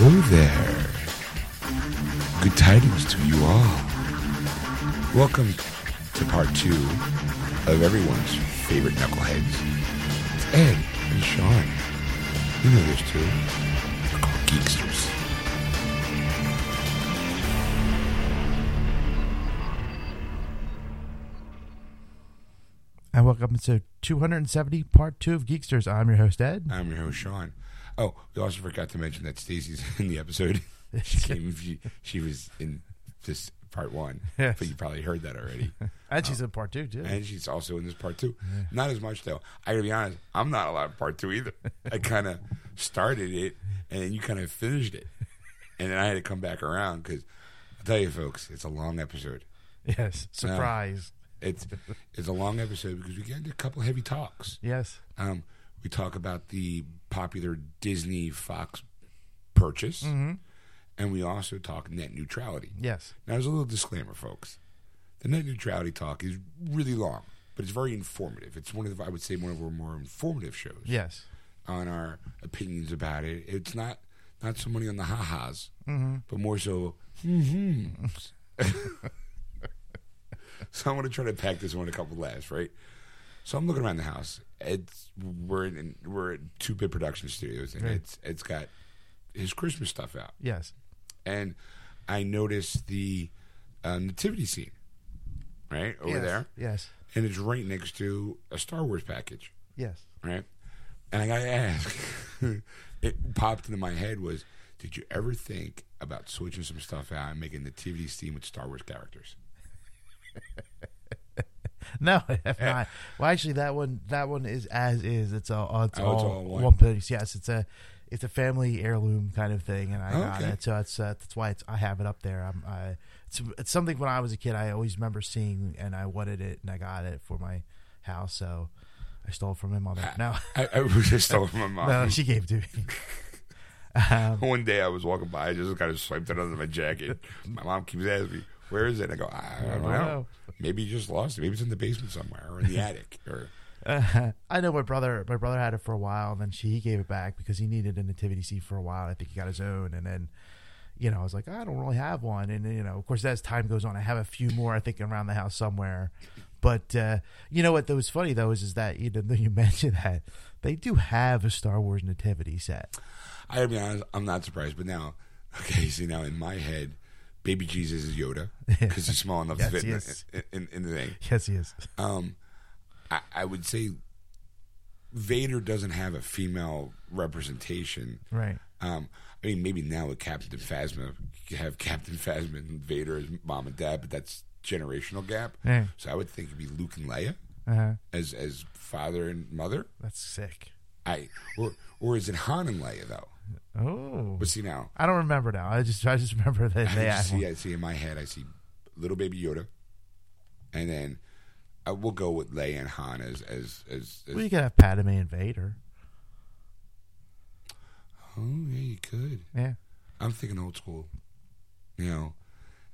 Hello there. Good tidings to you all. Welcome to part two of everyone's favorite knuckleheads. It's Ed and Sean. You know those two. They're called Geeksters. And welcome to 270 part two of Geeksters. I'm your host, Ed. I'm your host, Sean. Oh, we also forgot to mention that Stacy's in the episode. she came. She, she was in this part one, Yes. but you probably heard that already. And she's in part two, too. and she's also in this part two. Not as much though. I gotta be honest, I'm not allowed in part two either. I kind of started it, and then you kind of finished it, and then I had to come back around because I'll tell you, folks, it's a long episode. yes. Surprise. It's it's a long episode because we get into a couple heavy talks. Yes. Um, we talk about the popular Disney Fox purchase, and we also talk net neutrality. Yes. Now, there's a little disclaimer, folks. The net neutrality talk is really long, but it's very informative. It's one of, the, I would say, one of our more informative shows Yes. on our opinions about it. It's not not so many on the ha-has, Mm-hmm. but more so. hmm so I'm going to try to pack this one a couple laughs, right? So I'm looking around the house. It's we're in we're at two bit production studios, and Right. it's it's got his Christmas stuff out Yes. and I noticed the uh, nativity scene right over yes. there, Yes. and it's right next to a Star Wars package, Yes. right? And I got to ask, it popped into my head was, did you ever think about switching some stuff out and making nativity scene with Star Wars characters? No, I have not. Well, actually, that one that one is as is. It's all it's, Oh, all, it's all one. one piece. Yes, it's a it's a family heirloom kind of thing, and I got Okay. it. So that's uh, that's why it's I have it up there. I'm I it's it's something when I was a kid I always remember seeing, and I wanted it, and I got it for my house. So I stole it from my mother. No, I, I just stole it from my mom. no, she gave it to me. um, One day I was walking by, I just kind of swiped it under my jacket. My mom keeps asking me, "Where is it?" I go, "I don't don't know. know. Maybe you just lost it. Maybe it's in the basement somewhere or in the attic." Or I know my brother. My brother had it for a while, and then she he gave it back because he needed a nativity scene for a while. I think he got his own, and then you know I was like, I don't really have one, and you know, of course, as time goes on, I have a few more. I think around the house somewhere. But uh, you know what? That was funny though is, is that you know you mentioned that they do have a Star Wars nativity set. I honest, I'm not surprised. But now, okay, see now in my head, baby Jesus is Yoda because he's small enough Yes, to fit in, in, in, in the thing. Yes, he is. Um, I, I would say Vader doesn't have a female representation. Right. Um, I mean, maybe now with Captain Phasma, you have Captain Phasma and Vader as mom and dad, but that's generational gap. Yeah. So I would think it'd be Luke and Leia Uh-huh. as as father and mother. That's sick. I or or is it Han and Leia though? Oh, But see now, I don't remember now. I just I just remember that I they just had see one. I see in my head I see little baby Yoda, and then I will go with Leia and Han as as as. as Well, you could have Padme and Vader. oh yeah, you could. Yeah. I'm thinking old school, you know,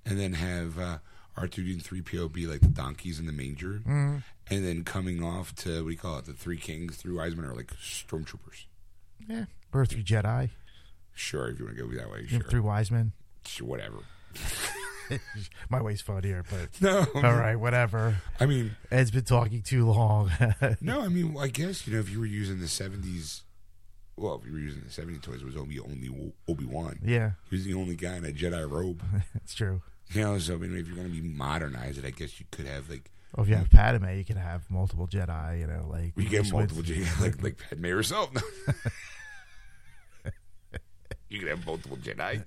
and then have uh, R2D and 3PO be like the donkeys in the manger, Mm-hmm. and then coming off to what do you call it? The three kings, three wise men are like stormtroopers. Yeah. Or three Jedi. Sure, if you want to go that way, You sure, Three wise men. sure, whatever. My way's funnier, but No, all right, whatever. I mean, Ed's been talking too long. no, I mean, I guess you know if you were using the '70s, well, if you were using the '70s toys, it was only only Obi Wan. yeah, He was the only guy in a Jedi robe. it's true. You know, so I mean, if you're going to be modernized, it, I guess you could have like Well, if you have Padme, you can have multiple Jedi. You know, like We get multiple Jedi, like like Padme herself. No. you could have multiple Jedi.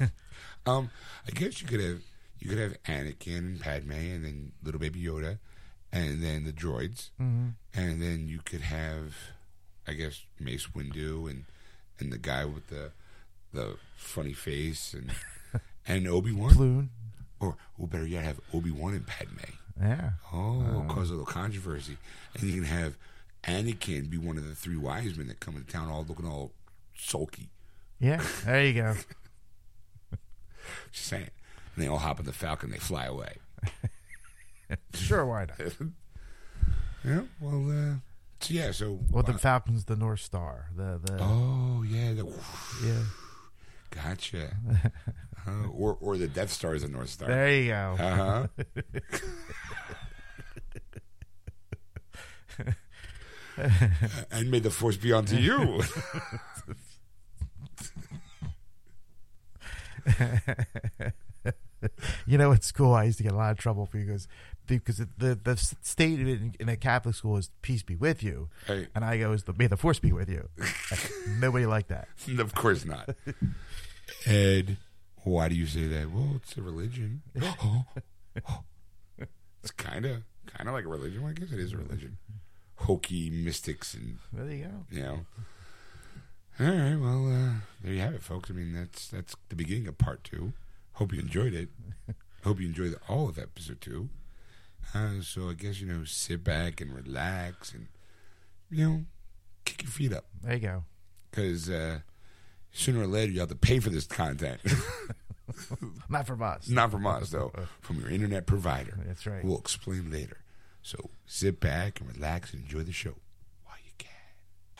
um, I guess you could have you could have Anakin and Padme, and then little baby Yoda, and then the droids, Mhm. and then you could have, I guess, Mace Windu and and the guy with the the funny face and and Obi Wan, Floon. or or better yet, have Obi Wan and Padme. Yeah, Oh, cause a little controversy, and you can have Anakin be one of the three wise men that come into town, all looking all sulky. Yeah. There you go. Just saying, and they all hop on the Falcon, they fly away. Sure, why not? Yeah, well, uh, so yeah, so Well, the uh, Falcon's the North Star. The the oh yeah, the, yeah Gotcha. Uh, or or the Death Star is a North Star. There you go. Uh huh. and may the force be unto you. you know, at school, I used to get a lot of trouble for you because because the the state in, in a Catholic school is "Peace be with you," Right. and I go, "Is the May the Force be with you?" Nobody liked that. of course not. Ed, why do you say that? Well, it's a religion. it's kind of kind of like a religion. Well, I guess it is a religion. Hokey mystics and There you go. you know. All right, well, uh, there you have it, folks. I mean, that's that's the beginning of part two. Hope you enjoyed it. Hope you enjoyed all of episode two. Uh, so I guess you know, sit back and relax, and you know, kick your feet up There you go. because uh, sooner or later you have to pay for this content. Not from us. Not from us, though, from your internet provider. That's right. We'll explain later. So sit back and relax and enjoy the show while you can.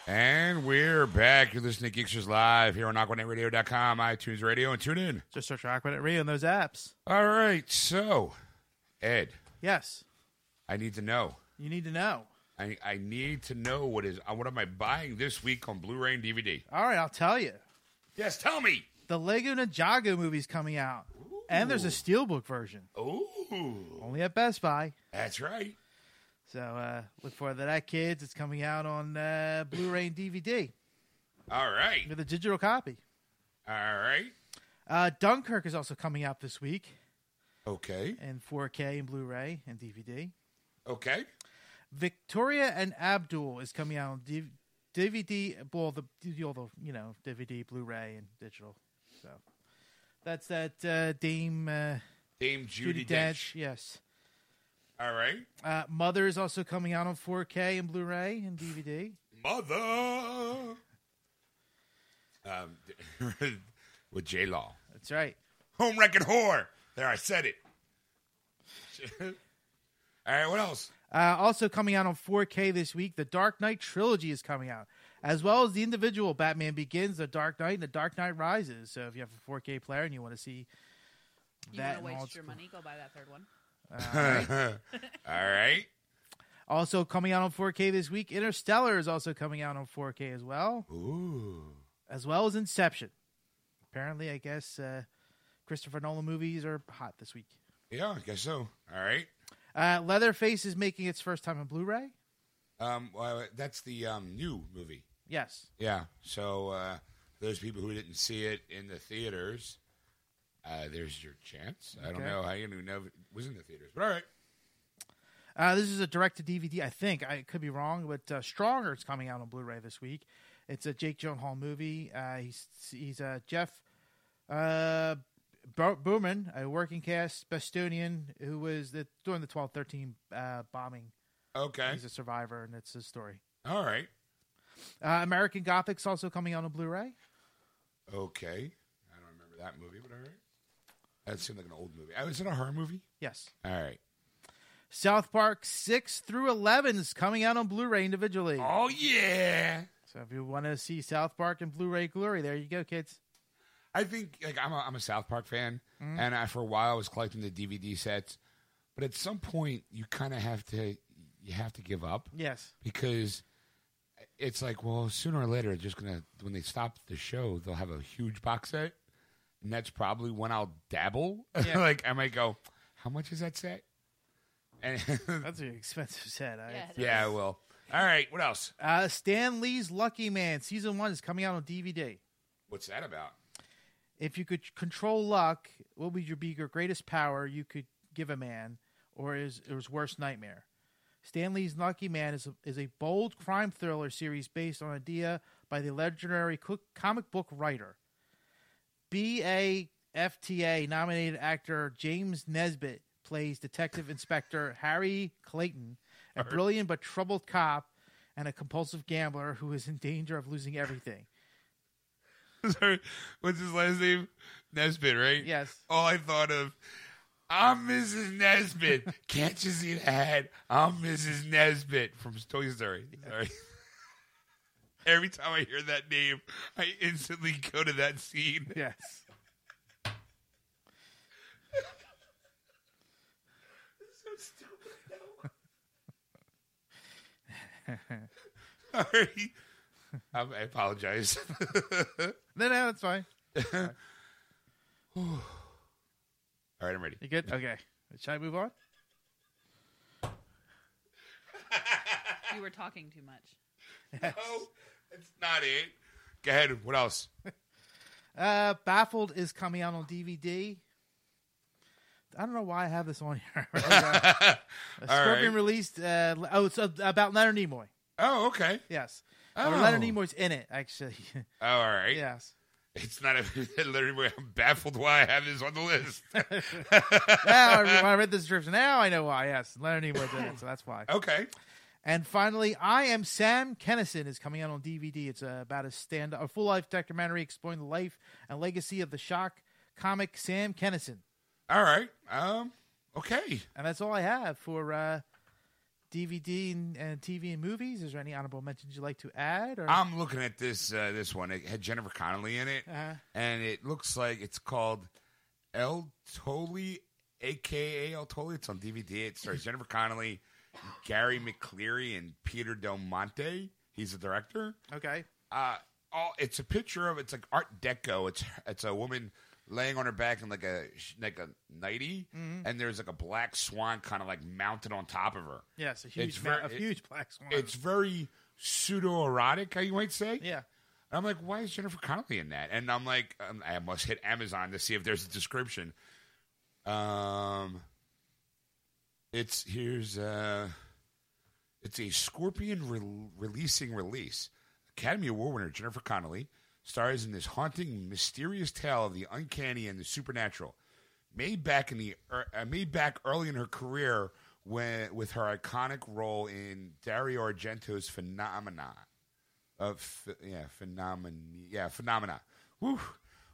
And we're back. You're listening to Geeksters Live here on AquanetRadio.com, iTunes Radio, and tune in. Just search Aquanet Radio on those apps. All right, so, Ed, Yes, I need to know. you need to know. I, I need to know what is uh, what am I buying this week on Blu-ray and DVD? All right, I'll tell you. Yes, tell me. The Lego Ninjago movie's coming out, and there's a steelbook version, Ooh, only at Best Buy. that's right. So uh, look forward to that, kids. It's coming out on uh, Blu-ray and DVD All right, with a digital copy. all right, Uh, Dunkirk is also coming out this week okay, in 4K and Blu-ray and DVD. okay. Victoria and Abdul is coming out on D- DVD. Well, the, the you know DVD, Blu-ray, and digital. So that's that uh, Dame uh, Dame Judi, Judi Dench. Dench. Yes. All right, Uh, Mother is also coming out on 4K and Blu-ray and DVD. Mother. Um, with J Law. That's right. Home wrecking whore. There, I said it. All right, what else? Uh, also coming out on 4K this week, the Dark Knight trilogy is coming out, as well as the individual Batman Begins, the Dark Knight, and the Dark Knight Rises. So if you have a 4K player and you want to see You that, want to waste its- your money? Go buy that third one. All right. also coming out on 4K this week, Interstellar is also coming out on 4K as well, Ooh. as well as Inception. Apparently, I guess uh, Christopher Nolan movies are hot this week. Yeah, I guess so. All right. Uh, Leatherface is making its first time on Blu-ray. Um, well, that's the um, new movie. Yes. Yeah. So uh, those people who didn't see it in the theaters, uh, there's your chance. I don't Okay. know how you know it was in the theaters, but all right. Uh, this is a direct to DVD, I think. I could be wrong, but uh, Stronger is coming out on Blu-ray this week. It's a Jake Gyllenhaal movie. Uh, he's he's uh, Jeff uh, Bo- Bauman, a working class Bostonian who was the, during the twelve thirteen uh, bombing. Okay. He's a survivor, and it's his story. All right. Uh, American Gothic's also coming out on Blu-ray. Okay. I don't remember that movie, but all right. That seemed like an old movie. Oh, is it a horror movie? Yes. All right. South Park six through eleven is coming out on Blu-ray individually. Oh yeah. So if you want to see South Park and Blu-ray glory, there you go, kids. I think like I'm a, I'm a South Park fan, mm-hmm. and I, for a while I was collecting the DVD sets, but at some point you kind of have to you have to give up Yes. because it's like well sooner or later just gonna when they stop the show they'll have a huge box set, and that's probably when I'll dabble. Yeah. like I might go, how much is that set? And That's an expensive set. I, Yeah, yeah, I will. All right, what else? Uh, Stan Lee's Lucky Man season one is coming out on DVD. What's that about? If you could control luck, what would your be your greatest power you could give a man, or is or his worst nightmare? Stan Lee's Lucky Man is a, is a bold crime thriller series based on an idea by the legendary cook, comic book writer. BAFTA nominated actor James Nesbitt plays Detective Inspector Harry Clayton, a brilliant but troubled cop and a compulsive gambler who is in danger of losing everything. Sorry, what's his last name? Nesbitt, right? Yes. All I thought of, I'm Mrs. Nesbitt. Can't you see that? I'm Mrs. Nesbitt from Toy Story. Sorry. Every time I hear that name, I instantly go to that scene. Yes. so stupid. No. Sorry. I apologize. No, no, that's fine. All right, I'm ready. You good? Okay. Should I move on? You were talking too much. No, it's not it. Go ahead. What else? Uh, Baffled is coming out on DVD. I don't know why I have this on here. uh, Scorpion right. released. Uh, oh, it's uh, about Leonard Nimoy. Oh, okay. Yes. Oh. Or Leonard Nimoy's in it, actually. Oh, all right. yes. It's not a literally. I'm baffled why I have this on the list. Now, I- I read the description, now I know why. Yes, Leonard Nimoy's in it, so that's why. okay. And finally, I Am Sam Kinison is coming out on DVD. It's uh, about a stand up a full life documentary exploring the life and legacy of the shock comic Sam Kinison. All right. Um. Okay. And that's all I have for uh, DVD and, and TV and movies. Is there any honorable mentions you'd like to add? Or I'm looking at this uh, this one. It had Jennifer Connelly in it, Uh-huh. and it looks like it's called El Toli, aka El Toli. It's on DVD. It stars Jennifer Connelly, Gary McCleery, and Peter Del Monte. He's the director. okay, uh, all it's a picture of it's like Art Deco. It's it's a woman laying on her back in like a like a nightie, Mm-hmm. and there's like a black swan kind of like mounted on top of her. yes, a huge, It's ma- a it- huge black swan. It's very pseudo erotic, you might say. yeah, And I'm like, why is Jennifer Connelly in that? And I'm like, um, I must hit Amazon to see if there's a description. Um, it's here's uh, it's a Scorpion re- releasing release. Academy Award winner Jennifer Connelly stars in this haunting, mysterious tale of the uncanny and the supernatural. Made back in the er, uh, made back early in her career when with her iconic role in Dario Argento's Phenomena of yeah phenomena yeah phenomena. Whew.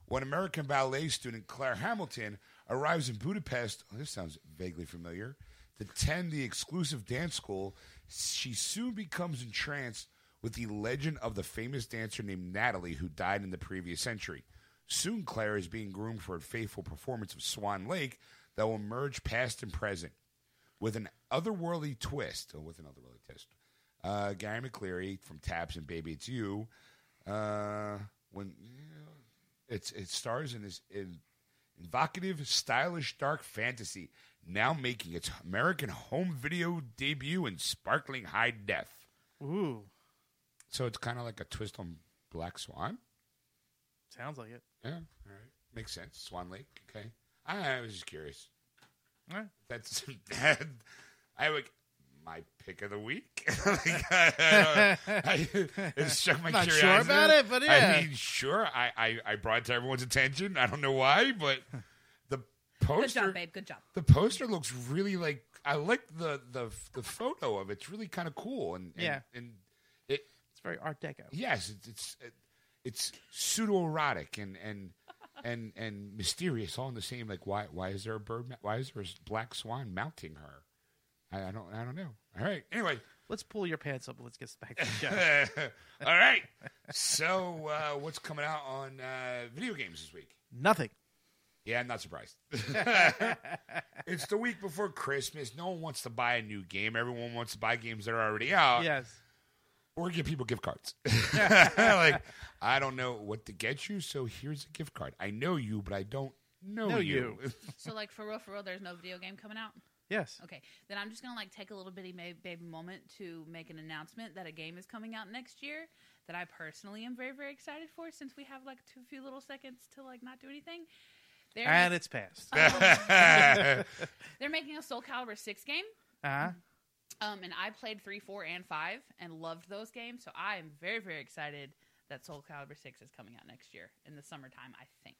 When American ballet student Claire Hamilton arrives in Budapest, oh, this sounds vaguely familiar, to attend the exclusive dance school, she soon becomes entranced with the legend of the famous dancer named Natalie who died in the previous century. Soon, Claire is being groomed for a faithful performance of Swan Lake that will merge past and present with an otherworldly twist. Or with an otherworldly twist. Uh, Gary McCleery from Taps and Baby It's You. Uh, when it's it stars in this in evocative, stylish, dark fantasy, now making its American home video debut in sparkling high def. ooh, So it's kind of like a twist on Black Swan. sounds like it. Yeah, all right, makes sense. Swan Lake. Okay, I, I was just curious. All right. That's I would my pick of the week. like, I, I, it struck my Not sure about it, but yeah. I mean, sure. I, I, I brought it to everyone's attention. I don't know why, but the Good poster, job, babe. Good job. the poster looks really like. I like the the the photo of it. It's really kind of cool, and, and Yeah. and it It's very Art Deco. yes, it's it's it's pseudo erotic and and and and mysterious, all in the same. Like, why why is there a bird? ma- Why is there a black swan mounting her? I, I don't I don't know. All right. Anyway, Let's pull your pants up. and Let's get back to the show. all right. So, uh, what's coming out on uh, video games this week? Nothing. Yeah, I'm not surprised. it's the week before Christmas. No one wants to buy a new game. Everyone wants to buy games that are already out. yes. or give people gift cards. like, I don't know what to get you, so here's a gift card. I know you, but I don't know, Know you. So, like, for real, for real, there's no video game coming out? Yes. Okay. Then I'm just going to, like, take a little bitty ma- baby moment to make an announcement that a game is coming out next year that I personally am very, very excited for since we have, like, two few little seconds to, like, not do anything. They're, And it's passed. they're making a Soul Calibur 6 game. Uh-huh. Um, and I played three, four, and five, and loved those games. So I am very, very excited that Soul Calibur Six is coming out next year in the summertime. I think.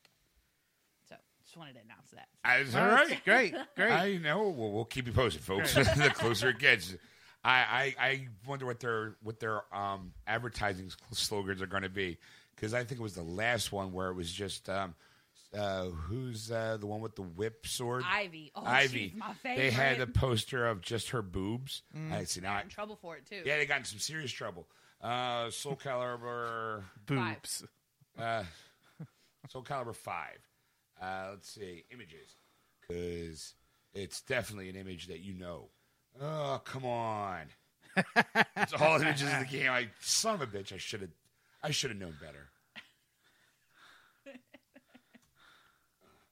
So just wanted to announce that. That's all All right. right. Great. Great. I know. Well, we'll keep you posted, folks. the closer it gets, I, I, I wonder what their what their um, advertising slogans are going to be because I think it was the last one where it was just um, uh, who's uh, the one with the whip sword. Ivy. Oh, Ivy. she's my They had a poster of just her boobs. I see now. Got I, in trouble for it too. yeah, they got in some serious trouble. Uh, Soul Calibur. Boobs. Uh, Soul Calibur Five. Uh, let's see images, because it's definitely an image that you know. Oh come on! it's all images of the game. I son of a bitch. I should have. I should have known better.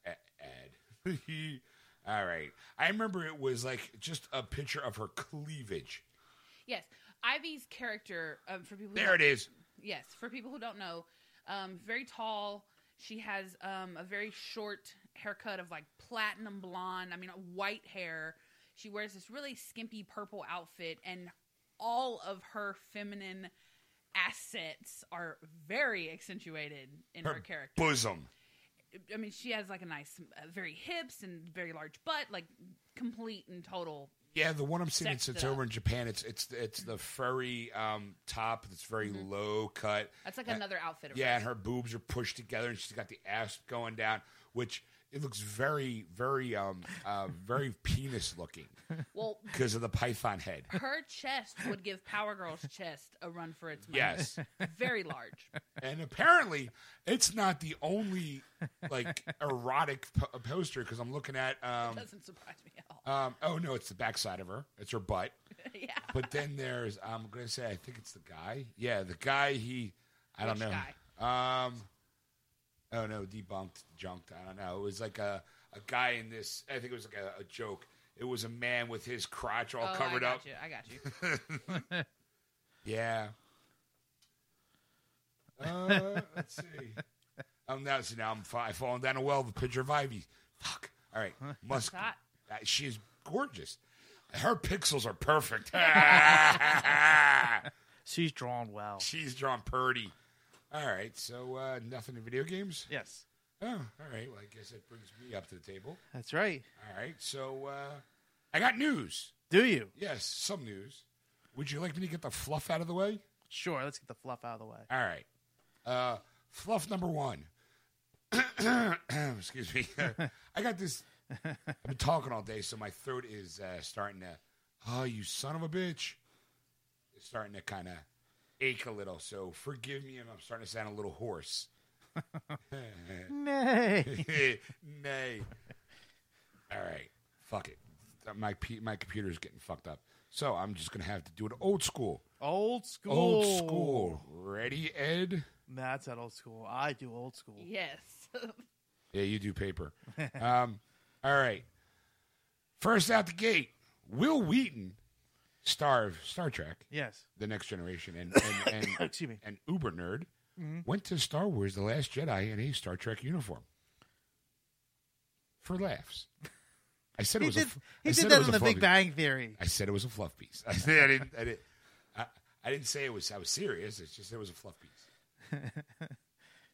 A- Ad. all right. I remember it was like just a picture of her cleavage. Yes, Ivy's character. Um, for people. Who There don't- it is. Yes, for people who don't know, um, very tall. She has um, a very short haircut of like platinum blonde. I mean, white hair. She wears this really skimpy purple outfit, and all of her feminine assets are very accentuated in her, Her character. bosom. I mean, she has like a nice, uh, very hips and very large butt, like complete and total. Yeah, the one I'm seeing it's, it's over in Japan. It's it's it's the furry um, top that's very low cut. That's like Uh, another outfit. Of Yeah, hers. and her boobs are pushed together, and she's got the ass going down, which it looks very very um uh, very penis looking Well, because of the python head. her chest would give Power Girl's chest a run for its money. Yes, very large. and apparently it's not the only like erotic po- poster because I'm looking at um Doesn't surprise me at all. um oh no, it's the backside of her. It's her butt. yeah. But then there's I'm gonna say I think it's the guy. Yeah, the guy he I don't Which know. Um oh no, debunked, junked. I don't know. It was like a a guy in this I think it was like a, a joke. It was a man with his crotch all oh, covered I got up. You. I got you. Yeah. Uh, let's see. Um, now, see, now I'm fa- falling down a well with a picture of Ivy. Fuck. All right. Must. hot. Uh, she's gorgeous. Her pixels are perfect. She's drawn well. She's drawn purdy. All right, so uh, nothing in video games. Yes, Oh, all right. Well, I guess that brings me up to the table. that's right. All right, so uh, I got news. Do you? Yes, some news. Would you like me to get the fluff out of the way? Sure. Let's get the fluff out of the way. All right. Uh, fluff number one. Excuse me. I got this. I've been talking all day, so my throat is uh, starting to. Oh, you son of a bitch! It's starting to kind of ache a little. So forgive me if I'm starting to sound a little hoarse. Nay. Nay. All right. Fuck it. My P- my computer's getting fucked up. So I'm just gonna have to do it old school. Old school. Old school. Ready, Ed? That's at old school. I do old school. Yes. Yeah, you do paper. um, all right. First out the gate, Wil Wheaton, star of Star Trek, Yes. The Next Generation, and and, and, Excuse me. and Uber nerd, Mm-hmm. went to Star Wars: The Last Jedi in a Star Trek uniform for laughs. I said it He was. did. a, f- He did that was in a the Big fluffy- Bang Theory. I said it was a fluff piece. I, said, I didn't. I didn't. I, I didn't say it was. I was serious. It's just it was a fluff piece.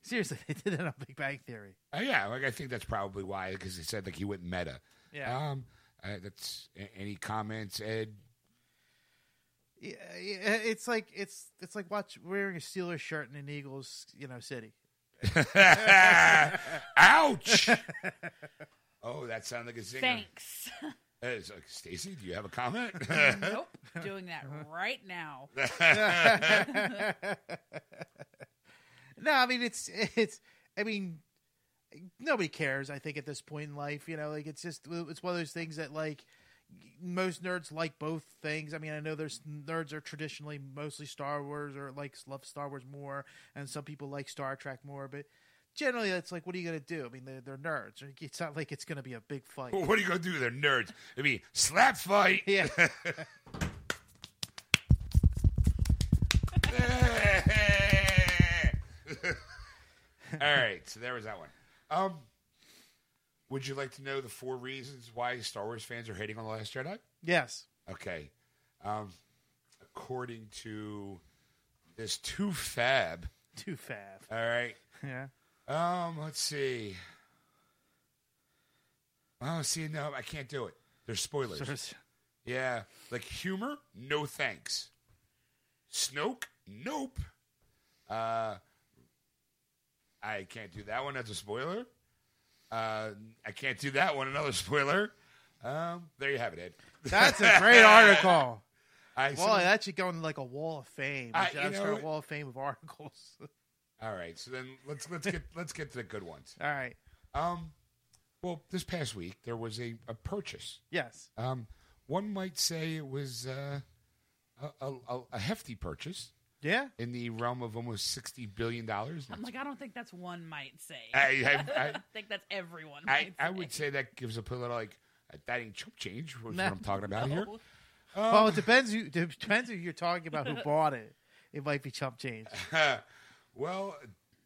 Seriously, they did that on Big Bang Theory. Uh, yeah, like I think that's probably why because he said like he went meta. Yeah. Um, uh, that's a- any comments, Ed? Yeah, yeah, it's like it's it's like watch wearing a Steelers shirt in an Eagles, you know, city. Ouch! oh, that sounded like a zinger. Thanks. Uh, it's like, Stacy, do you have a comment? nope. Doing that right now. No, I mean it's it's. I mean, nobody cares. I think at this point in life, you know, like it's just it's one of those things that like most nerds like both things. I mean, I know there's nerds are traditionally mostly Star Wars or like love Star Wars more, and some people like Star Trek more, but. Generally, it's like, what are you going to do? I mean, they're, they're nerds. It's not like it's going to be a big fight. what are you gonna do? They're nerds. I mean, slap fight. Yeah. All right, so there was that one. Um, would you like to know the four reasons why Star Wars fans are hating on the Last Jedi? yes. Okay. Um, according to this two fab. Too fab. All right. Yeah. Um, let's see. Oh, see, no, I can't do it. There's spoilers. Yeah, like humor, no thanks. Snoke, nope. Uh, I can't do that one. That's a spoiler. Uh, I can't do that one. Another spoiler. Um, there you have it, Ed. That's a great article. I Well, that should go in like a wall of fame. I- I, you know a wall of fame of articles. all right. So then let's let's get let's get to the good ones. All right. Um, well, this past week there was a, a purchase. Yes. Um, one might say it was uh, a, a, a- a hefty purchase Yeah. in the realm of almost sixty billion dollars. I'm like, I don't think that's one might say. I, I, I, think that's everyone. I, might I say. would say that gives a little like that ain't chump change. Was No. what I'm talking about here. No. well, it depends. Who, it depends who you're talking about. Who bought it? It might be chump change. well,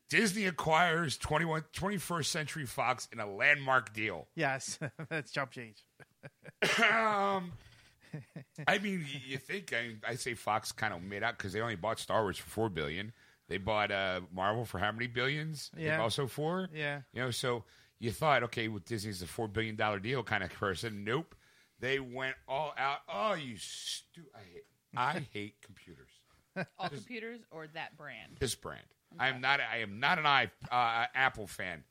Disney acquires 21, 21st Century Fox in a landmark deal. Yes, that's chump change. um, I mean, you think I, I say Fox kind of made out because they only bought Star Wars for four billion. They bought uh, Marvel for how many billions? I Yeah. also four. Yeah. You know, so you thought, okay, with Disney's a four billion dollar deal kind of person. Nope, they went all out. Oh, you stu- I hate, I hate computers. all computers or that brand. This brand. I am not. I am not an i uh, Apple fan.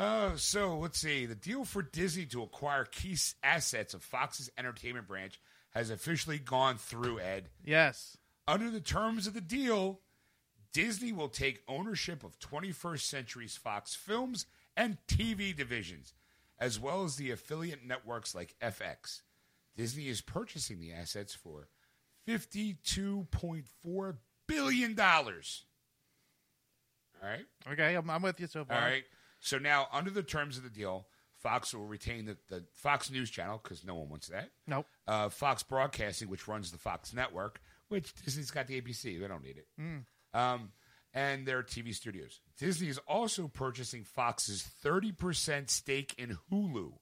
Oh, so let's see. The deal for Disney to acquire key assets of Fox's entertainment branch has officially gone through. Ed, Yes. under the terms of the deal, Disney will take ownership of 21st Century's Fox films and TV divisions, as well as the affiliate networks like FX. Disney is purchasing the assets for $52.4 billion. All right. Okay, I'm, I'm with you so far. All right. So now, under the terms of the deal, Fox will retain the, the Fox News Channel because no one wants that. Nope. Uh, Fox Broadcasting, which runs the Fox network, which Disney's got the ABC. They don't need it. Um, and their TV studios. Disney is also purchasing Fox's 30% stake in Hulu,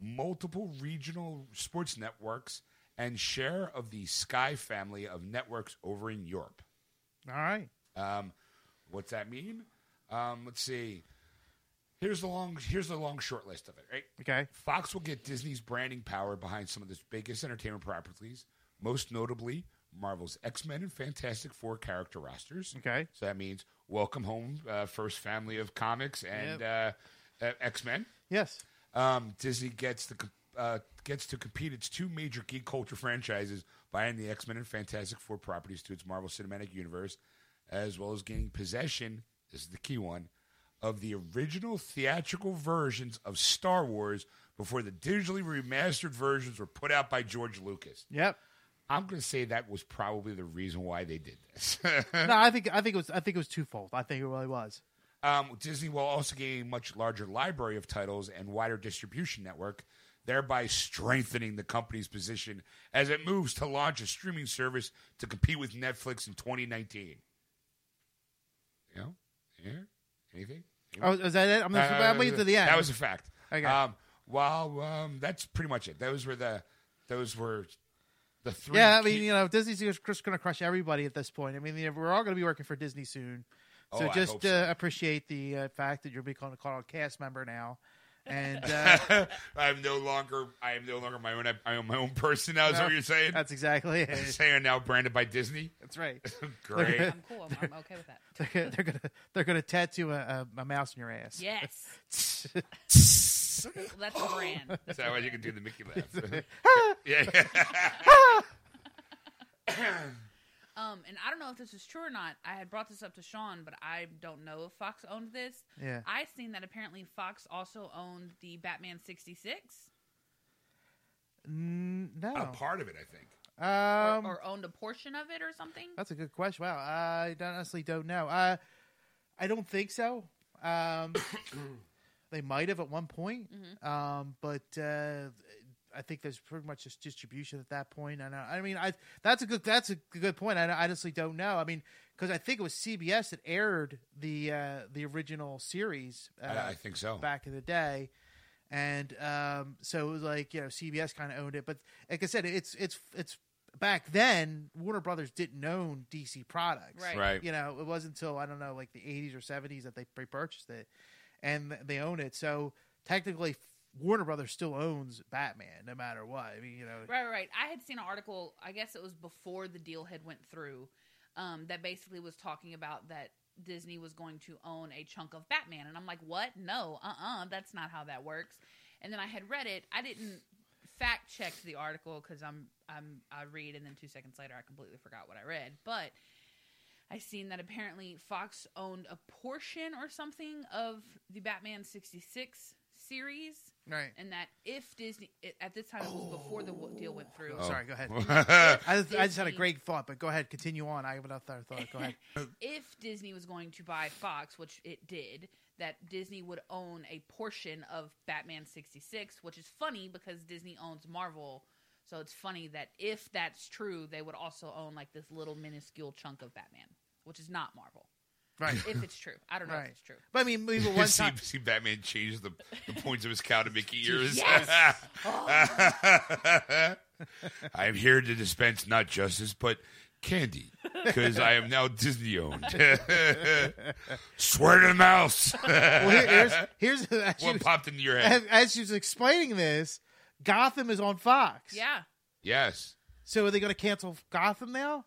multiple regional sports networks, and share of the Sky family of networks over in Europe. All right. Um, what's that mean? Um, let's see. Here's the long. Here's the long short list of it. Right. Okay. Fox will get Disney's branding power behind some of the biggest entertainment properties, most notably Marvel's X Men and Fantastic Four character rosters. Okay. So that means Welcome Home, uh, first family of comics, and uh, uh, X Men. Yes. Um, Disney gets the uh, gets to compete its two major geek culture franchises, buying the X Men and Fantastic Four properties to its Marvel Cinematic Universe, as well as gaining possession. This is the key one of the original theatrical versions of Star Wars before the digitally remastered versions were put out by George Lucas. Yep. I'm going to say that was probably the reason why they did this. no, I think I think it was I think it was twofold. I think it really was. Um, Disney will also gain a much larger library of titles and wider distribution network, thereby strengthening the company's position as it moves to launch a streaming service to compete with Netflix in 2019. You know? Yeah? Anything? Oh, is that it? I'm, just, Uh, I'm waiting to the end. That was a fact. Okay. Um, well, um, that's pretty much it. Those were the, those were the three. yeah, I mean, key- you know, Disney's just going to crush everybody at this point. I mean, you know, we're all going to be working for Disney soon. So Oh, just so. Uh, appreciate the uh, fact that you're becoming called a cast member now. And uh, I'm no longer. I am no longer my own. I am my own person now. Is that No, what you're saying? that's exactly it. saying I'm now branded by Disney. That's right. Great. I'm cool. I'm, I'm okay with that. they're, they're gonna they're gonna tattoo a, a, a mouse in your ass. Yes, well, that's a brand. that why you can do the Mickey laugh? yeah. Um, and I don't know if this is true or not. I had brought this up to Sean, but I don't know if Fox owned this. Yeah. I seen that apparently Fox also owned the Batman '66, Mm, A part of it, I think. Um, or owned a portion of it, or something. that's a good question. Wow, I honestly don't know. Uh, I don't think so. Um, they might have at one point, um, but uh, I think there's pretty much just distribution at that point. And I, I mean, I that's a good that's a good point. I honestly don't know. I mean, because I think it was CBS that aired the uh, the original series. Uh, I, I think so. back in the day. And um, so it was like you know CBS kind of owned it, but like I said, it's it's it's back then Warner Brothers didn't own DC products, Right. Right. You know, it wasn't until I don't know like the '80s or '70s that they repurchased it, and they own it. So technically, Warner Brothers still owns Batman, no matter what. I mean, you know, Right, right. I had seen an article. I guess it was before the deal had went through. Um, that basically was talking about that Disney was going to own a chunk of Batman, and I'm like, what? No, uh, uh that's not how that works. And then I had read it. I didn't fact check the article because I'm I'm I read and then two seconds later I completely forgot what I read. But I seen that apparently Fox owned a portion or something of the Batman sixty six series, Right. and that if Disney it, at this time it was before the w- deal went through. Oh, sorry, go ahead. and that if I just, I just had a Disney- great thought, but go ahead, continue on. I have another thought. Go ahead. if Disney was going to buy Fox, which it did, that Disney would own a portion of Batman 66, which is funny because Disney owns Marvel. So it's funny that if that's true, they would also own like this little minuscule chunk of Batman, which is not Marvel. Right. If it's true. I don't know Right. if it's true. But I mean, maybe one see, time. see Batman change the, the points of his cow to Mickey ears. Yes! I am here to dispense not justice, but candy, because I am now Disney owned. Swear to the mouse. Well, here, here's here's as what you, popped into your head? as, as she was explaining this, Gotham is on Fox. Yeah. Yes. So are they going to cancel Gotham now?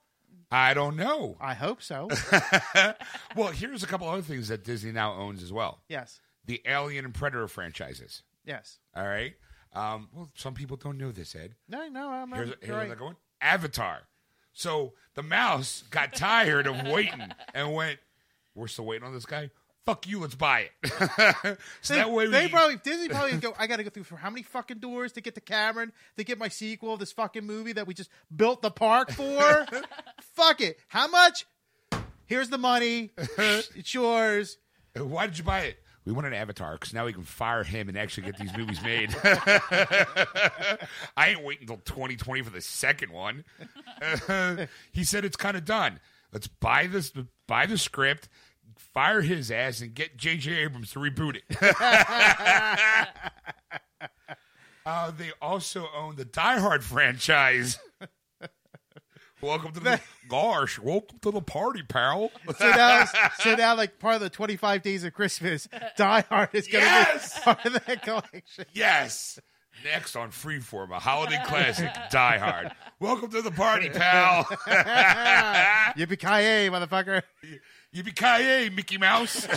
I don't know. I hope so. Well, here's a couple other things that Disney now owns as well yes. the Alien and Predator franchises. Yes. All right. Um, well, some people don't know this, Ed. No, no, I'm Here's, here's right. another one Avatar. So the mouse got tired of waiting and went, We're still waiting on this guy? Fuck you, let's buy it. so They, that way we they probably Disney probably go. I got to go through for how many fucking doors to get to Cameron to get my sequel of this fucking movie that we just built the park for. Fuck it. How much? Here's the money. it's yours. Why did you buy it? We want an avatar because now we can fire him and actually get these movies made. I ain't waiting until 2020 for the second one. he said it's kind of done. Let's buy this, buy the script, fire his ass, and get J.J. Abrams to reboot it. uh, they also own the Die Hard franchise. welcome to the gosh, welcome to the party, pal. So now, so now, like part of the 25 Days of Christmas, Die Hard is going to Yes! be part of that collection. Yes. Next on Freeform, a holiday classic, Die Hard. Welcome to the party, pal. Yippee ki motherfucker! Yippee Mickey Mouse.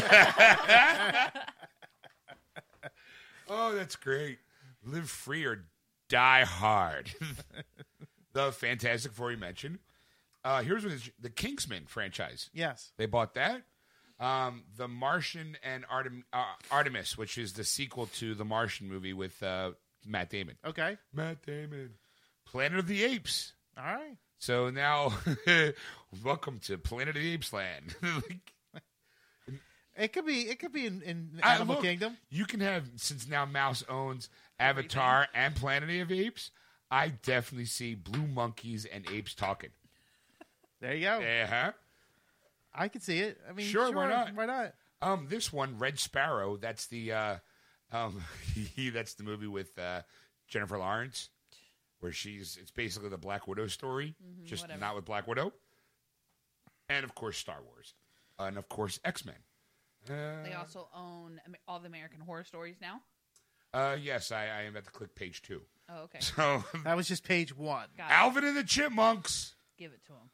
oh, that's great. Live free or die hard. the Fantastic Four you mentioned. Uh, here's what it's, the Kingsman franchise. Yes. They bought that. Um, the Martian and Artem, uh, Artemis, which is the sequel to the Martian movie with uh, Matt Damon. Okay. Matt Damon. Planet of the Apes. All right. So now, welcome to Planet of the Apes land. It could be. It could be in, in Animal look, Kingdom. You can have since now Mouse owns Avatar and Planet of the Apes. I definitely see blue monkeys and apes talking. There you go. Uh huh. I can see it. I mean, Sure, sure, why not? Why not? Um, this one, Red Sparrow. That's the uh, um, that's the movie with uh, Jennifer Lawrence, where she's it's basically the Black Widow story, just whatever. not with Black Widow, and of course Star Wars, uh, and of course X Men. Uh, They also own all the American Horror Stories now. uh, yes, I, I am at the click page two. Oh, okay. So That was just page one. Got it. Alvin and the Chipmunks, Give it to him.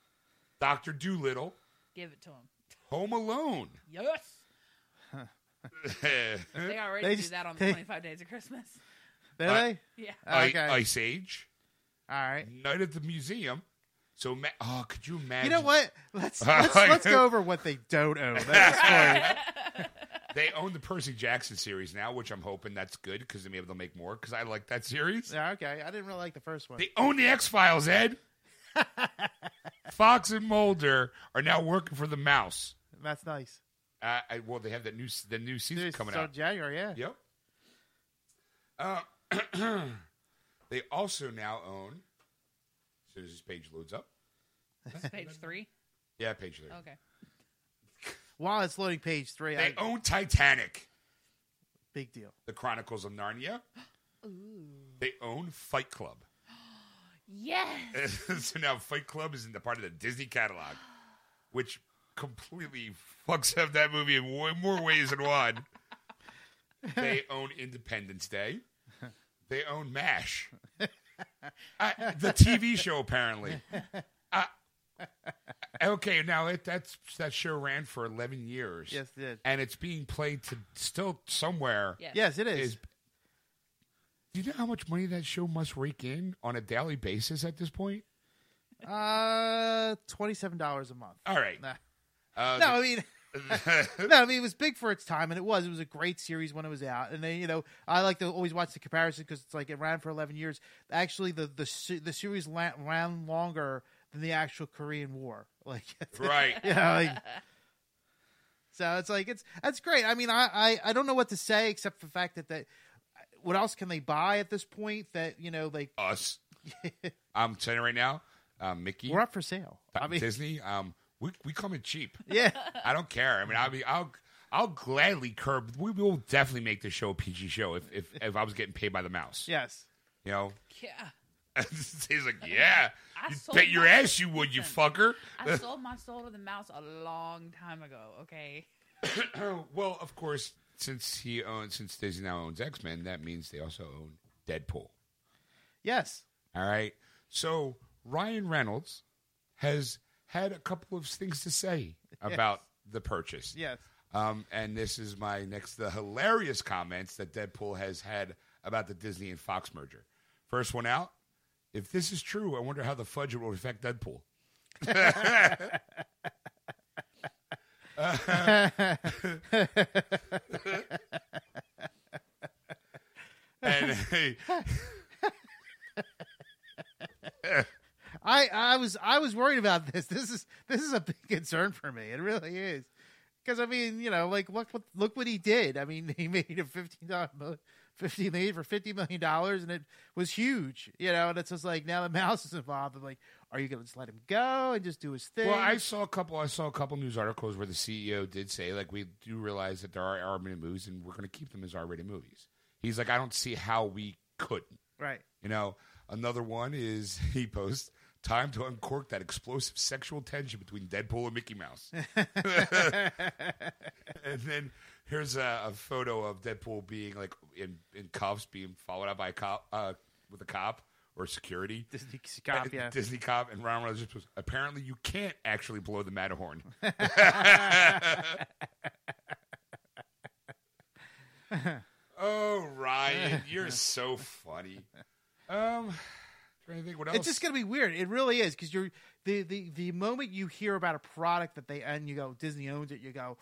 Doctor Dolittle, Give it to him. Home Alone. Yes. They already They do just- that on the they- 25 Days of Christmas. Did Uh, they? Yeah. I- Okay. Ice Age, All right. Night at the Museum. So, ma- oh, could you imagine? You know what? Let's let's, let's go over what they don't own. That's great. They own the Percy Jackson series now, which I'm hoping that's good because maybe they may be able to make more because I like that series. Yeah, okay. I didn't really like the first one. They own the X Files, Ed. Fox and Mulder are now working for the Mouse. That's nice. Uh, I, well, they have that new the new season Dude, coming so out. January, yeah. Yep. Uh, they also now own. As soon as this page loads up, Page three. yeah, page three. Okay. While it's loading page three, They I, own Titanic, big deal. The Chronicles of Narnia. They own Fight Club. Yes. so now Fight Club is in the part of the Disney catalog, which completely fucks up that movie in way more ways than one. they own Independence Day. They own MASH. Uh, the TV show, apparently. Uh, okay, now it, that's that show ran for eleven years. Yes, it did. and it's being played to still somewhere. Yes. Yes, it is. Is Do you know how much money that show must rake in on a daily basis at this point? Uh, twenty seven dollars a month. All right. Nah. Uh, No, I mean. no, I mean it was big for its time, and it was. It was a great series when it was out, and then you know I like to always watch the comparison because it's like it ran for eleven years. Actually, the the the series ran, ran longer than the actual Korean War. Like, right. yeah, like, so it's like it's that's great. I mean, I, I I don't know what to say except for the fact that that what else can they buy at this point that you know like Us. I'm telling you right now, um, Mickey, we're up for sale. I mean, Disney, um, we we come in cheap. yeah, I don't care. I mean, I'll be, I'll, I'll gladly curb. We will definitely make the show a PG show if, if, if I was getting paid by the mouse. yes. You know, Yeah. he's like, yeah, I you sold bet your ass you would, you fucker. I sold my soul to the mouse a long time ago. Okay. well, of course, since he owns, since Disney now owns X Men, that means they also own Deadpool. Yes. All right. So Ryan Reynolds has had a couple of things to say about the purchase. Yes. Um, and this is my next, the hilarious comments that Deadpool has had about the Disney and Fox merger. First one out. If this is true, I wonder how the fudge will affect Deadpool. and hey, I I was I was worried about this. This is this is a big concern for me. It really is. Because I mean, you know, like look what look what he did. I mean, he made a fifteen dollar made for fifty million dollars, and it was huge. You know, and it's just like now the mouse is involved. I'm like, are you going to just let him go and just do his thing? Well, I saw a couple. I saw a couple news articles where the CEO did say, like, we do realize that there are R-rated movies, and we're going to keep them as R-rated movies. He's like, I don't see how we couldn't. right. You know, another one is he posts time to uncork that explosive sexual tension between Deadpool and Mickey Mouse. and then here's a, a photo of Deadpool being like in, in cuffs, being followed up by a cop uh, with a cop or security. Disney cop, yeah. Disney cop and Ryan Reynolds was apparently you can't actually blow the Matterhorn. oh Ryan, you're so funny. Um, trying to think what else. It's just gonna be weird. It really is because you're the, the the moment you hear about a product that they and you go Disney owns it, you go,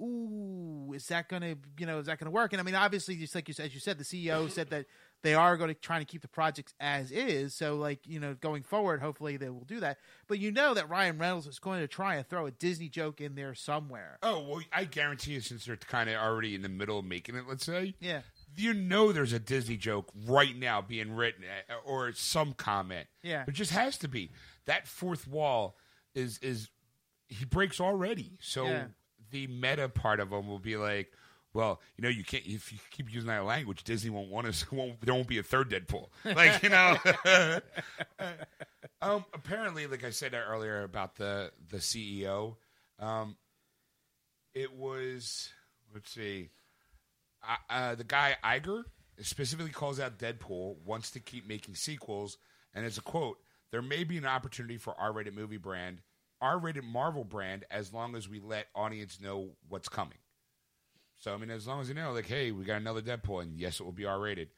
ooh, is that gonna you know is that gonna work? And I mean, obviously, just like you said, as you said, the CEO said that they are going to try to keep the projects as is. So like you know, going forward, hopefully they will do that. But you know that Ryan Reynolds is going to try and throw a Disney joke in there somewhere. Oh well, I guarantee you, since they're kind of already in the middle of making it, let's say, Yeah. You know, there's a Disney joke right now being written, uh, or some comment. Yeah. it just has to be. That fourth wall is is he breaks already. So Yeah. the meta part of him will be like, well, you know, you can't if you keep using that language, Disney won't want us. Won't there won't be a third Deadpool? Like you know. um, apparently, like I said earlier about the the CEO, um, it was let's see, uh, uh, the guy Iger specifically calls out Deadpool wants to keep making sequels, and as a quote, there may be an opportunity for R-rated movie brand, R-rated Marvel brand, as long as we let audience know what's coming. So I mean, as long as you know, like, hey, we got another Deadpool, and yes, it will be R-rated.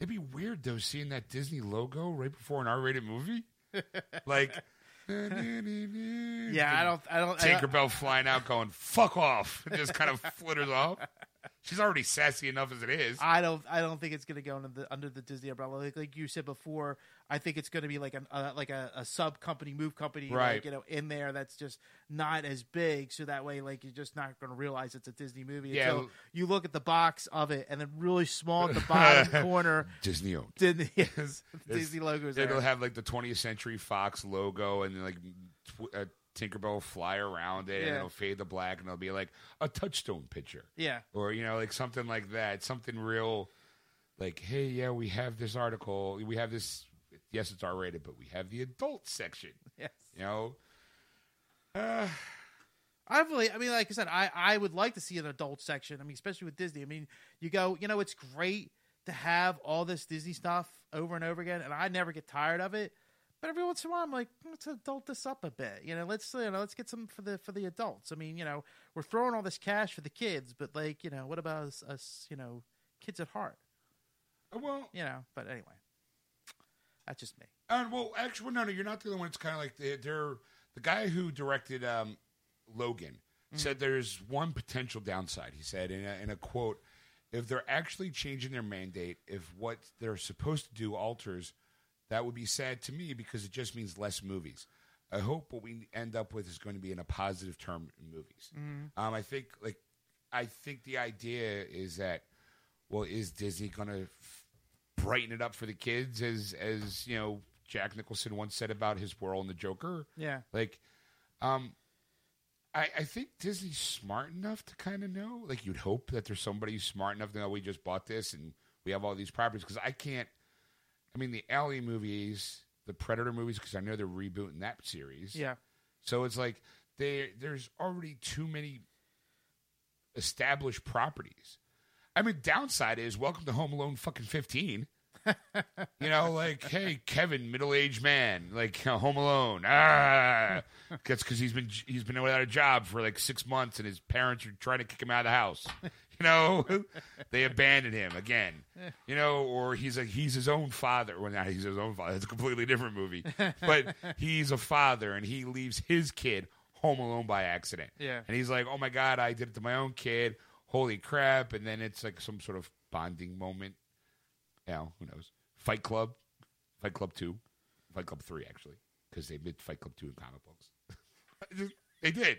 It'd be weird though seeing that Disney logo right before an R-rated movie, like. Yeah, I don't. I don't. I don't flying out, going "fuck off," just kind of flitters off. She's already sassy enough as it is. I don't. I don't think it's going to go under the under the Disney umbrella. Like, like you said before, I think it's going to be like an uh, like a, a sub company, move company, Right. Like, you know, in there that's just not as big. So that way, like you're just not going to realize it's a Disney movie Yeah. until you look at the box of it, and then really small at the bottom corner, Disney owned. Disney yes, Disney logos. It'll There. have like the 20th Century Fox logo and like tw- a Tinkerbell fly around it, and Yeah. it'll fade to black, and it'll be like a touchstone picture, Yeah, or you know, like something like that, something real. Like, hey, yeah, we have this article, we have this. Yes, it's R rated, but we have the adult section. yes. You know, uh, I really, I mean, like I said, I, I would like to see an adult section. I mean, especially with Disney. I mean, you go, you know, it's great to have all this Disney stuff over and over again, and I never get tired of it. But every once in a while, I'm like, let's adult this up a bit. You know, let's you know, let's get some for the for the adults. I mean, you know, we're throwing all this cash for the kids, but like, you know, what about us, us you know, kids at heart? Uh, Well, You know, but anyway, that's just me. and well, actually, no, no, you're not the only one. It's kind of like they're, they're the guy who directed um, Logan said there's one potential downside. He said in a, in a quote, if they're actually changing their mandate, if what they're supposed to do alters, that would be sad to me because it just means less movies. I hope what we end up with is going to be in a positive term in movies. Um, I think like I think the idea is that well, is Disney going to f- brighten it up for the kids as as you know Jack Nicholson once said about his role in the Joker? Yeah. Like, um, I, I think Disney's smart enough to kind of know. Like, you'd hope that there's somebody smart enough to know we just bought this and we have all these properties. Because I can't. I mean, the Alien movies, the Predator movies, because I know they're rebooting that series. Yeah. So it's like they there's already too many established properties. I mean, downside is welcome to Home Alone fucking fifteen. you know, like, hey, Kevin, middle-aged man, like Home Alone. Ah, that's because he's been he's been without a job for like six months, and his parents are trying to kick him out of the house. You know, they abandoned him again. You know, or he's like he's his own father. Well, not he's his own father. It's a completely different movie. But he's a father, and he leaves his kid home alone by accident. Yeah. and he's like, "Oh my god, I did it to my own kid. Holy crap!" And then it's like some sort of bonding moment. You know, who knows? Fight Club, Fight Club Two, Fight Club Three, actually, because they made Fight Club Two in comic books. they did.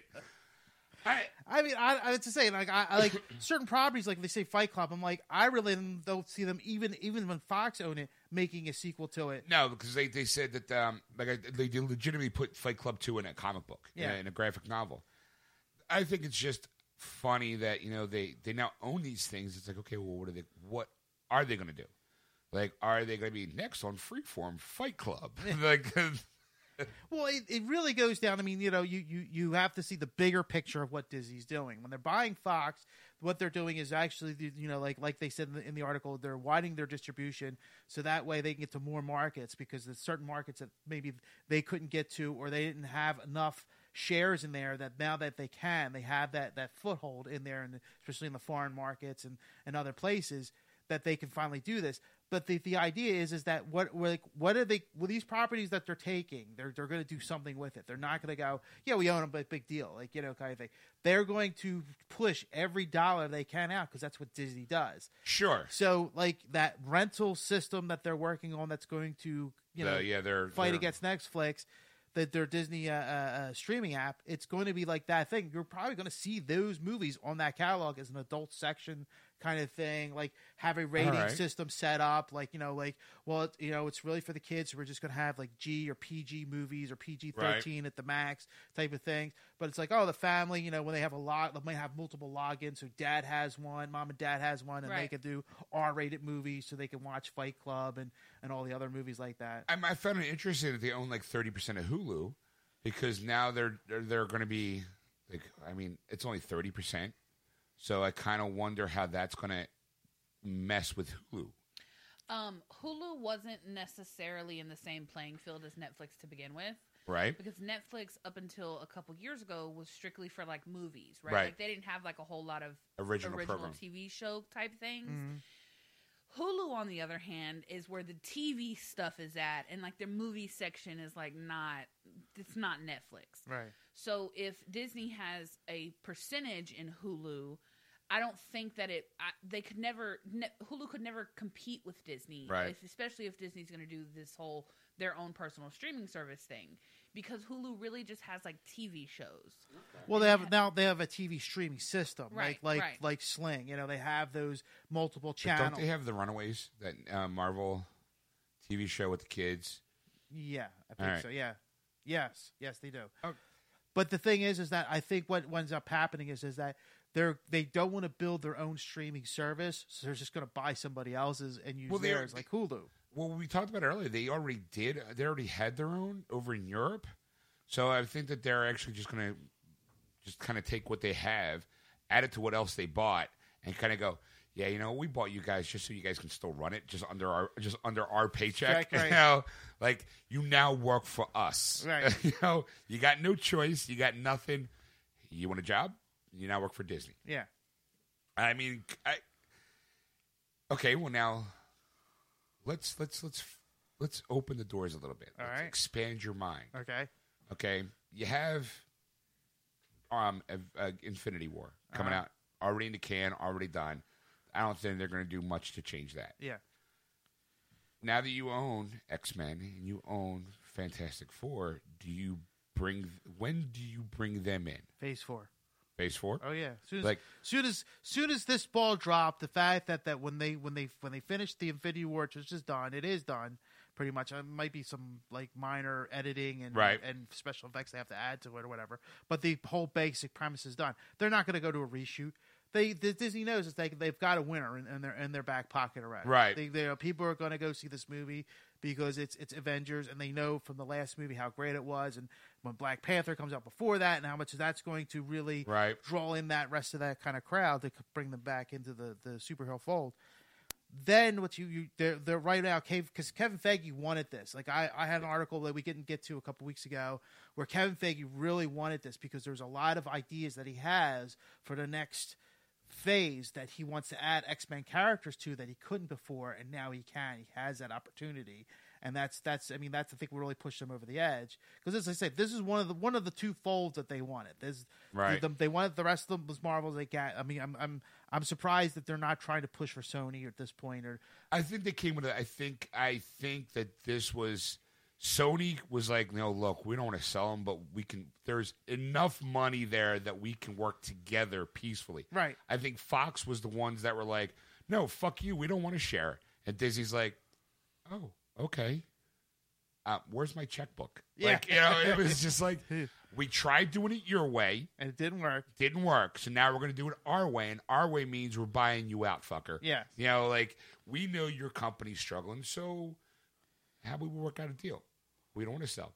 I, I mean, I, I have to say, like, I, I like certain properties, like they say Fight Club. I'm like, I really don't see them even even when Fox own it making a sequel to it. No, because they, they said that um, like I, they legitimately put Fight Club two in a comic book, in a- Yeah. in, a graphic novel. I think it's just funny that you know they they now own these things. It's like okay, well, what are they? What are they going to do? Like, are they going to be next on Freeform Fight Club? like, Well, it, it really goes down. I mean, you know, you, you you have to see the bigger picture of what Disney's doing when they're buying Fox. What they're doing is actually, you know, like like they said in the, in the article, they're widening their distribution so that way they can get to more markets because there's certain markets that maybe they couldn't get to or they didn't have enough shares in there that now that they can, they have that that foothold in there, and especially in the foreign markets and and other places that they can finally do this. But the, the idea is is that what we're like what are they with these properties that they're taking? They're they're going to do something with it. They're not going to go, yeah, we own them, but big deal, like you know, kind of thing. They're going to push every dollar they can out because that's what Disney does. sure, So like that rental system that they're working on, that's going to you know yeah, they're fight they're- against Netflix. That their Disney uh, uh, uh, streaming app, it's going to be like that thing. You're probably going to see those movies on that catalog as an adult section kind of thing. Like have a rating right. system set up. Like you know, like well, it, you know, it's really for the kids. So we're just going to have like G or PG movies or PG thirteen at the max type of things. But it's like oh, the family. You know, when they have a lot, they might have multiple logins. So dad has one, mom and dad has one, and they can do R rated movies, so they can watch Fight Club and and all the other movies like that. I, I found it interesting that they own like thirty percent of Hulu because now they're they're, they're going to be like I mean it's only thirty percent, so I kind of wonder how that's going to mess with Hulu. Um, Hulu wasn't necessarily in the same playing field as Netflix to begin with. Right? Because Netflix, up until a couple years ago, was strictly for like movies, right? Right. Like they didn't have like a whole lot of Original original program. TV show type things. Mm-hmm. Hulu, on the other hand, is where the TV stuff is at, and like their movie section is like not. It's not Netflix. Right. So if Disney has a percentage in Hulu, I don't think that it. I, they could never. Ne, Hulu could never compete with Disney, Right. if- Especially if Disney's going to do this whole their own personal streaming service thing, because Hulu really just has like TV shows. Well, they have now they have a TV streaming system, Right, like like right. like Sling. You know, they have those multiple But channels. don't they have the Runaways that uh, Marvel TV show with the kids? yeah, I think All right. so. Yeah, yes, yes, they do. Oh. But the thing is, is that I think what ends up happening is is that they're they don't want to build their own streaming service, so they're just going to buy somebody else's and use Well, theirs, like Hulu. Well, we talked about earlier. They already did. They already had their own over in Europe, so I think that they're actually just going to just kind of take what they have, add it to what else they bought, and kind of go, yeah, you know, we bought you guys just so you guys can still run it, just under our just under our paycheck. Right, right. You know, like you now work for us. Right. you know, you got no choice. You got nothing. You want a job? You now work for Disney. Yeah, I mean, I okay. Well, now let's let's let's let's open the doors a little bit. All Let's right. expand your mind. Okay. Okay, you have um a, a Infinity War coming Uh-huh. out already in the can, already done. I don't think they're going to do much to change that. Yeah. Now that you own X Men and you own Fantastic Four, do you bring when do you bring them in? Phase four. Phase four? Oh yeah. Soon as, Like- soon as soon as this ball dropped, the fact that that when they when they when they finished the Infinity War, which is done, it is done pretty much. It might be some like minor editing and Right. and special effects they have to add to it or whatever. But the whole basic premise is done. They're not going to go to a reshoot. They the Disney knows is they they've got a winner in, in their in their back pocket already. Right. They, they people are going to go see this movie because it's it's Avengers and they know from the last movie how great it was and when Black Panther comes out before that and how much that's going to really Right. draw in that rest of that kind of crowd to bring them back into the the superhero fold. Then what you you they're they're right now because Kevin Feige wanted this. Like I I had an article that we didn't get to a couple weeks ago where Kevin Feige really wanted this because there's a lot of ideas that he has for the next phase that he wants to add X Men characters to that he couldn't before, and now he can. He has that opportunity, and that's that's. I mean, that's I think what really pushed them over the edge. Because as I said, this is one of the one of the two folds that they wanted. There's Right. the- they wanted the rest of them was Marvels. They got. I mean, I'm I'm I'm surprised that they're not trying to push for Sony at this point. Or I think they came with it. I think I think that this was Sony was like, no, look, we don't want to sell them, but we can. There's enough money there that we can work together peacefully. Right. I think Fox was the ones that were like, no, fuck you, we don't want to share. And Disney's like, oh, okay. Uh, where's my checkbook? Yeah. Like, you know, it was just like we tried doing it your way, and it didn't work. didn't work. So now we're going to do it our way, and our way means we're buying you out, fucker. Yeah. You know, like we know your company's struggling, so how we work out a deal? We don't want to sell.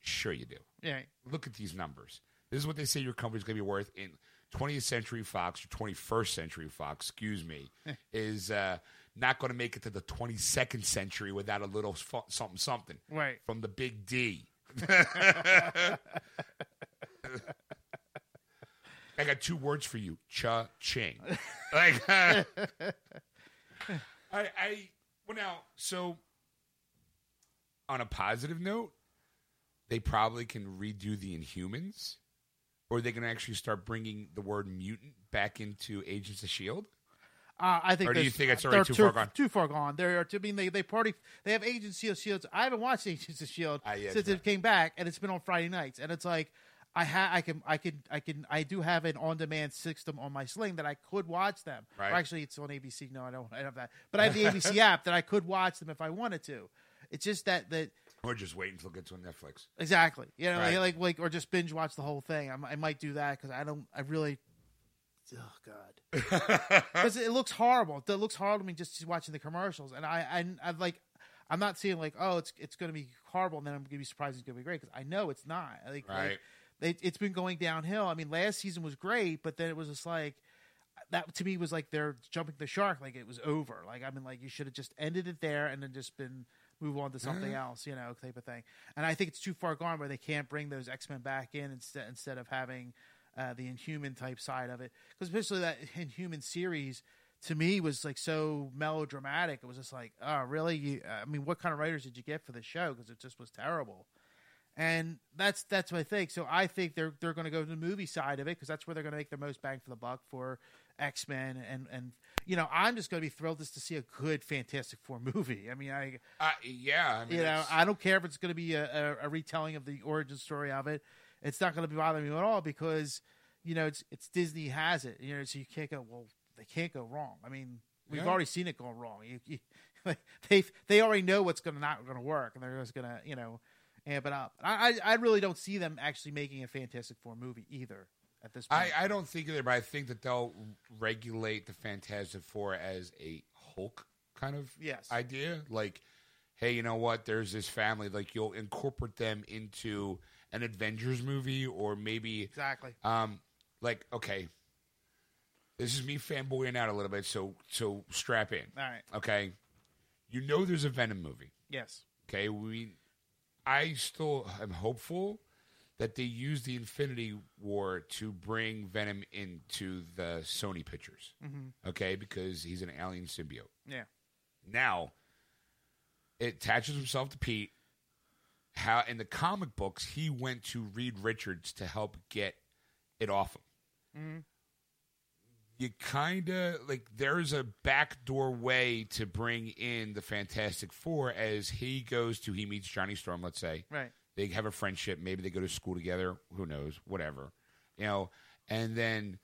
Sure, you do. Yeah. Look at these numbers. This is what they say your company's going to be worth in 20th Century Fox or 21st Century Fox, excuse me, is uh, not going to make it to the 22nd century without a little fu- something, something Right. from the big D. I got two words for you: cha-ching. like, I, I, well, now, so on a positive note, they probably can redo the Inhumans, or they can actually start bringing the word mutant back into Agents of Shield. Uh, I think. Or do you think it's already they're too far gone? Too far gone. They're. I mean, they they party. They have Agents of Shield. I haven't watched Agents of Shield Ah, yeah, since right. it came back, and it's been on Friday nights. And it's like, I ha- I can, I can, I can, I do have an on-demand system on my Sling that I could watch them. Right. Or actually, it's on ABC. No, I don't. I don't have that. But I have the ABC app that I could watch them if I wanted to. It's just that that Or just wait until it gets on Netflix. exactly. You know, Right. like like or just binge watch the whole thing. I, I might do that because I don't. I really. Oh God. because it looks horrible. It looks horrible to me just watching the commercials, and I, I, I like, I'm not seeing like, oh, it's it's going to be horrible, and then I'm going to be surprised it's going to be great because I know it's not. Like, like, Right. it, it's been going downhill. I mean, last season was great, but then it was just like that to me was like they're jumping the shark, like it was over. Like I mean, like you should have just ended it there and then just been move on to something else, you know, type of thing. And I think it's too far gone where they can't bring those X Men back in instead instead of having uh, the Inhuman type side of it, because especially that Inhuman series to me was like so melodramatic. It was just like, oh, really? You, I mean, what kind of writers did you get for the show? Because it just was terrible. And that's that's what I think. So I think they're they're going to go to the movie side of it because that's where they're going to make the most bang for the buck for X Men and and you know I'm just going to be thrilled just to see a good Fantastic Four movie. I mean I Uh, yeah, I mean, you know I don't care if it's going to be a, a, a retelling of the origin story of it. It's not going to be bothering me at all because you know it's it's Disney has it. You know so you can't go well they can't go wrong. I mean we've Yeah. already seen it go wrong. You, you, like they they already know what's going to not going to work and they're just going to you know amp it up. I, I I really don't see them actually making a Fantastic Four movie either at this point. I, I don't think either, but I think that they'll regulate the Fantastic Four as a Hulk kind of Yes. idea. Like, hey, you know what? There's this family. Like, you'll incorporate them into an Avengers movie, or maybe, exactly. um, like, okay, this is me fanboying out a little bit. So, so strap in. All right. Okay, you know, there's a Venom movie. Yes. Okay, we. I still am hopeful that they use the Infinity War to bring Venom into the Sony pictures. Mhm. Okay, because he's an alien symbiote. Yeah. Now, it attaches himself to Pete. How in the comic books he went to Reed Richards to help get it off him. Mm-hmm. You kind of like there's a backdoor way to bring in the Fantastic Four as he goes to he meets Johnny Storm. Let's say Right. they have a friendship. Maybe they go to school together. Who knows? Whatever. You know, and then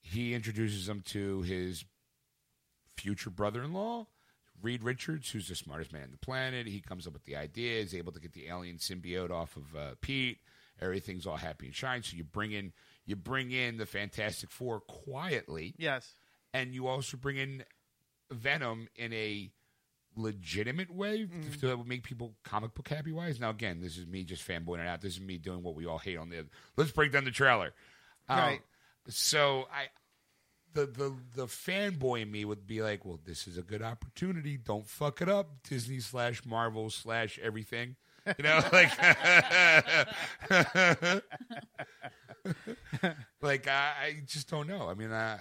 he introduces them to his future brother-in-law, Reed Richards, who's the smartest man on the planet. He comes up with the idea, is able to get the alien symbiote off of uh, Pete. Everything's all happy and shine. So you bring in you bring in the Fantastic Four quietly, Yes. and you also bring in Venom in a legitimate way that would make people comic book happy wise. Now, again, this is me just fanboying it out. This is me doing what we all hate on the. Let's break down the trailer. Um, Right. So I, the the the fanboy in me would be like, well, this is a good opportunity. Don't fuck it up. Disney slash Marvel slash everything. You know, like, like I, I just don't know. I mean, uh,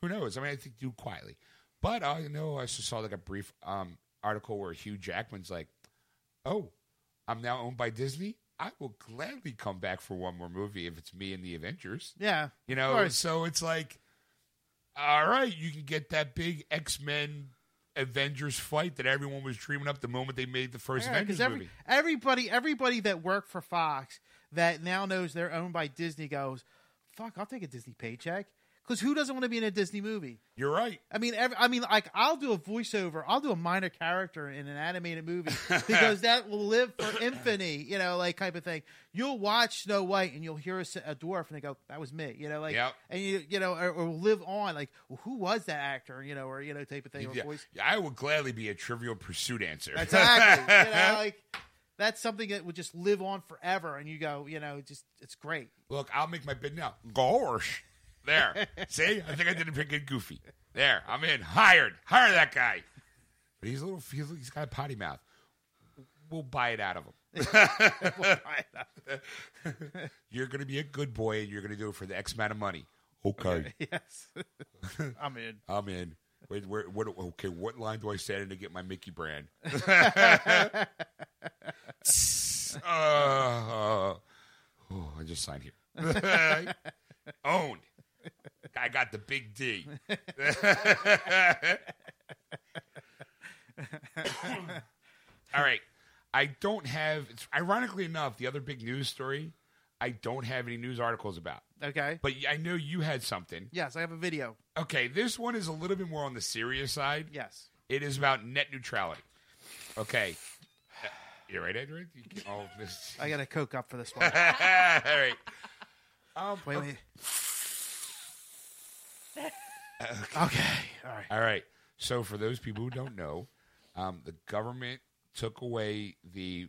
who knows? I mean, I think do quietly, but I know I just saw like a brief um, article where Hugh Jackman's like, "Oh, I'm now owned by Disney. I will gladly come back for one more movie if it's me and the Avengers." Yeah. You know, so it's like, all right, you can get that big X Men Avengers fight that everyone was dreaming up the moment they made the first Yeah, Avengers every, movie. everybody, everybody that worked for Fox that now knows they're owned by Disney goes, "Fuck, I'll take a Disney paycheck." Because who doesn't want to be in a Disney movie? You're right. I mean, every, I mean, like I'll do a voiceover, I'll do a minor character in an animated movie because that will live for infamy, you know, like type of thing. You'll watch Snow White and you'll hear a dwarf and they go, "That was me," you know, like, Yep. and you, you know, or, or live on, like, well, who was that actor, you know, or you know, type of thing, or Yeah. I would gladly be a Trivial Pursuit answer. Exactly. you know, like that's something that would just live on forever, and you go, you know, just it's great. Look, I'll make my bid now. Gosh. There. See? I think I did a pretty good goofy. There. I'm in. Hired. Hire that guy. But he's a little, he's, he's got a potty mouth. We'll buy it out of him. You're going to be a good boy and you're going to do it for the X amount of money. Okay. yes, I'm in. I'm in. Wait, where, what, okay, what line do I stand in to get my Mickey brand? uh, oh, I just signed here. Owned. I got the big D. All right. I don't have, it's, ironically enough, the other big news story, I don't have any news articles about. Okay. But I know you had something. Yes, I have a video. Okay, this one is a little bit more on the serious side. Yes. It is about net neutrality. Okay. Uh, You ready, Edward? You Oh. I got a Coke up for this one. All right. Um, Wait, wait. Okay. All right. All right. So, for those people who don't know, um, the government took away the.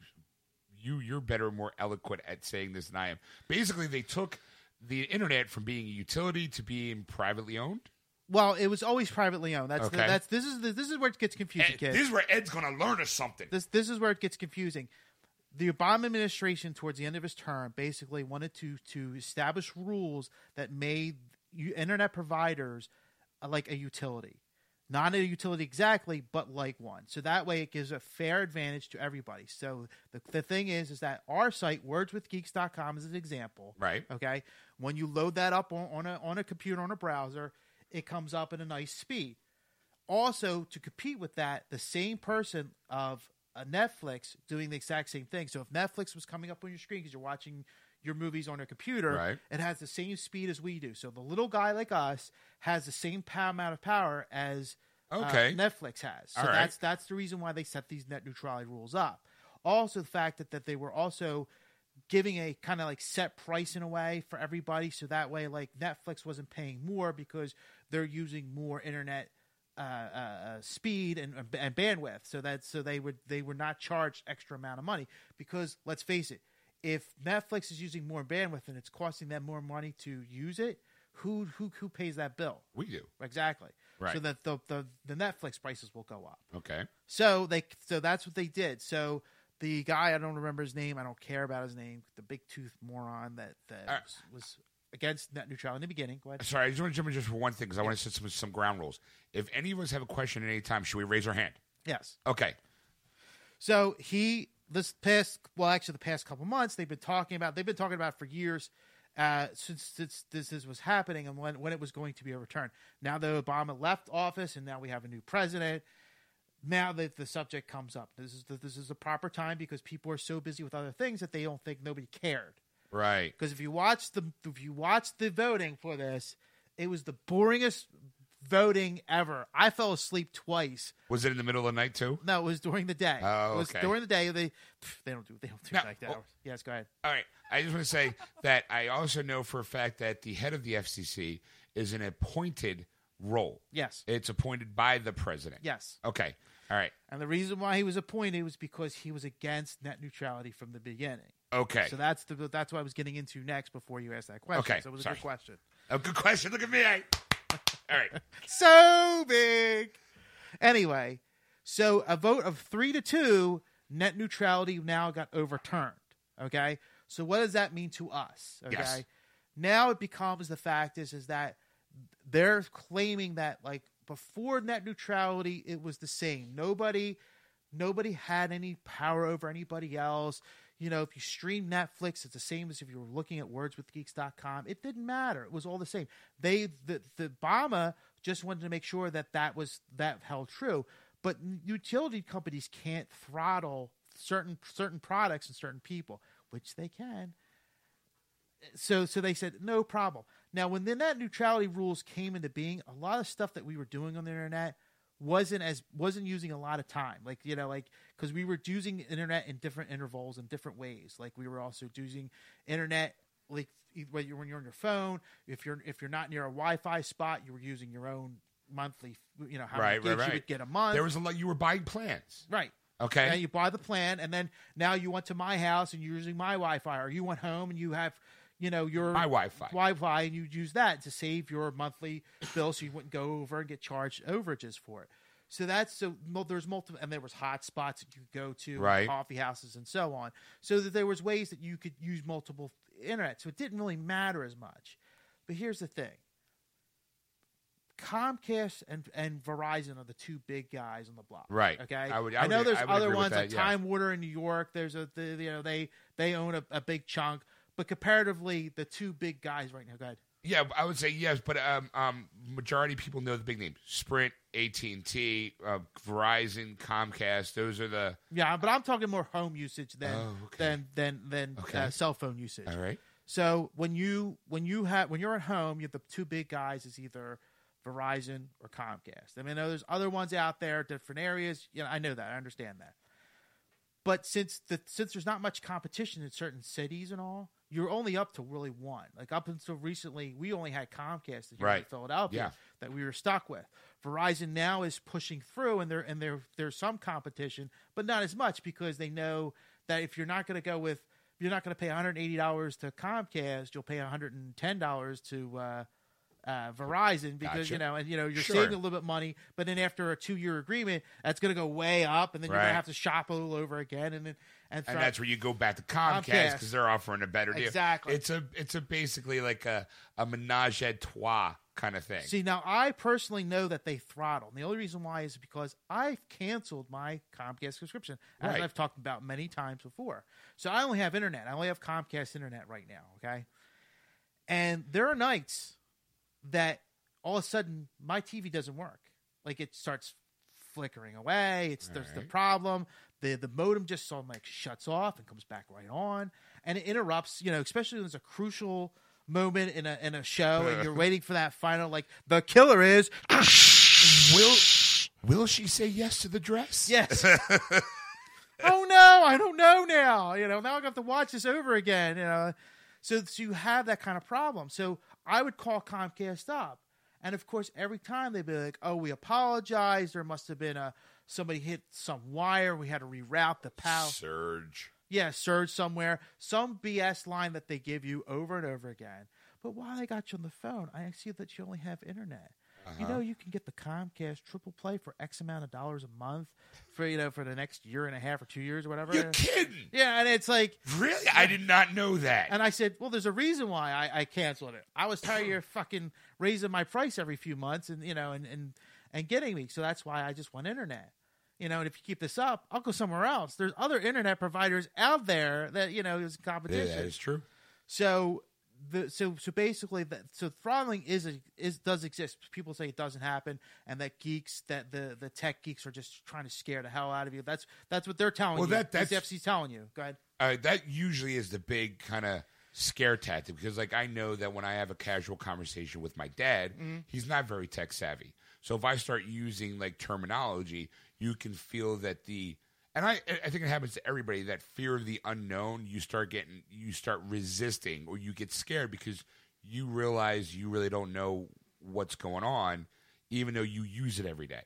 You, you're better, more eloquent at saying this than I am. Basically, they took the internet from being a utility to being privately owned. Well, it was always privately owned. That's the, that's this is the, this is where it gets confusing, Ed, kids. this is where Ed's going to learn us something. this this is where it gets confusing. The Obama administration, towards the end of his term, basically wanted to to establish rules that made internet providers uh, like a utility, not a utility exactly, but like one. So that way, it gives a fair advantage to everybody. So the the thing is, is that our site, wordswithgeeks.com, is an example. Right. Okay. When you load that up on, on a on a computer on a browser, it comes up at a nice speed also to compete with that, the same person of a Netflix doing the exact same thing. So if Netflix was coming up on your screen because you're watching your movies on a computer, Right. it has the same speed as we do. So the little guy like us has the same power amount of power as uh, Okay. Netflix has. So All right. that's that's the reason why they set these net neutrality rules up. Also, the fact that, that they were also giving a kind of like set price in a way for everybody, so that way like Netflix wasn't paying more because they're using more internet uh, uh, uh, speed and, and bandwidth. So that so they would they were not charged extra amount of money because let's face it, if Netflix is using more bandwidth and it's costing them more money to use it, who who who pays that bill? We do. Exactly. Right. So that the, the the Netflix prices will go up. Okay. So they so that's what they did. So the guy I don't remember his name. I don't care about his name. The big tooth moron that that Uh, was, was against net neutrality in the beginning. Go ahead. Sorry, I just want to jump in just for one thing because I want to set some, some ground rules. If any of us have a question at any time, should we raise our hand? Yes. Okay. So he this past well, actually the past couple months, they've been talking about they've been talking about it for years. Uh, since, since this, this was happening and when, when it was going to be a return. Now that Obama left office and now we have a new president, now that the subject comes up, this is the, this is the proper time because people are so busy with other things that they don't think nobody cared. Right. Because if you watch the if you watch the voting for this, it was the boringest voting ever. I fell asleep twice. Was it in the middle of the night too? No, it was during the day. Oh, it was okay. during the day. They pff, they don't do they don't do Now, like that. oh. yes, go ahead. All right. I just want to say that I also know for a fact that the head of the FCC is an appointed role. Yes, It's appointed by the president. yes. Okay. All right. And the reason why he was appointed was because he was against net neutrality from the beginning. Okay. So that's the that's what I was getting into next before you asked that question. Okay, so it was a sorry. good question. oh, good question. Look at me. I... All right. so big. Anyway, so a vote of three to two, net neutrality now got overturned. Okay, so what does that mean to us? Okay, Yes. now it becomes the fact is is that they're claiming that like before net neutrality, it was the same. Nobody, nobody had any power over anybody else. You know, if you stream Netflix, it's the same as if you were looking at wordswithgeeks.com. It didn't matter. It was all the same. They, the, the Obama just wanted to make sure that that was, that held true. But utility companies can't throttle certain, certain products and certain people, which they can so so they said no problem. Now, when the net neutrality rules came into being, a lot of stuff that we were doing on the internet wasn't as wasn't using a lot of time. Like you know, like because we were using internet in different intervals in different ways. Like we were also using internet like when you're when you're on your phone. If you're if you're not near a Wi-Fi spot, you were using your own monthly. You know how Right, many right, gigs you would get a month. There was a lot. You were buying plans. right. Okay. Now you buy the plan, and then now you went to my house and you're using my Wi-Fi, or you went home and you have, you know, your My Wi-Fi. Wi-Fi, and you'd use that to save your monthly bill, so you wouldn't go over and get charged overages for it. So that's so there's multiple, and there was hot spots that you could go to, Right. coffee houses, and so on. So that there was ways that you could use multiple internet. So it didn't really matter as much. But here's the thing: Comcast and and Verizon are the two big guys on the block. Right. Okay. I would- I I, would- know there's I would other ones that, like yeah. Time Warner in New York. There's a the, you know they they own a, a big chunk, but comparatively, the two big guys right now. Go ahead. Yeah, I would say yes, but um, um, majority of people know the big names: Sprint, AT and T, uh, Verizon, Comcast. Those are the. Yeah, but I'm talking more home usage than Oh, okay. than than than Okay. uh, cell phone usage. All right. So when you when you have when you're at home, you have the two big guys is either Verizon or Comcast. I mean, I know there's other ones out there, different areas. You know, I know that, I understand that. But since the since there's not much competition in certain cities and all, you're only up to really one. Like up until recently, we only had Comcast here in Philadelphia Yeah. that we were stuck with. Verizon now is pushing through, and there and there there's some competition, but not as much because they know that if you're not going to go with you're not going to pay 180 dollars to Comcast, you'll pay 110 dollars to uh, uh, Verizon because Gotcha. you know and you know you're Sure. saving a little bit money, but then after a two year agreement, that's going to go way up, and then you're going to have to shop all over again, and then and, that's where you go back to Comcast because they're offering a better deal. Exactly. It's a it's a basically like a a menage a trois kind of thing. See, now I personally know that they throttle. And the only reason why is because I've canceled my Comcast subscription, as Right. I've talked about many times before. So I only have internet. I only have Comcast internet right now, okay? And there are nights that all of a sudden my TV doesn't work. Like it starts flickering away. It's there's the problem. The the modem just sort of like shuts off and comes back right on. And it interrupts, you know, especially when there's a crucial moment in a in a show and you're waiting for that final like the killer is will will she say yes to the dress? Yes. oh no, I don't know now. You know, now I have to watch this over again. You know, so, so you have that kind of problem. So I would call Comcast up, and of course, every time they'd be like, "Oh, we apologize. There must have been a somebody hit some wire. We had to reroute the power." Surge. Yeah, surge somewhere, some BS line that they give you over and over again. But while I got you on the phone, I see that you only have internet. You Uh-huh. know, you can get the Comcast triple play for X amount of dollars a month for you know for the next year and a half or two years or whatever. You're kidding. Yeah, and it's like, Really? I did not know that. and I said, well, there's a reason why I, I canceled it. I was tired of you fucking raising my price every few months, and you know, and and and getting me. So that's why I just want internet. You know, and if you keep this up, I'll go somewhere else. There's other internet providers out there that you know is competition. Yeah, that is true. So the so so basically that so throttling is a, is does exist. People say it doesn't happen, and that geeks that the the tech geeks are just trying to scare the hell out of you. That's that's what they're telling Well, you. that- That's FCC's telling you. Go ahead. uh, that usually is the big kind of scare tactic because like i know that when i have a casual conversation with my dad he's not very tech savvy so if i start using like terminology you can feel that the and i i think it happens to everybody that fear of the unknown you start getting you start resisting or you get scared because you realize you really don't know what's going on even though you use it every day,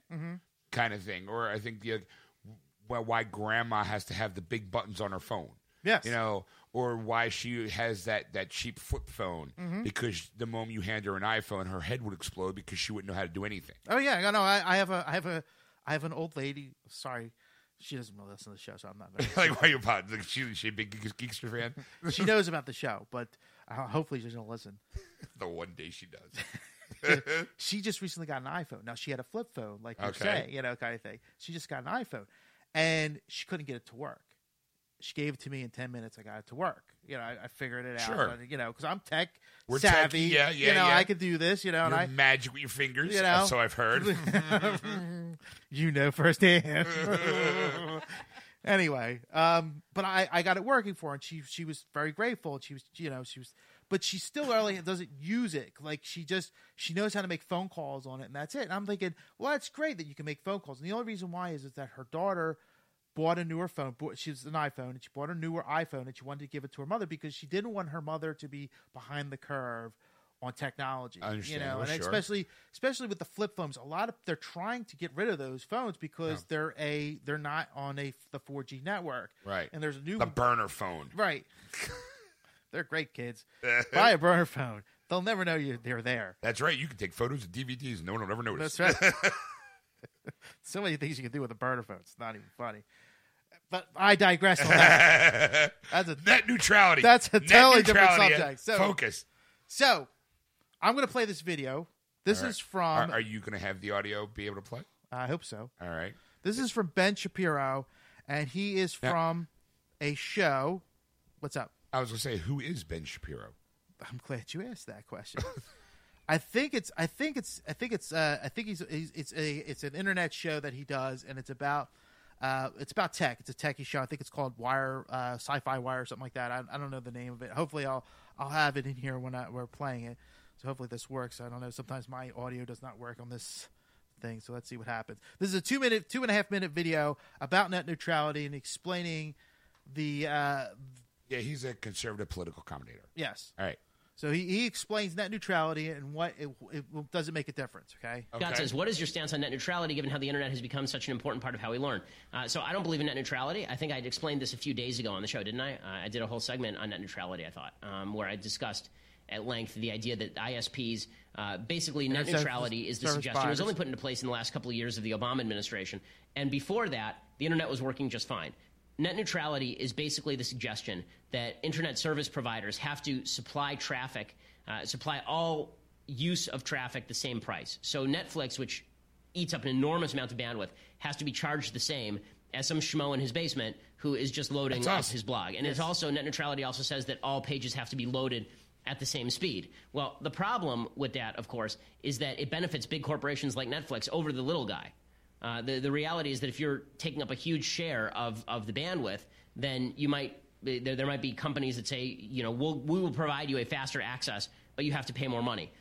kind of thing or i think the well, why grandma has to have the big buttons on her phone Yes. you know, or why she has that that cheap flip phone Mm-hmm. because the moment you hand her an iPhone, her head would explode because she wouldn't know how to do anything. Oh yeah, I know. I, I have a I have a I have an old lady. Sorry, she doesn't really listen to the show, so I'm not. Very, like, why you about? Like, she she a big Geeks- Geekster fan. she knows about the show, but uh, hopefully she doesn't listen. the one day she does. she just recently got an iPhone. Now she had a flip phone, like you Okay. say, you know, kind of thing. She just got an iPhone, and she couldn't get it to work. She gave it to me in ten minutes. I got it to work. You know, I, I figured it out. Sure. But, you know, because I'm tech We're savvy. techie, yeah, yeah, You know, yeah. I could do this. You know, and You're I, magic with your fingers. You know. so I've heard. you know firsthand. anyway, um, but I, I got it working for her, and she she was very grateful. And she was you know she was, but she still really doesn't use it. Like she just she knows how to make phone calls on it, and that's it. And I'm thinking, well, that's great that you can make phone calls. And the only reason why is is that her daughter bought a newer phone. bought- She's an iPhone, and she bought a newer iPhone, and she wanted to give it to her mother because she didn't want her mother to be behind the curve on technology. I understand. You know, Well, and sure. especially especially with the flip phones, a lot of they're trying to get rid of those phones because they're a they're not on a the 4G network. Right. And there's a new the burner phone. right. they're great kids. Buy a burner phone. They'll never know you they're there. That's right. You can take photos of DVDs and no one will ever notice. That's right. so many things you can do with a burner phone. It's not even funny. But I digress on that. That's a Net neutrality. That's a totally different subject. So- Focus. so I'm gonna play this video. This right. is from Are, are you going to have the audio be able to play? I hope so. All right. This is from Ben Shapiro, and he is from a show. What's up? I was going to say, who is Ben Shapiro? I'm glad you asked that question. I think it's. I think it's. I think it's. Uh, I think he's, he's. It's a. It's an internet show that he does, and it's about. Uh, it's about tech. It's a techie show. I think it's called Wire, uh, Sci-Fi Wire, or something like that. I, I don't know the name of it. Hopefully, I'll I'll have it in here when I, we're playing it. So hopefully this works. I don't know. Sometimes my audio does not work on this thing. So let's see what happens. This is a two minute, two and a half minute video about net neutrality and explaining the. Uh, Yeah, he's a conservative political commentator. yes. All right. So he, he explains net neutrality and what it, it does it make a difference. Okay. Okay. Scott says, "What is your stance on net neutrality, given how the internet has become such an important part of how we learn?" Uh, so I don't believe in net neutrality. I think I explained this a few days ago on the show, didn't I? Uh, I did a whole segment on net neutrality. I thought, um, where I discussed at length the idea that ISPs, uh, basically net neutrality is the service suggestion. It was only put into place in the last couple of years of the Obama administration, and before that, the internet was working just fine. Net neutrality is basically the suggestion that internet service providers have to supply traffic, uh, supply all use of traffic the same price. So Netflix, which eats up an enormous amount of bandwidth, has to be charged the same as some schmo in his basement who is just loading That's up his blog. And it's also net neutrality also says that all pages have to be loaded at the same speed. Well, the problem with that, of course, is that it benefits big corporations like Netflix over the little guy. Uh, the, the reality is that if you're taking up a huge share of, of the bandwidth, then you might there, there might be companies that say, you know, we'll, we will provide you a faster access, but you have to pay more money.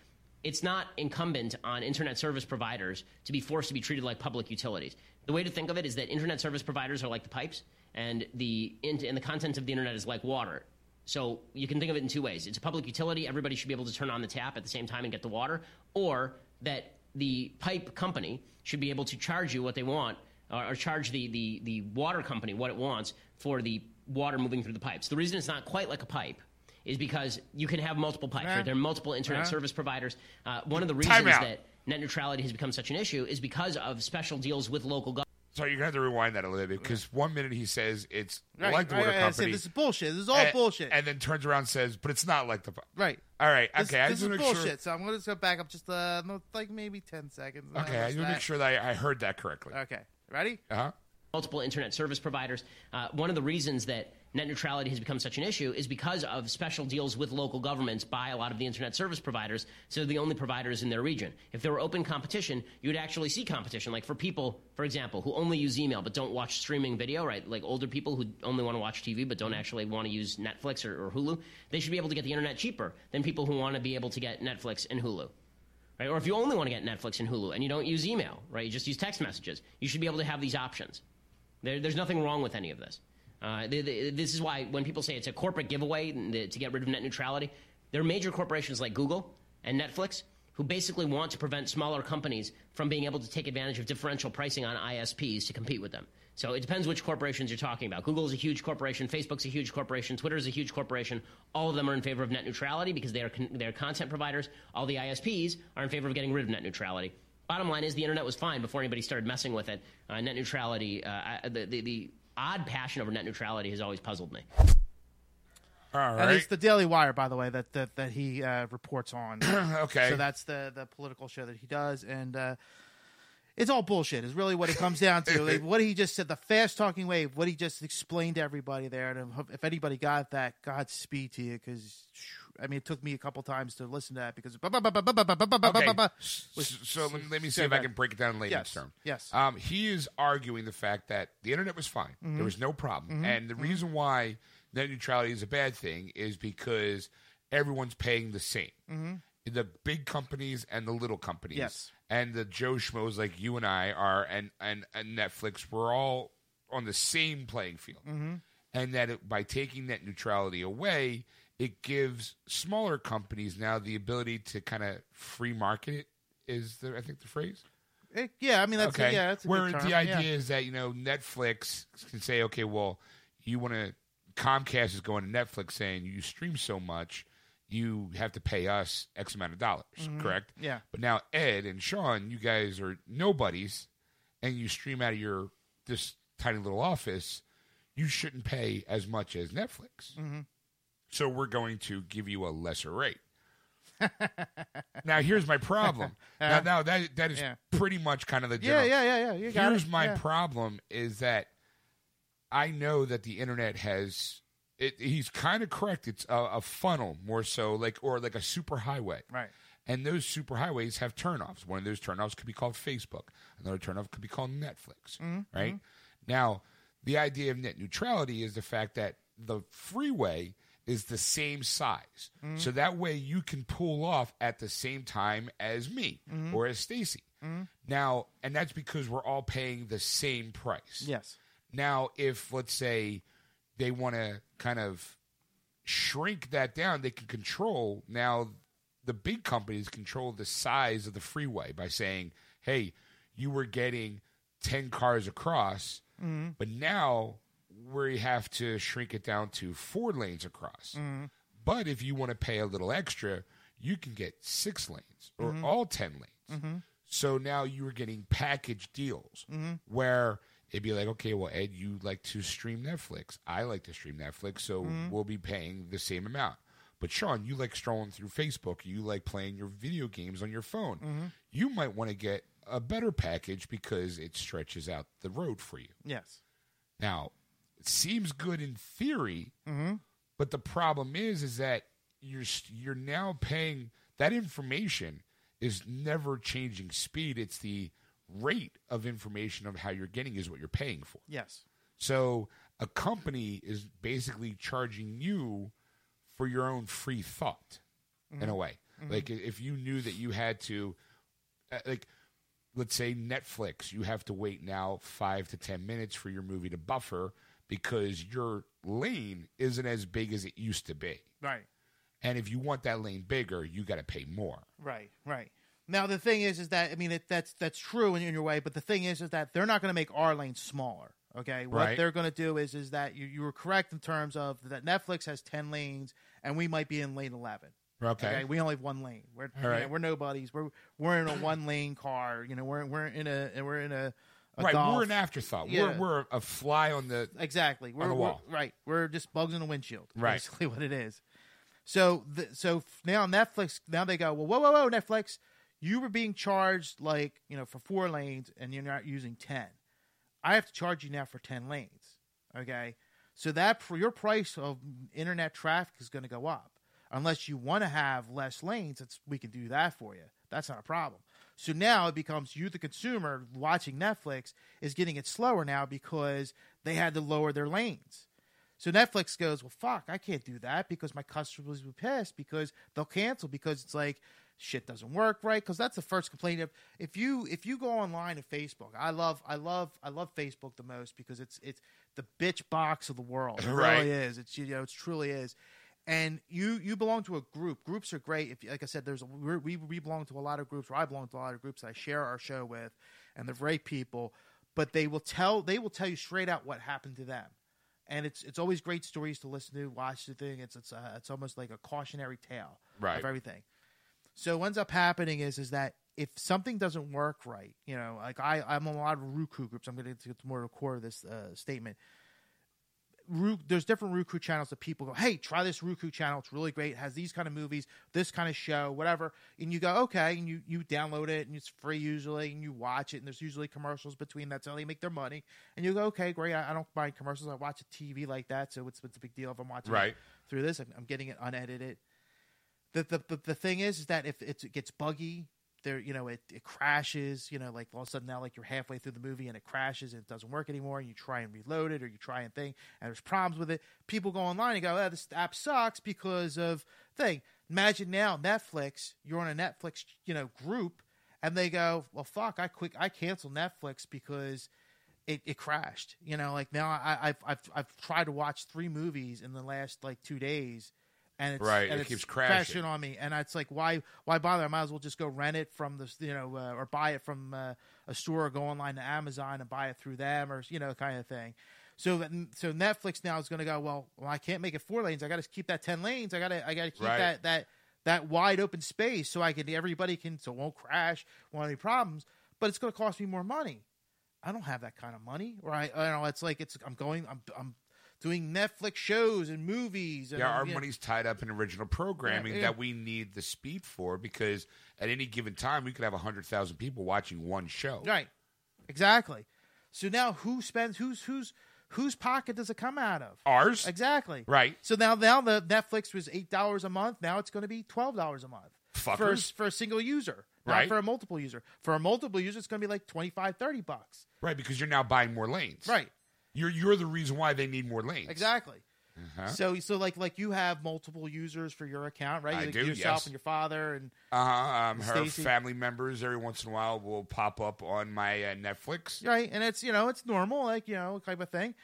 It's not incumbent on internet service providers to be forced to be treated like public utilities. The way to think of it is that internet service providers are like the pipes, and the and the content of the internet is like water. So you can think of it in two ways. It's a public utility. Everybody should be able to turn on the tap at the same time and get the water, or that the pipe company should be able to charge you what they want, or, or charge the, the, the water company what it wants for the water moving through the pipes. The reason it's not quite like a pipe is because you can have multiple pipes. Right? There are multiple internet Yeah. service providers. Uh, one of the reasons that net neutrality has become such an issue is because of special deals with local governments. So you're going to have to rewind that a little bit because one minute he says it's Right. like the Right, water right, I said, company. this is bullshit. This is all and, bullshit. And then turns around and says, but it's not like the. right. All right. Okay. This, I this just is want to make bullshit. sure. So I'm going to just go back up just uh, no, like maybe ten seconds. Okay. I just want to make sure that I, I heard that correctly. Okay. Ready? Uh huh. multiple internet service providers. Uh, one of the reasons that net neutrality has become such an issue is because of special deals with local governments by a lot of the internet service providers. So they're the only providers in their region. If there were open competition, you would actually see competition. Like for people, for example, who only use email but don't watch streaming video, right? Like older people who only want to watch TV but don't actually want to use Netflix or, or Hulu, they should be able to get the internet cheaper than people who want to be able to get Netflix and Hulu. Right? Or if you only want to get Netflix and Hulu and you don't use email, right? You just use text messages. You should be able to have these options. There, there's nothing wrong with any of this. Uh, this is why when people say it's a corporate giveaway to get rid of net neutrality, there are major corporations like Google and Netflix who basically want to prevent smaller companies from being able to take advantage of differential pricing on ISPs to compete with them. So it depends which corporations you're talking about. Google is a huge corporation, Facebook's a huge corporation, Twitter is a huge corporation. All of them are in favor of net neutrality because they are, con- they are content providers. All the ISPs are in favor of getting rid of net neutrality. Bottom line is the internet was fine before anybody started messing with it. Uh, net neutrality, uh, the, the odd passion over net neutrality has always puzzled me. All And it's the Daily Wire, by the way, that that, that he uh, reports on. okay. So that's the the political show that he does, and uh, it's all bullshit. Is really what it comes down to. Like, what he just said, the fast talking wave. What he just explained to everybody there, and if- if anybody got that, Godspeed to you, because I mean, it took me a couple times to listen to that because. Okay. So let me, let me see if I can break it down in layman's Yes. term. Yes. Um, he is arguing the fact that the internet was fine. Mm-hmm. There was no problem. And the reason why net neutrality is a bad thing is because everyone's paying the same. The big companies and the little companies. Mm-hmm. Yes. And the Joe Schmoes like you and I are and, and, and Netflix, we're all on the same playing field. Mm-hmm. And that it, by taking net neutrality away, it gives smaller companies now the ability to kind of free market it is the I think the phrase. It- yeah, I mean that's okay. yeah, that's a Where the idea yeah. is that you know Netflix can say, okay, well, you want to Comcast is going to Netflix saying you stream so much, you have to pay us X amount of dollars, correct? Mm-hmm. Yeah. But now Ed and Sean, you guys are nobodies, and you stream out of your this tiny little office. You shouldn't pay as much as Netflix. Mm-hmm. So we're going to give you a lesser rate. now here's my problem. now, now that that is Yeah. pretty much kind of the yeah, general. yeah, yeah, yeah. You got Here's it. my yeah. problem: is that I know that the internet has. It, he's kind of correct. It's a, a funnel more so, like or like a super highway. Right. And those super highways have turnoffs. One of those turnoffs could be called Facebook. Another turnoff could be called Netflix. Mm-hmm. Right. Now, the idea of net neutrality is the fact that the freeway is the same size. Mm-hmm. So that way you can pull off at the same time as me Mm-hmm. or as Stacy. Now, and that's because we're all paying the same price. Yes. Now, if let's say they want to kind of shrink that down, they can control now the big companies control the size of the freeway by saying, "Hey, you were getting 10 cars across, but now we have to shrink it down to 4 lanes across." Mm-hmm. But if you want to pay a little extra, you can get 6 lanes or mm-hmm. all 10 lanes. Mm-hmm. So now you are getting package deals where it'd be like, okay, well, Ed, you like to stream Netflix. I like to stream Netflix, so we'll be paying the same amount. But Sean, you like strolling through Facebook. You like playing your video games on your phone. You might want to get a better package because it stretches out the road for you. Yes. Now, it seems good in theory, mm-hmm. but the problem is, is that you're you're now paying that information is never changing speed. It's the rate of information of how you're getting is what you're paying for. Yes. So a company is basically charging you for your own free thought in a mm-hmm. way. Mm-hmm. Like if you knew that you had to, uh, like, let's say Netflix, you have to wait now five to 10 minutes for your movie to buffer because your lane isn't as big as it used to be. Right. And if you want that lane bigger, you got to pay more. Right, right. Now the thing is, is that I mean, it, that's that's true in, in your way, but the thing is, is that they're not going to make our lane smaller. Okay, what Right. they're going to do is, is that you you were correct in terms of that Netflix has ten lanes, and we might be in lane eleven. Okay. we only have one lane. We're right. you know, we're nobodies. We're we're in a one lane car. You know, we're we're in a we're in a right. Golf. We're an afterthought. Yeah. We're, we're a fly on the. Exactly. We're, the we're- wall. right. We're just bugs in a windshield. Right. Basically, what it is. So, the, so now Netflix. Now they go. Well, whoa, whoa, whoa, Netflix. You were being charged like you know for four lanes, and you're not using ten. I have to charge you now for ten lanes. Okay, so that for your price of internet traffic is going to go up. Unless you want to have less lanes, it's, we can do that for you. That's not a problem. So now it becomes you, the consumer, watching Netflix is getting it slower now because they had to lower their lanes. So Netflix goes, well, fuck, I can't do that because my customers will be pissed because they'll cancel because it's like shit doesn't work right. Because that's the first complaint. If if you if you go online to Facebook, I love I love I love Facebook the most because it's it's the bitch box of the world. It Right. really is. It's you know it truly is. And you you belong to a group. Groups are great. If like I said, there's a, we we belong to a lot of groups. Or I belong to a lot of groups that I share our show with, and they're great people. But they will tell they will tell you straight out what happened to them and it's it's always great stories to listen to, watch the thing. It's it's uh, it's almost like a cautionary tale Right. of everything. So what ends up happening is is that if something doesn't work right, you know, like I I'm on a lot of Roku groups. I'm going to get to more to the core of this uh, statement. Ru- there's different Roku channels that people go, hey, try this Roku channel. It's really great. It has these kind of movies, this kind of show, whatever. And you go, okay, and you you download it, and it's free usually, and you watch it, and there's usually commercials between. That's how they make their money. And you go, okay, great. I, I don't mind commercials. I watch a TV like that, so it's, it's a big deal if I'm watching Right. through this. I'm, I'm getting it unedited. The, the the the thing is, is that if it's, it gets buggy, there you know it, it crashes. You know, like all of a sudden now, like you're halfway through the movie and it crashes and it doesn't work anymore, and you try and reload it or you try and thing, and there's problems with it. People go online and go, "Oh, this app sucks because of thing." Imagine now Netflix. You're on a Netflix, you know, group, and they go, "Well, fuck, I quick, I cancel Netflix because." It, it crashed, you know. Like now, I, I've I've I've tried to watch three movies in the last like two days, and it's Right, and it keeps crashing. on me, and it's like why why bother? I might as well just go rent it from the you know uh, or buy it from uh, a store, or go online to Amazon and buy it through them, or you know kind of thing. So that so Netflix now is going to go well. Well, I can't make it four lanes. I got to keep that ten lanes. I got to I got to keep Right. that that that wide open space so I can everybody can so it won't crash, won't have any problems. But it's going to cost me more money. I don't have that kind of money. Or I, I don't know. It's like it's I'm going. I'm I'm doing Netflix shows and movies. And Yeah, our you know- money's tied up in original programming Yeah, yeah. that we need the speed for because at any given time we could have hundred thousand people watching one show. Right. Exactly. So now who spends whose whose whose pocket does it come out of? Ours, Exactly. right? So now now the Netflix was eight dollars a month. Now it's going to be twelve dollars a month for Fuckers. for a single user, not Right. for a multiple user. For a multiple user, it's going to be like 25, 30 bucks. Right, because you're now buying more lanes. Right. You're you're the reason why they need more lanes. Exactly. Uh-huh. So so like like you have multiple users for your account, right? I Like do, Yourself yes. and your father and Uh-huh. Um, her family members every once in a while will pop up on my uh, Netflix. right and it's you know it's normal like you know type of thing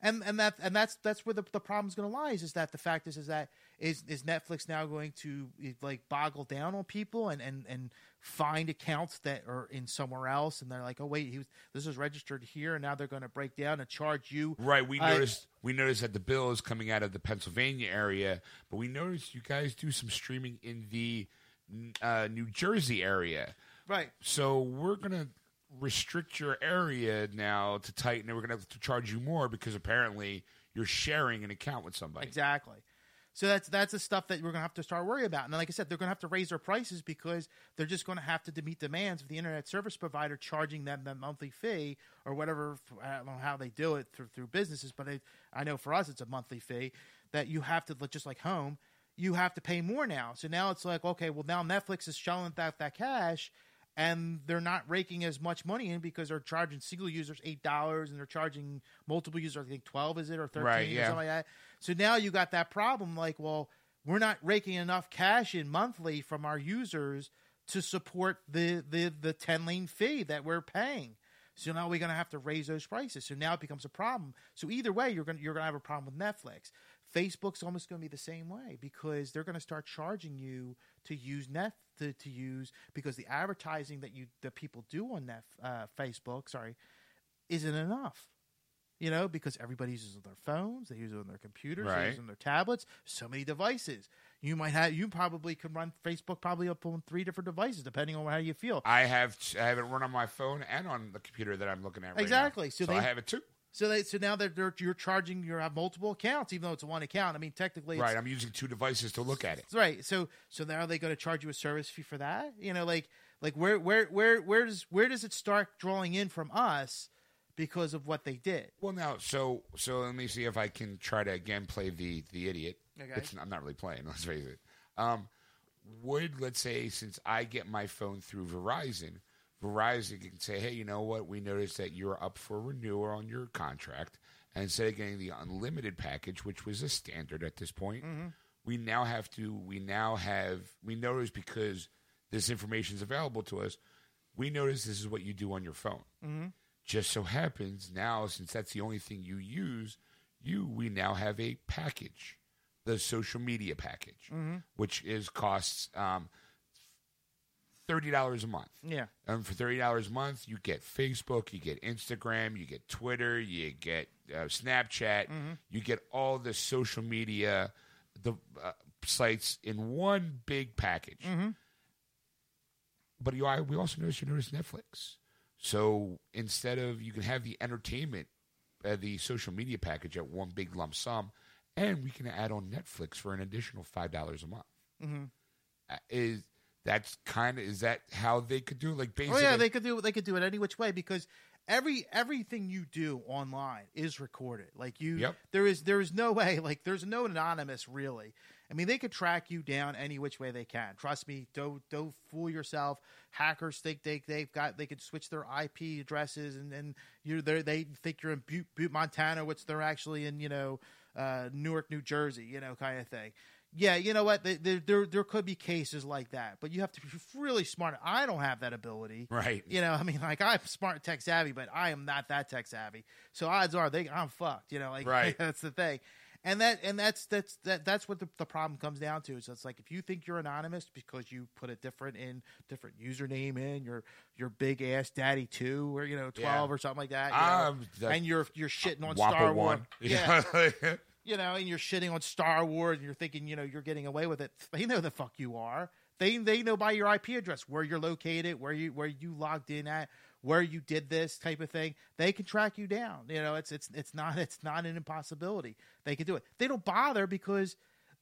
and and that and that's that's where the, the problem's going to lie is, is that the fact is is that is is netflix now going to like boggle down on people and and and find accounts that are in somewhere else and they're like oh wait he was this is registered here and now they're going to break down and charge you Right, we I- noticed we noticed that the bill is coming out of the Pennsylvania area, but we noticed you guys do some streaming in the uh, New Jersey area. right So we're gonna restrict your area now to tighten it. We're gonna have to charge you more because apparently you're sharing an account with somebody. Exactly. So that's that's the stuff that we're gonna have to start worrying about. And like I said, they're gonna have to raise their prices because they're just gonna have to meet demands of the internet service provider charging them the monthly fee or whatever. I don't know how they do it through through businesses, but it, I know for us it's a monthly fee that you have to just like home. You have to pay more now. So now it's like okay, well now Netflix is shelling that that cash. And they're not raking as much money in because they're charging single users eight dollars, and they're charging multiple users, I think twelve is it or thirteen Right, or something like that. So now you got that problem like, well, we're not raking enough cash in monthly from our users to support the the the 10 lane fee that we're paying. So now we're going to have to raise those prices. So now it becomes a problem. So either way, you're going you're going to have a problem with Netflix. Facebook's almost going to be the same way because they're going to start charging you to use net to, to use because the advertising that you that people do on net uh, Facebook, sorry, isn't enough. You know, because everybody uses their phones, they use it on their computers, they Right. use it on their tablets. So many devices. You might have, you probably can run Facebook probably up on three different devices, depending on how you feel. I have I have it run on my phone and on the computer that I'm looking at right now. Exactly. So So, they- I have it too. So they, so now they're, they're you're charging, you have multiple accounts, even though it's one account. I mean, technically, it's, Right, I'm using two devices to look at it. Right. So so now are they going to charge you a service fee for that? You know, like like where where where where does where does it start drawing in from us because of what they did. Well, now, so so let me see if I can try to again play the the idiot. Okay. Which I'm not really playing. Let's face it. Um, would let's say since I get my phone through Verizon, Verizon can say, hey, you know what? We noticed that you're up for renewal on your contract, and instead of getting the unlimited package, which was a standard at this point, we now have to. We now have. We notice because this information is available to us. We notice this is what you do on your phone. Just so happens now, since that's the only thing you use, you we now have a package, the social media package, which is costs um, thirty dollars a month. Yeah. And for thirty dollars a month, you get Facebook, you get Instagram, you get Twitter, you get uh, Snapchat, you get all the social media, the uh, sites in one big package. But you, I, we also notice you notice Netflix. So instead of you can have the entertainment, uh, the social media package at one big lump sum, and we can add on Netflix for an additional five dollars a month. Uh, is that's kind of is that how they could do it? Like Oh basically, yeah, they could do they could do it any which way because every everything you do online is recorded. Like you, Yep. there is there is no way like there's no anonymous really. I mean, they could track you down any which way they can. Trust me. Don't don't fool yourself. Hackers think they they've got they could switch their IP addresses and and you they they think you're in Butte, Butte, Montana, which they're actually in you know uh, Newark, New Jersey, you know, kind of thing. Yeah, you know what? There, there, there, there could be cases like that, but you have to be really smart. I don't have that ability. Right. You know, I mean, like I'm smart tech savvy, but I am not that tech savvy. So odds are they I'm fucked. You know, like Right. that's the thing. And that and that's that's that that's what the, the problem comes down to. So it's like if you think you're anonymous because you put a different in different username in your your big ass daddy two or you know twelve Yeah. or something like that, you Um, the and you're you're shitting on Star Wars, one. yeah, you know, and you're shitting on Star Wars, and you're thinking, you know, you're getting away with it. They know the fuck you are. They they know by your IP address where you're located, where you where you logged in at, where you did this type of thing. They can track you down. You know, it's it's it's not it's not an impossibility. They can do it. They don't bother because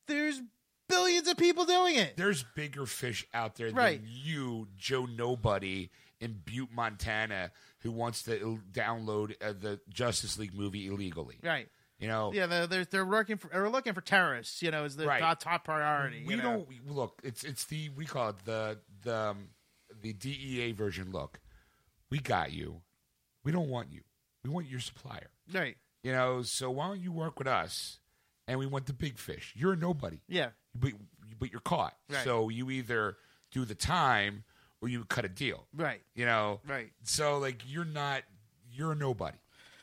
there's billions of people doing it. There's bigger fish out there Right. than you, Joe Nobody, in Butte, Montana, who wants to il- download uh, the Justice League movie illegally. Right. You know, Yeah, they're they're, they're working for they're looking for terrorists. You know, is the Right. top, top priority. we you know? don't we- look. It's it's the we call it the the um, the DEA version. Look, we got you. We don't want you. We want your supplier. right. You know, so why don't you work with us? And we want the big fish. You're a nobody. Yeah. but but you're caught. Right. So you either do the time or you cut a deal. Right. You know, Right. So like you're not you're a nobody.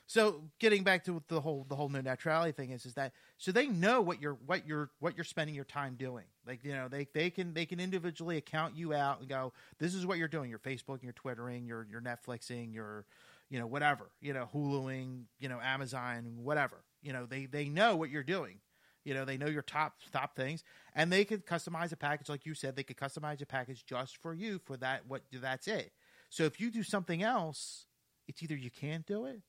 So getting back to the whole the whole net neutrality thing is is that so they know what you're what you're what you're spending your time doing. Like you know they they can they can individually account you out and go this is what you're doing. Your Facebook, your Twittering, your your Netflixing, your you know whatever you know Huluing, you know Amazon, whatever. You know they they know what you're doing. You know they know your top top things, and they could customize a package like you said. They could customize a package just for you for that. What that's it. So if you do something else, it's either you can't do it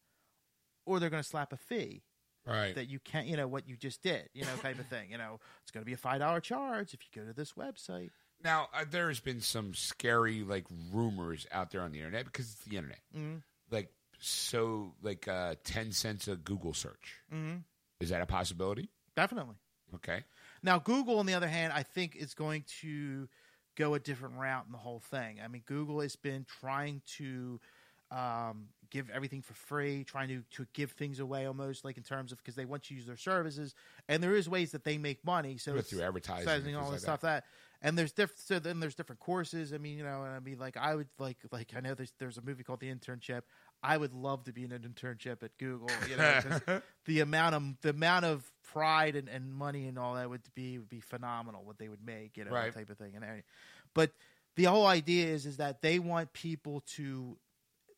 or they're going to slap a fee Right. that you can't, you know, what you just did, you know, type of thing. You know, it's going to be a five dollar charge if you go to this website. Now uh, there has been some scary like rumors out there on the internet because it's the internet. Mm-hmm. Like so, like uh, ten cents a Google search. Mm-hmm. Is that a possibility? Definitely. Okay. Now, Google, on the other hand, I think is going to go a different route in the whole thing. I mean, Google has been trying to um, give everything for free, trying to, to give things away almost like in terms of because they want you to use their services, and there is ways that they make money. So it's- through advertising advertising and all this like stuff that. And there's different. So then there's different courses. I mean, you know, and I mean, like I would like like I know there's there's a movie called The Internship. I would love to be in an internship at Google. You know the amount of the amount of pride and, and money and all that would be would be phenomenal. What they would make, you know, Right. that type of thing. And but the whole idea is is that they want people to.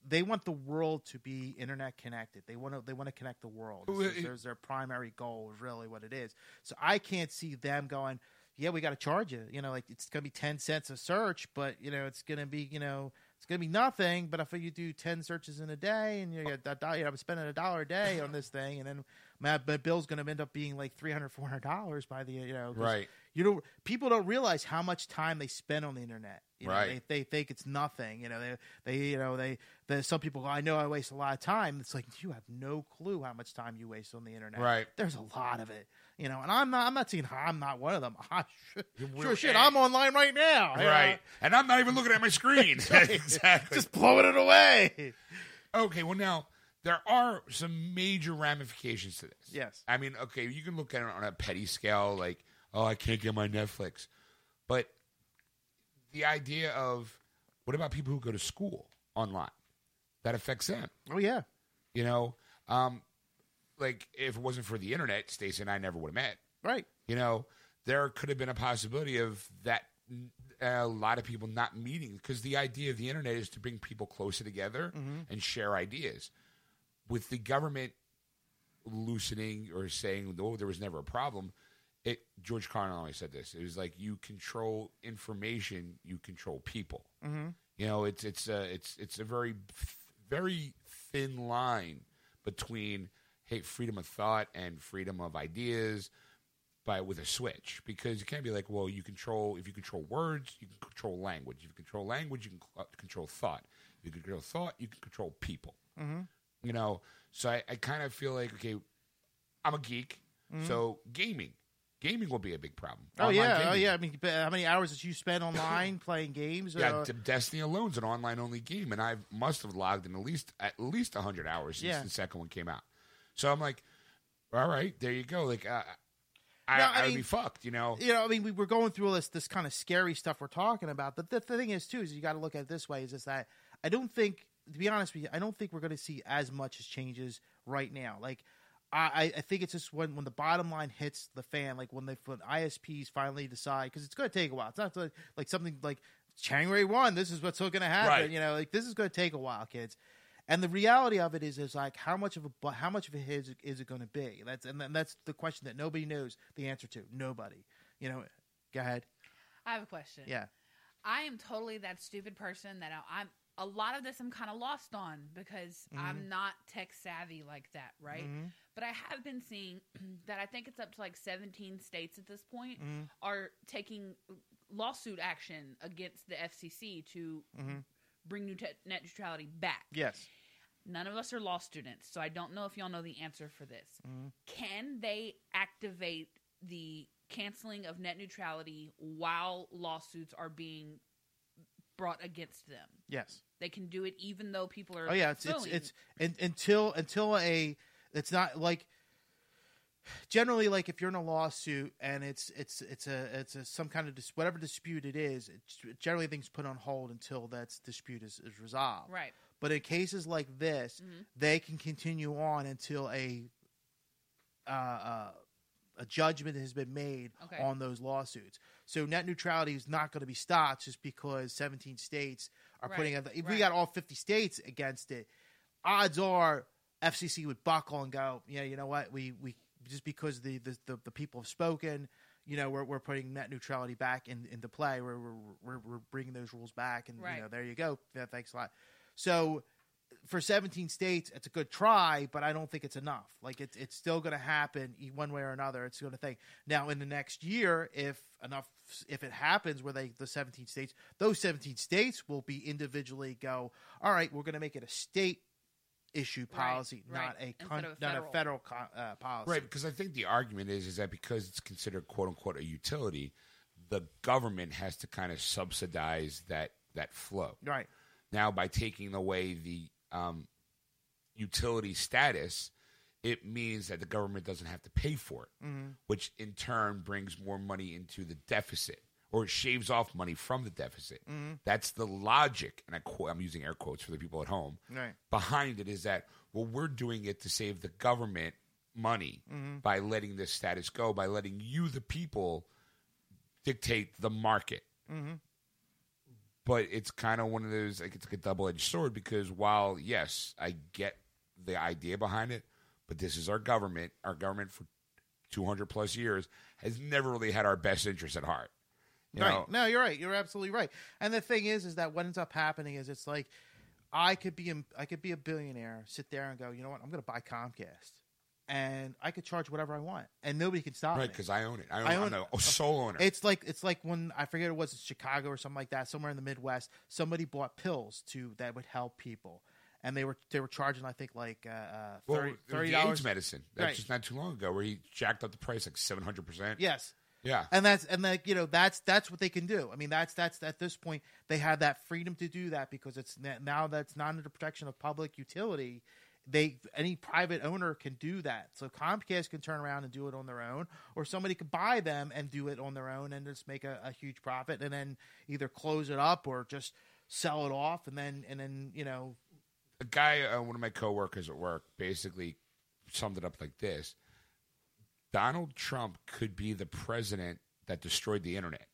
They want the world to be internet connected. They want to. They want to connect the world. Is- eh, there's their primary goal. Is really what it is. So I can't see them going. Yeah, we got to charge you. You know, like it's gonna be ten cents a search, but you know, it's gonna be you know, it's gonna be nothing. But if you do ten searches in a day, and you get that, dollar- you know, I'm spending a dollar a day on this thing, and then my, my bill's gonna end up being like 300 400 dollars by the you know, Right. You know, people don't realize how much time they spend on the internet. You know, Right. they, they think it's nothing. You know, they they you know they there's some people. go, I know I waste a lot of time. It's like you have no clue how much time you waste on the internet. Right. There's a lot of it. You know, and I'm not. I'm not saying I'm not one of them. I, sure, sure shit. I'm online right now. you know. Right. And I'm not even looking at my screen. exactly. Just blowing it away. Okay, well now there are some major ramifications to this. Yes. I mean, okay, you can look at it on a petty scale, like, oh, I can't get my Netflix, but the idea of what about people who go to school online? That affects them. Oh yeah. You know, um, like if it wasn't for the internet, Stacey and I never would have met. Right. You know, there could have been a possibility of that. A lot of people not meeting because the idea of the internet is to bring people closer together and share ideas. With the government loosening or saying, "Oh, there was never a problem," it George Carlin always said this. It was like you control information, you control people. Mm-hmm. You know, it's it's a it's it's a very very thin line between hey freedom of thought and freedom of ideas by with a switch because you can't be like well you control if you control words you can control language if you control language you can control thought if you can control thought you can control people mm-hmm. you know so I, I kind of feel like okay i'm a geek so gaming gaming will be a big problem Oh Online yeah. Oh yeah. I mean, how many hours did you spend online playing games? Yeah, Uh, Destiny alone's an online only game, and I must have logged in at least at least hundred hours since Yeah. the second one came out. So I'm like, all right, there you go. Like, uh, I, No, I, I would be fucked, you know. you know, I mean, we were going through all this this kind of scary stuff we're talking about. But the, the thing is, too, is you got to look at it this way: is just that I don't think, to be honest with you, I don't think we're going to see as much as changes right now. Like, I, I think it's just when when the bottom line hits the fan, like when they when ISPs finally decide, because it's going to take a while. It's not like, like something like January one. This is what's going to happen. Right. You know, like this is going to take a while, kids. And the reality of it is, is like how much of a how much of a hit is, is it going to be? That's and then that's the question that nobody knows the answer to. Nobody. You know. Go ahead. I have a question. Yeah. I am totally that stupid person that I- I'm. A lot of this I'm kind of lost on because Mm-hmm. I'm not tech savvy like that, right? But I have been seeing that I think it's up to like 17 states at this point Mm-hmm. are taking lawsuit action against the FCC to Mm-hmm. bring new te- net neutrality back. Yes. None of us are law students, so I don't know if y'all know the answer for this. Mm-hmm. Can they activate the canceling of net neutrality while lawsuits are being brought against them? Yes. They can do it even though people are. Oh yeah. It's it's, it's until until a it's not like generally like if you're in a lawsuit and it's it's it's a it's a some kind of dis- whatever dispute it is it's generally things put on hold until that dispute is, is resolved. Right. but in cases like this they can continue on until a uh, uh, a judgment has been made Okay. on those lawsuits. So net neutrality is not going to be stopped just because 17 states are Right, putting if we got all 50 states against it odds are FCC would buckle and go, yeah, you know what, we we just because the the, the, the people have spoken, you know, we're, we're putting net neutrality back in, into play. We're, we're we're bringing those rules back, and Right. you know, there you go. Yeah, thanks a lot. So for 17 states, it's a good try, but I don't think it's enough. Like it's it's still going to happen one way or another. It's going to think now in the next year, if enough, if it happens where they the 17 states, those 17 states will be individually go. All right, we're going to make it a state issue policy, right. not a con- of a not a federal. federal co- uh, policy. Right, because I think the argument is is that because it's considered quote unquote a utility, the government has to kind of subsidize that that flow. Right. Now, by taking away the um, utility status, it means that the government doesn't have to pay for it, which in turn brings more money into the deficit or it shaves off money from the deficit. Mm-hmm. That's the logic, and I I'm using air quotes for the people at home. Right. Behind it is that well, we're doing it to save the government money mm-hmm. by letting this status go, by letting you, the people, dictate the market mm-hmm. but it's kind of one of those like it's like a double edged sword because while yes, I get the idea behind it, but this is our government. Our government for two hundred plus years has never really had our best interest at heart. You right. know? No, you're right. You're absolutely right. And the thing is, is that what ends up happening is it's like I could be a, I could be a billionaire, sit there and go, you know what, I'm going to buy Comcast, and I could charge whatever I want, and nobody can stop Right, me. because I own it. I own, I own- am a sole owner. It's like it's like when I forget it was in Chicago or something like that, somewhere in the Midwest. Somebody bought pills to that would help people, and they were they were charging I think like uh, uh, 30 it was thirty the AIDS dollars. medicine. That's Right. just not too long ago where he jacked up the price like seven hundred percent. Yes, Yeah. and that's and like you know that's that's what they can do. I mean that's that's at this point they have that freedom to do that because it's now that's not under protection of public utility. They any private owner can do that. So Comcast can turn around and do it on their own, or somebody could buy them and do it on their own and just make a, a huge profit, and then either close it up or just sell it off, and then and then you know a guy, uh, one of my coworkers at work, basically summed it up like this: Donald Trump could be the president that destroyed the internet.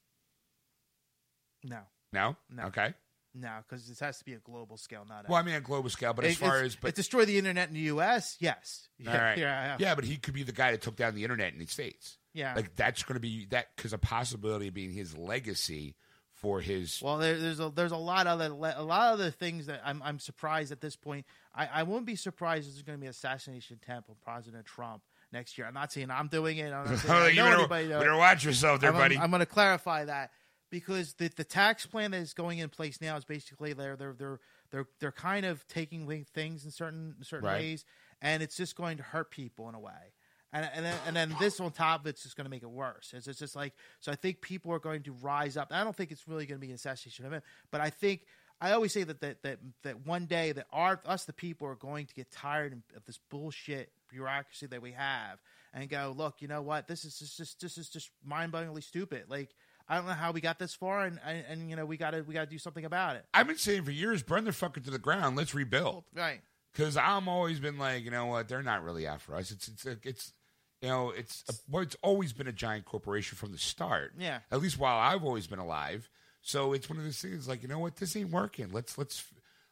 no No, No. okay. no because this has to be a global scale, not a, Well, I mean, a global scale, but as It- far as but it destroyed the internet in the U.S. Yes, all right, yeah, yeah, yeah, but he could be the guy that took down the internet in the states. yeah. Like that's going to be that because a possibility of being his legacy for his. Well, there, there's a there's a lot of other a lot of the things that I'm I'm surprised at this point. I, I won't be surprised if there's going to be an assassination attempt on President Trump next year. I'm not saying I'm doing it. I'm not saying oh, I you know better, anybody. better watch yourself, there, I'm, buddy. I'm, going to clarify that because the the tax plan that is going in place now is basically they're they're they're they're they're kind of taking things in certain certain Right. ways, and it's just going to hurt people in a way. And, and then and then this on top of it's just going to make it worse. It's, it's just like so. I think people are going to rise up. I don't think it's really going to be an assassination event, but I think I always say that that that, that one day that our us the people are going to get tired of this bullshit bureaucracy that we have and go, look, you know what? This is just, just this is just mind-bogglingly stupid. Like I don't know how we got this far, and and, and you know we got to we got to do something about it. I've been saying for years, burn the fucker to the ground. Let's rebuild. Right. because I'm always been like, you know what, they're not really out for us. It's it's it's you know it's a, well, it's always been a giant corporation from the start. Yeah. At least while I've always been alive. So it's one of those things like, you know what, this ain't working. Let's let's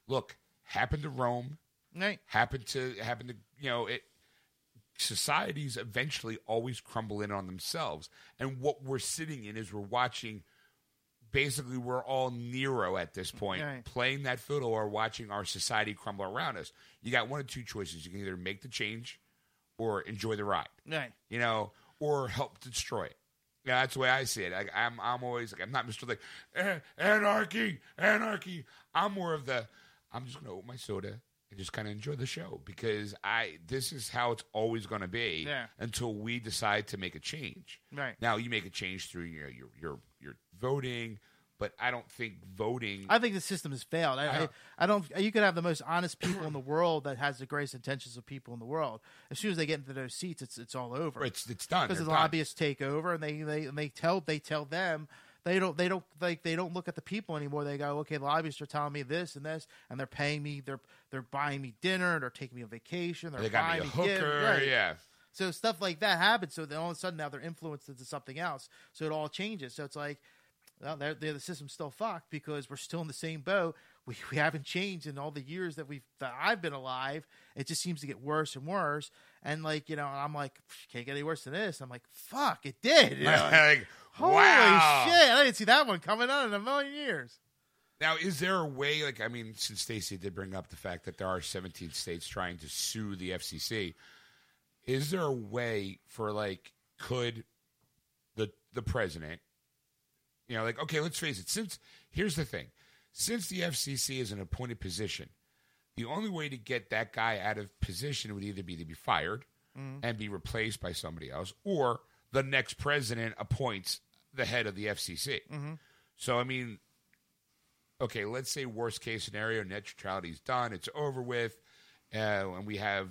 look. Happened to Rome. Right. Happened to happened to you know it. Societies eventually always crumble in on themselves, and what we're sitting in is we're watching. Basically, we're all Nero at this point, Right. playing that fiddle or watching our society crumble around us. You got one of two choices: you can either make the change or enjoy the ride, Right. you know, or help destroy it. Yeah, that's the way I see it. Like, I'm, I'm always like, I'm not Mister like "Eh, anarchy, anarchy. I'm more of the, I'm just gonna open my soda and just kind of enjoy the show because I, this is how it's always gonna be Yeah. until we decide to make a change. Right. Now you make a change through your your your, your voting, but I don't think voting. I think the system has failed. I, uh-huh. I, Yeah. I don't. You could have the most honest people in the world that has the greatest intentions of people in the world. As soon as they get into those seats, it's it's all over. it's it's done. because the done. lobbyists take over and they, they and they tell they tell them they don't they don't like they don't look at the people anymore. They go, okay, the lobbyists are telling me this and this, and they're paying me. They're they're buying me dinner. They're taking me on vacation. They're They got buying me a hooker. right. Yeah. So stuff like that happens. So then all of a sudden now they're influenced into something else. So it all changes. So it's like, well, they're, they're, the system's still fucked because we're still in the same boat. We, we haven't changed in all the years that we've that I've been alive. It just seems to get worse and worse. And like you know, I'm like, can't get any worse than this. I'm like, fuck, it did. You know? like, Holy wow. shit! I didn't see that one coming out in a million years. Now, is there a way, like, I mean, since Stacey did bring up the fact that there are 17 states trying to sue the FCC, is there a way for, like, could the the president, you know, like, okay, let's face it, since, here's the thing, since the FCC is an appointed position, the only way to get that guy out of position would either be to be fired mm-hmm. and be replaced by somebody else, or the next president appoints the head of the FCC. Mm-hmm. So, I mean, okay, let's say worst case scenario, net neutrality is done, it's over with, uh, and we have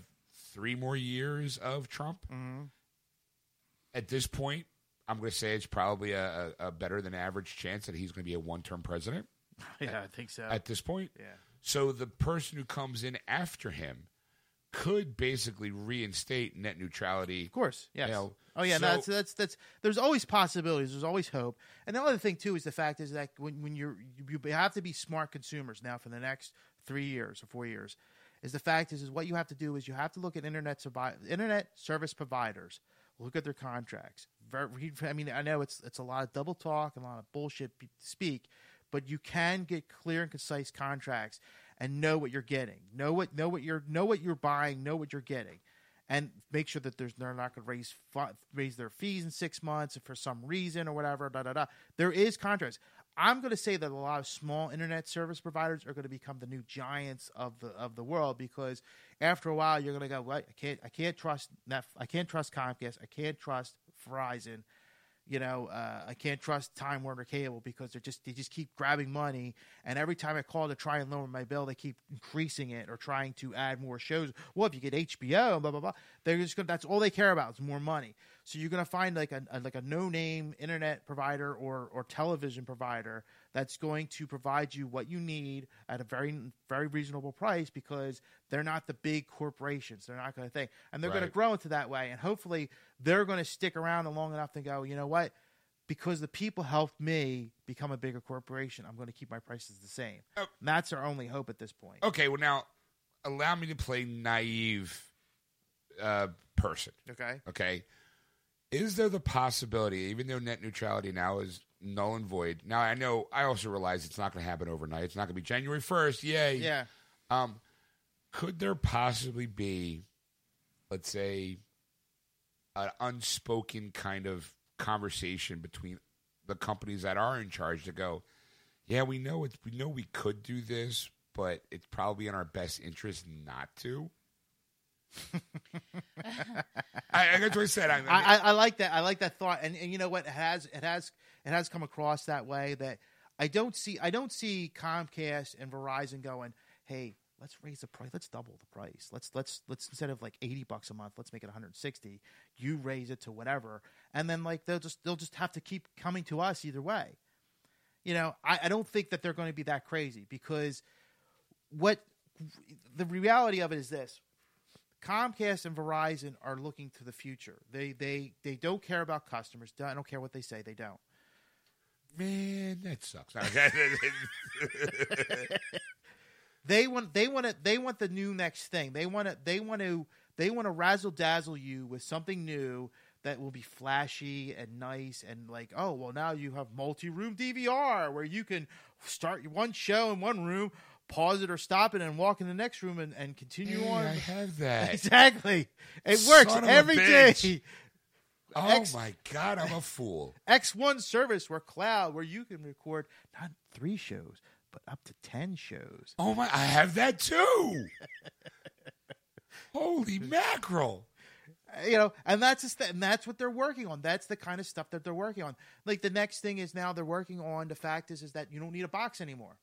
three more years of Trump. Mm-hmm. At this point, I'm going to say it's probably a, a, better than average chance that he's going to be a one term president Yeah, I think so. at this point. yeah. So the person who comes in after him could basically reinstate net neutrality. Of course, yes. You know, oh yeah, so- no, that's that's that's. There's always possibilities. There's always hope. And the other thing too is the fact is that when when you're you, you have to be smart consumers now for the next three years or four years. Is the fact is is what you have to do is you have to look at internet internet service providers. Look at their contracts. Ver- read- I mean, I know it's it's a lot of double talk and a lot of bullshit speak, but you can get clear and concise contracts and know what you're getting. Know what know what you're know what you're buying. Know what you're getting and make sure that there's they're not going to raise raise their fees in six months for some reason or whatever. Da da da. There is contracts. I'm going to say that a lot of small internet service providers are going to become the new giants of the of the world because after a while you're going to go, well, I can't I can't trust Netf- I can't trust Comcast, I can't trust Verizon, you know, uh, I can't trust Time Warner Cable because they're just they just keep grabbing money, and every time I call to try and lower my bill, they keep increasing it or trying to add more shows. Well, if you get HBO, blah blah blah, they're just gonna, that's all they care about is more money. So you're gonna find like a, a like a no name internet provider or or television provider that's going to provide you what you need at a very very reasonable price because they're not the big corporations. They're not going to think, and they're going to grow into that way. And hopefully, they're going to stick around long enough to go. You know what? Because the people helped me become a bigger corporation, I'm going to keep my prices the same. Oh. And that's our only hope at this point. Okay, well now, allow me to play naive uh, person. Okay. Okay, is there the possibility, even though net neutrality now is null and void? Now I know I also realize it's not going to happen overnight. It's not going to be January first. Yay! Yeah. Um, could there possibly be, let's say, an unspoken kind of conversation between the companies that are in charge to go, yeah, we know it's we know we could do this, but it's probably in our best interest not to. I, that's what I said. I, I, I like that. I like that thought, and, and you know what? It has it has it has come across that way that I don't see I don't see Comcast and Verizon going, hey, let's raise the price, let's double the price, let's let's let's instead of like eighty bucks a month, let's make it one hundred sixty. You raise it to whatever, and then like they'll just they'll just have to keep coming to us either way. You know, I, I don't think that they're going to be that crazy because what the reality of it is this Comcast and Verizon are looking to the future. They they they don't care about customers. I don't care what they say. They don't. man, that sucks. They want they want to they want the new next thing. They want to they want to they want to razzle dazzle you with something new that will be flashy and nice and like oh well now you have multi room DVR where you can start one show in one room, pause it or stop it, and walk in the next room and, and continue Hey, on. I have that. Exactly, it works Son a every day. Oh X- my god, I'm a fool. X1 service where cloud where you can record not three shows but up to 10 shows. Oh my, I have that too. Holy mackerel! Uh, you know, and that's just and that's what they're working on. That's the kind of stuff that they're working on. Like the next thing is now they're working on the fact is is that you don't need a box anymore.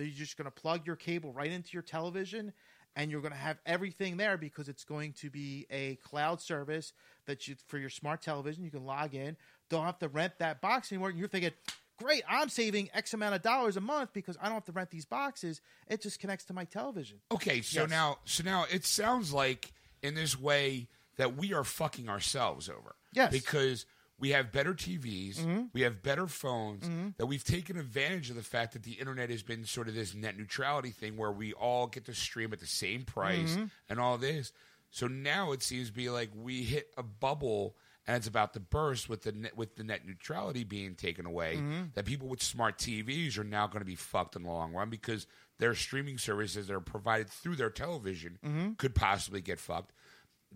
That you're just going to plug your cable right into your television and you're going to have everything there because it's going to be a cloud service that you for your smart television you can log in. Don't have to rent that box anymore. And you're thinking, "Great, I'm saving X amount of dollars a month because I don't have to rent these boxes. It just connects to my television." Okay, so Yes. now, so now it sounds like in this way that we are fucking ourselves over. Yes. because we have better TVs, mm-hmm. we have better phones. Mm-hmm. That we've taken advantage of the fact that the internet has been sort of this net neutrality thing where we all get to stream at the same price mm-hmm. and all this. So now it seems to be like we hit a bubble and it's about to burst with the net, with the net neutrality being taken away. That people with smart TVs are now going to be fucked in the long run because their streaming services that are provided through their television could possibly get fucked.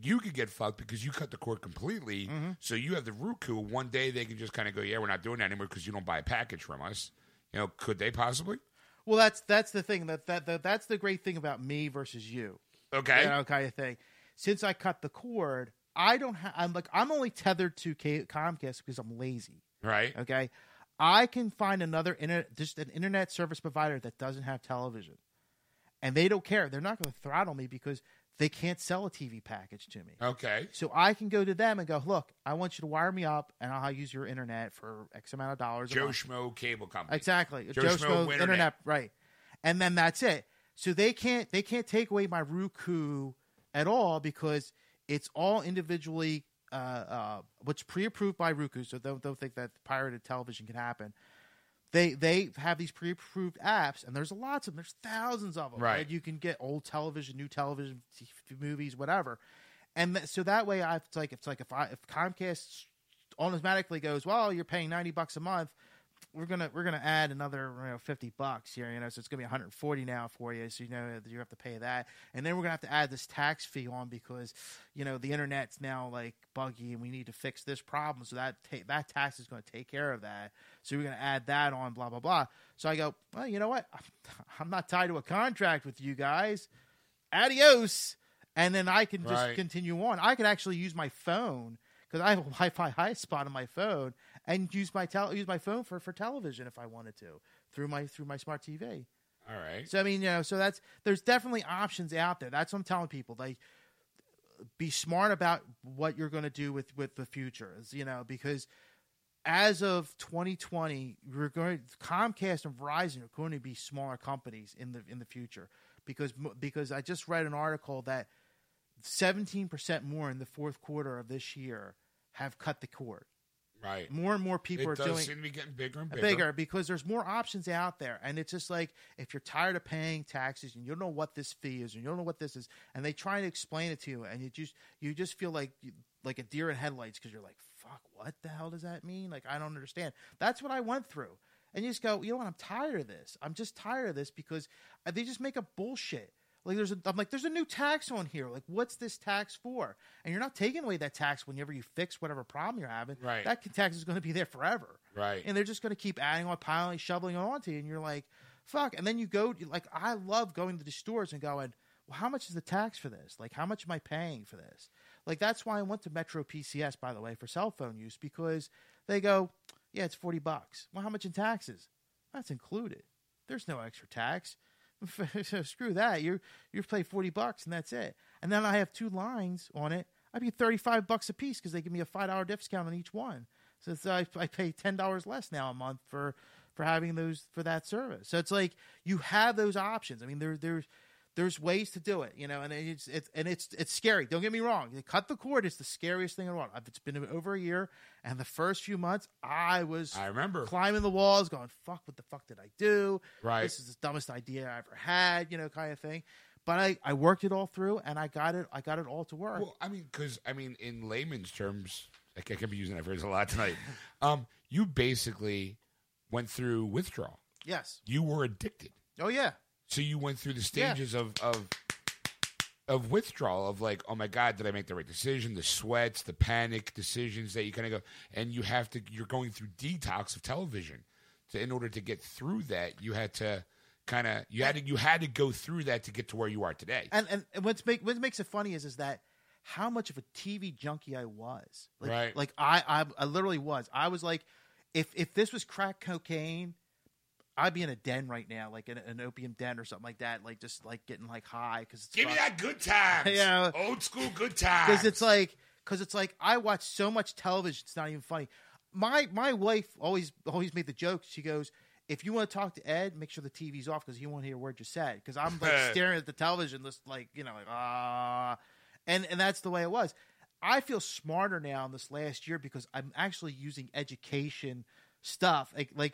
You could get fucked because you cut the cord completely. Mm-hmm. So you have the Roku. One day they can just kind of go, "Yeah, we're not doing that anymore because you don't buy a package from us." You know, could they possibly? Well, that's that's the thing that that, that that's the great thing about me versus you. Okay. you know, kind of thing. Since I cut the cord, I don't have. I'm like I'm only tethered to K- Comcast because I'm lazy. Right. Okay, I can find another internet, just an internet service provider that doesn't have television, and they don't care. They're not going to throttle me because they can't sell a TV package to me. Okay. So I can go to them and go, look, I want you to wire me up, and I'll use your internet for X amount of dollars. Joe. Schmo Cable Company. Exactly. Joe Joe, Schmo Schmo Internet. internet. right? And then that's it. So they can't they can't take away my Roku at all because it's all individually uh, uh, what's pre-approved by Roku. So don't don't think that pirated television can happen. They they have these pre-approved apps, and there's lots of them. There's thousands of them. Right. You can get old television, new television, t- movies, whatever. And th- so that way, I it's like it's like if I if Comcast automatically goes, well, you're paying ninety bucks a month we're gonna we're gonna add another you know, fifty bucks here, you know, so it's gonna be one hundred forty now for you. So you know you have to pay that, and then we're gonna have to add this tax fee on because you know the internet's now like buggy, and we need to fix this problem. So that ta- that tax is gonna take care of that. So we're gonna add that on, blah blah blah. So I go, well, you know what? I'm not tied to a contract with you guys. Adios. And then I can just Right. continue on. I can actually use my phone because I have a Wi-Fi hotspot on my phone and use my tel- use my phone for, for television if I wanted to through my through my smart TV. All right. So I mean, you know, so that's there's definitely options out there. That's what I'm telling people. Like, be smart about what you're going to do with with the future. is, You know, because as of 2020, we're going Comcast and Verizon are going to be smaller companies in the in the future because because I just read an article that 17 percent more in the fourth quarter of this year have cut the cord. Right. More and more people it are does doing seem to be getting bigger and bigger. bigger because there's more options out there. And it's just like if you're tired of paying taxes and you don't know what this fee is and you don't know what this is and they try to explain it to you and you just you just feel like you, like a deer in headlights because you're like fuck what the hell does that mean? Like i don't understand. That's what i went through. And you just go you know what? I'm tired of this. I'm just tired of this because uh, they just make up bullshit like there's a, I'm like there's a new tax on here. Like what's this tax for? And you're not taking away that tax whenever you fix whatever problem you're having. Right. That tax is going to be there forever Right. and they're just going to keep adding on, piling, shoveling it onto you, and you're like, fuck. And then you go, like, I love going to the stores and going, well, how much is the tax for this? Like, how much am I paying for this? Like, that's why I went to Metro PCS, by the way, for cell phone use because they go, yeah, it's forty bucks. Well, how much in taxes? That's included. There's no extra tax. screw that. You you pay forty bucks and that's it. And then I have two lines on it. I pay thirty five bucks a piece because they give me a five dollar discount on each one. So I, I pay ten dollars less now a month for for having those for that service. So it's like you have those options. I mean, there there's there's ways to do it, you know, and it's it's and it's it's scary. Don't get me wrong. Cut the cord is the scariest thing in the world. It's been over a year, and the first few months, I was I remember. climbing the walls, going, "Fuck, what the fuck did I do? Right. This is the dumbest idea I ever had," you know, kind of thing. But I, I worked it all through, and I got it I got it all to work. Well, I mean, because I mean, in layman's terms, I ca- I could be using that phrase a lot tonight. um, you basically went through withdrawal. yes. You were addicted, Oh yeah. So you went through the Yeah. stages of of of withdrawal of like, oh my god, did I make the right decision? The sweats, the panic decisions that you kind of go, and you have to. You're going through detox of television. So in order to get through that, you had to kind of you had to you had to go through that to get to where you are today. And and, and what's make what makes it funny is is that how much of a TV junkie I was. Like, Right. Like I, I I literally was. I was like, if if this was crack cocaine, I'd be in a den right now, like in an opium den or something like that, like just like getting like high because Give me that good times. Yeah. Old school good times. because it's like because it's like I watch so much television. It's not even funny. My my wife always always made the joke. She goes, "If you want to talk to Ed, make sure the TV's off because he won't hear a word you said." Because I'm like staring at the television, just like you know, like ah, and and that's the way it was. I feel smarter now in this last year because I'm actually using education stuff like like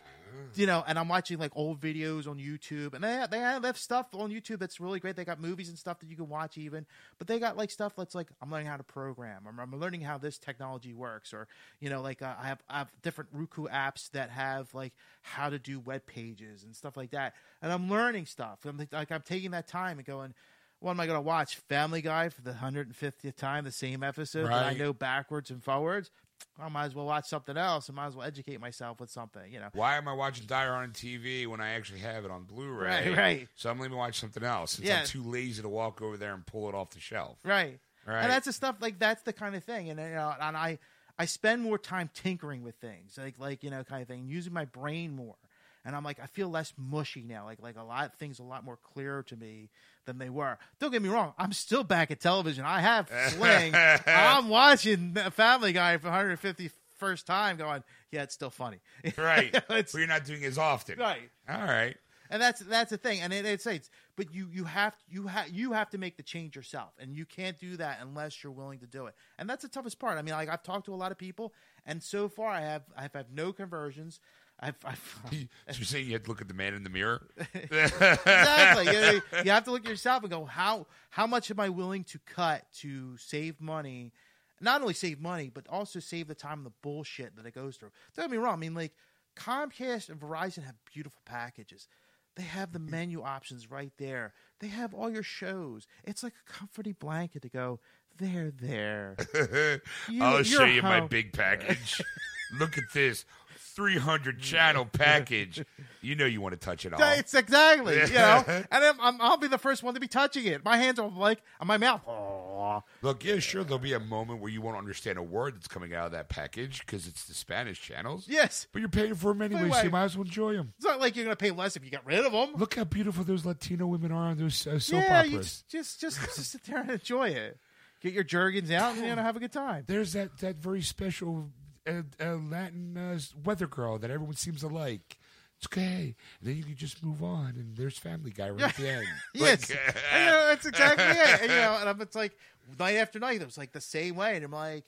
you know and i'm watching like old videos on youtube and they have, they have, stuff on youtube that's really great they got movies and stuff that you can watch even but they got like stuff that's like i'm learning how to program i'm, I'm learning how this technology works or you know like uh, i have i have different roku apps that have like how to do web pages and stuff like that and i'm learning stuff i'm like, like i'm taking that time and going what am I going to watch? Family Guy for the 150th time, the same episode that I know backwards and forwards. I might as well watch something else. I might as well educate myself with something, you know. Why am I watching Hard on TV when I actually have it on Blu-ray? Right, right. So I'm going to watch something else since Yeah. I'm too lazy to walk over there and pull it off the shelf. Right. Right. And that's the stuff like that's the kind of thing. And you know, and I I spend more time tinkering with things, like like you know, kind of thing, using my brain more. And I'm like, I feel less mushy now. Like like a lot of things a lot more clearer to me than they were. Don't get me wrong, I'm still back at television. I have Sling. I'm watching Family Guy for 150 first time, going, yeah, it's still funny. Right. It's- but you're not doing it as often. right. All right. and that's that's the thing and it, it's it's but you you have you have you have to make the change yourself and you can't do that unless you're willing to do it and that's the toughest part i mean like i've talked to a lot of people and so far i have i've had no conversions i've, I've so you're saying you have to look at the man in the mirror? exactly you, you have to look at yourself and go how how much am i willing to cut to save money not only save money but also save the time and the bullshit that it goes through don't get me wrong i mean like Comcast and Verizon have beautiful packages. They have the mm-hmm. menu options right there. They have all your shows. It's like a comforting blanket to go, there, there. You- I'll show you my big package. Look at this 300 channel package. You know you want to touch it all. It's exactly, you know, and I'm, I'm, I'll be the first one to be touching it. My hands are like on my mouth. Oh, Look, yeah, sure, there'll be a moment where you won't understand a word that's coming out of that package because it's the Spanish channels. yes, But you're paying for them anyway, so you might as well enjoy them. it's not like you're going to pay less if you get rid of them. Look how beautiful those Latino women are on those uh, soap yeah, operas. you just, just, just, just sit there and enjoy it. Get your Jergens out and you know have a good time. There's that, that very special uh, uh, Latin uh, weather girl that everyone seems to like. It's okay. And then you can just move on, and there's Family Guy right at the end. Yes, Like, And, you know, that's exactly it. And, you know, and I'm, it's like night after night, it was like the same way. And I'm like,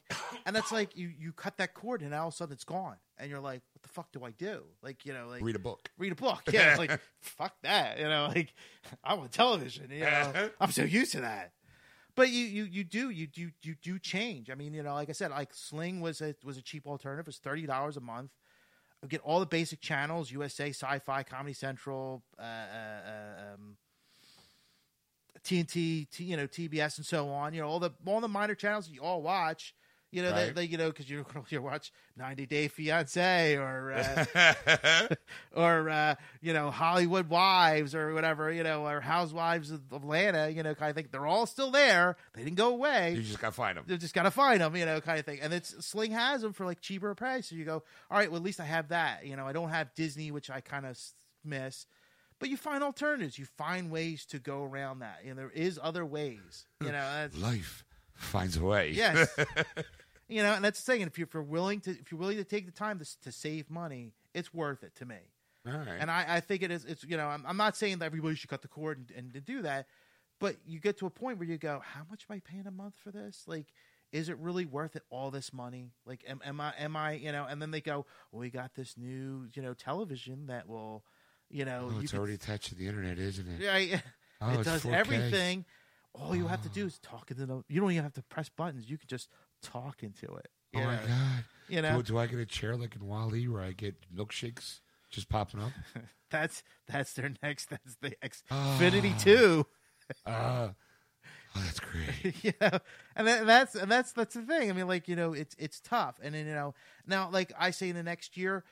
and that's like you you cut that cord, and all of a sudden it's gone, and you're like, what the fuck do I do? Like, you know, like read a book. read a book. Yeah, it's like fuck that. You know, like I want television. You know, I'm so used to that. But you, you, you do you do you do change. I mean, you know, like I said, like Sling was a was a cheap alternative. It was thirty dollars a month. Get all the basic channels: USA, Sci-Fi, Comedy Central, uh, uh, um, TNT, T, you know, TBS, and so on. You know, all the all the minor channels you all watch. You know, they, Right. they you know because you're to watch 90 Day Fiance or uh, or uh, you know Hollywood Wives or whatever you know or Housewives of Atlanta. You know, kind of thing. They're all still there. They didn't go away You just got to find them. you just got to find them, you know, kind of thing. And it's Sling has them for like cheaper price. So you go, all right, well at least I have that. You know, I don't have Disney, which I kind of miss. But you find alternatives. You find ways to go around that. You know, there is other ways. You know, Life finds a way. yes. You know, and that's the thing. If you're, if you're willing to, if you're willing to take the time to, to save money, it's worth it to me. All right. And I, I think it is. It's you know, I'm, I'm not saying that everybody should cut the cord and, and to do that, but you get to a point where you go, how much am I paying a month for this? Like, is it really worth it? All this money? Like, am, am I? Am I? You know? And then they go, well, we got this new, you know, television that will, you know, oh, you it's can- already attached to the internet, isn't it? yeah, Oh, it does 4K. everything. All you have to do is talk into the. You don't even have to press buttons. You can just talk to it. Oh you my god! You know, Do, do I get a chair like in WALL-E where I get milkshakes just popping up? that's that's their next. That's the Ah. Xfinity Two. Uh, oh, that's great. yeah, and that, that's and that's that's the thing. I mean, like you know, it's it's tough, and then you know, now like I say, in the next year,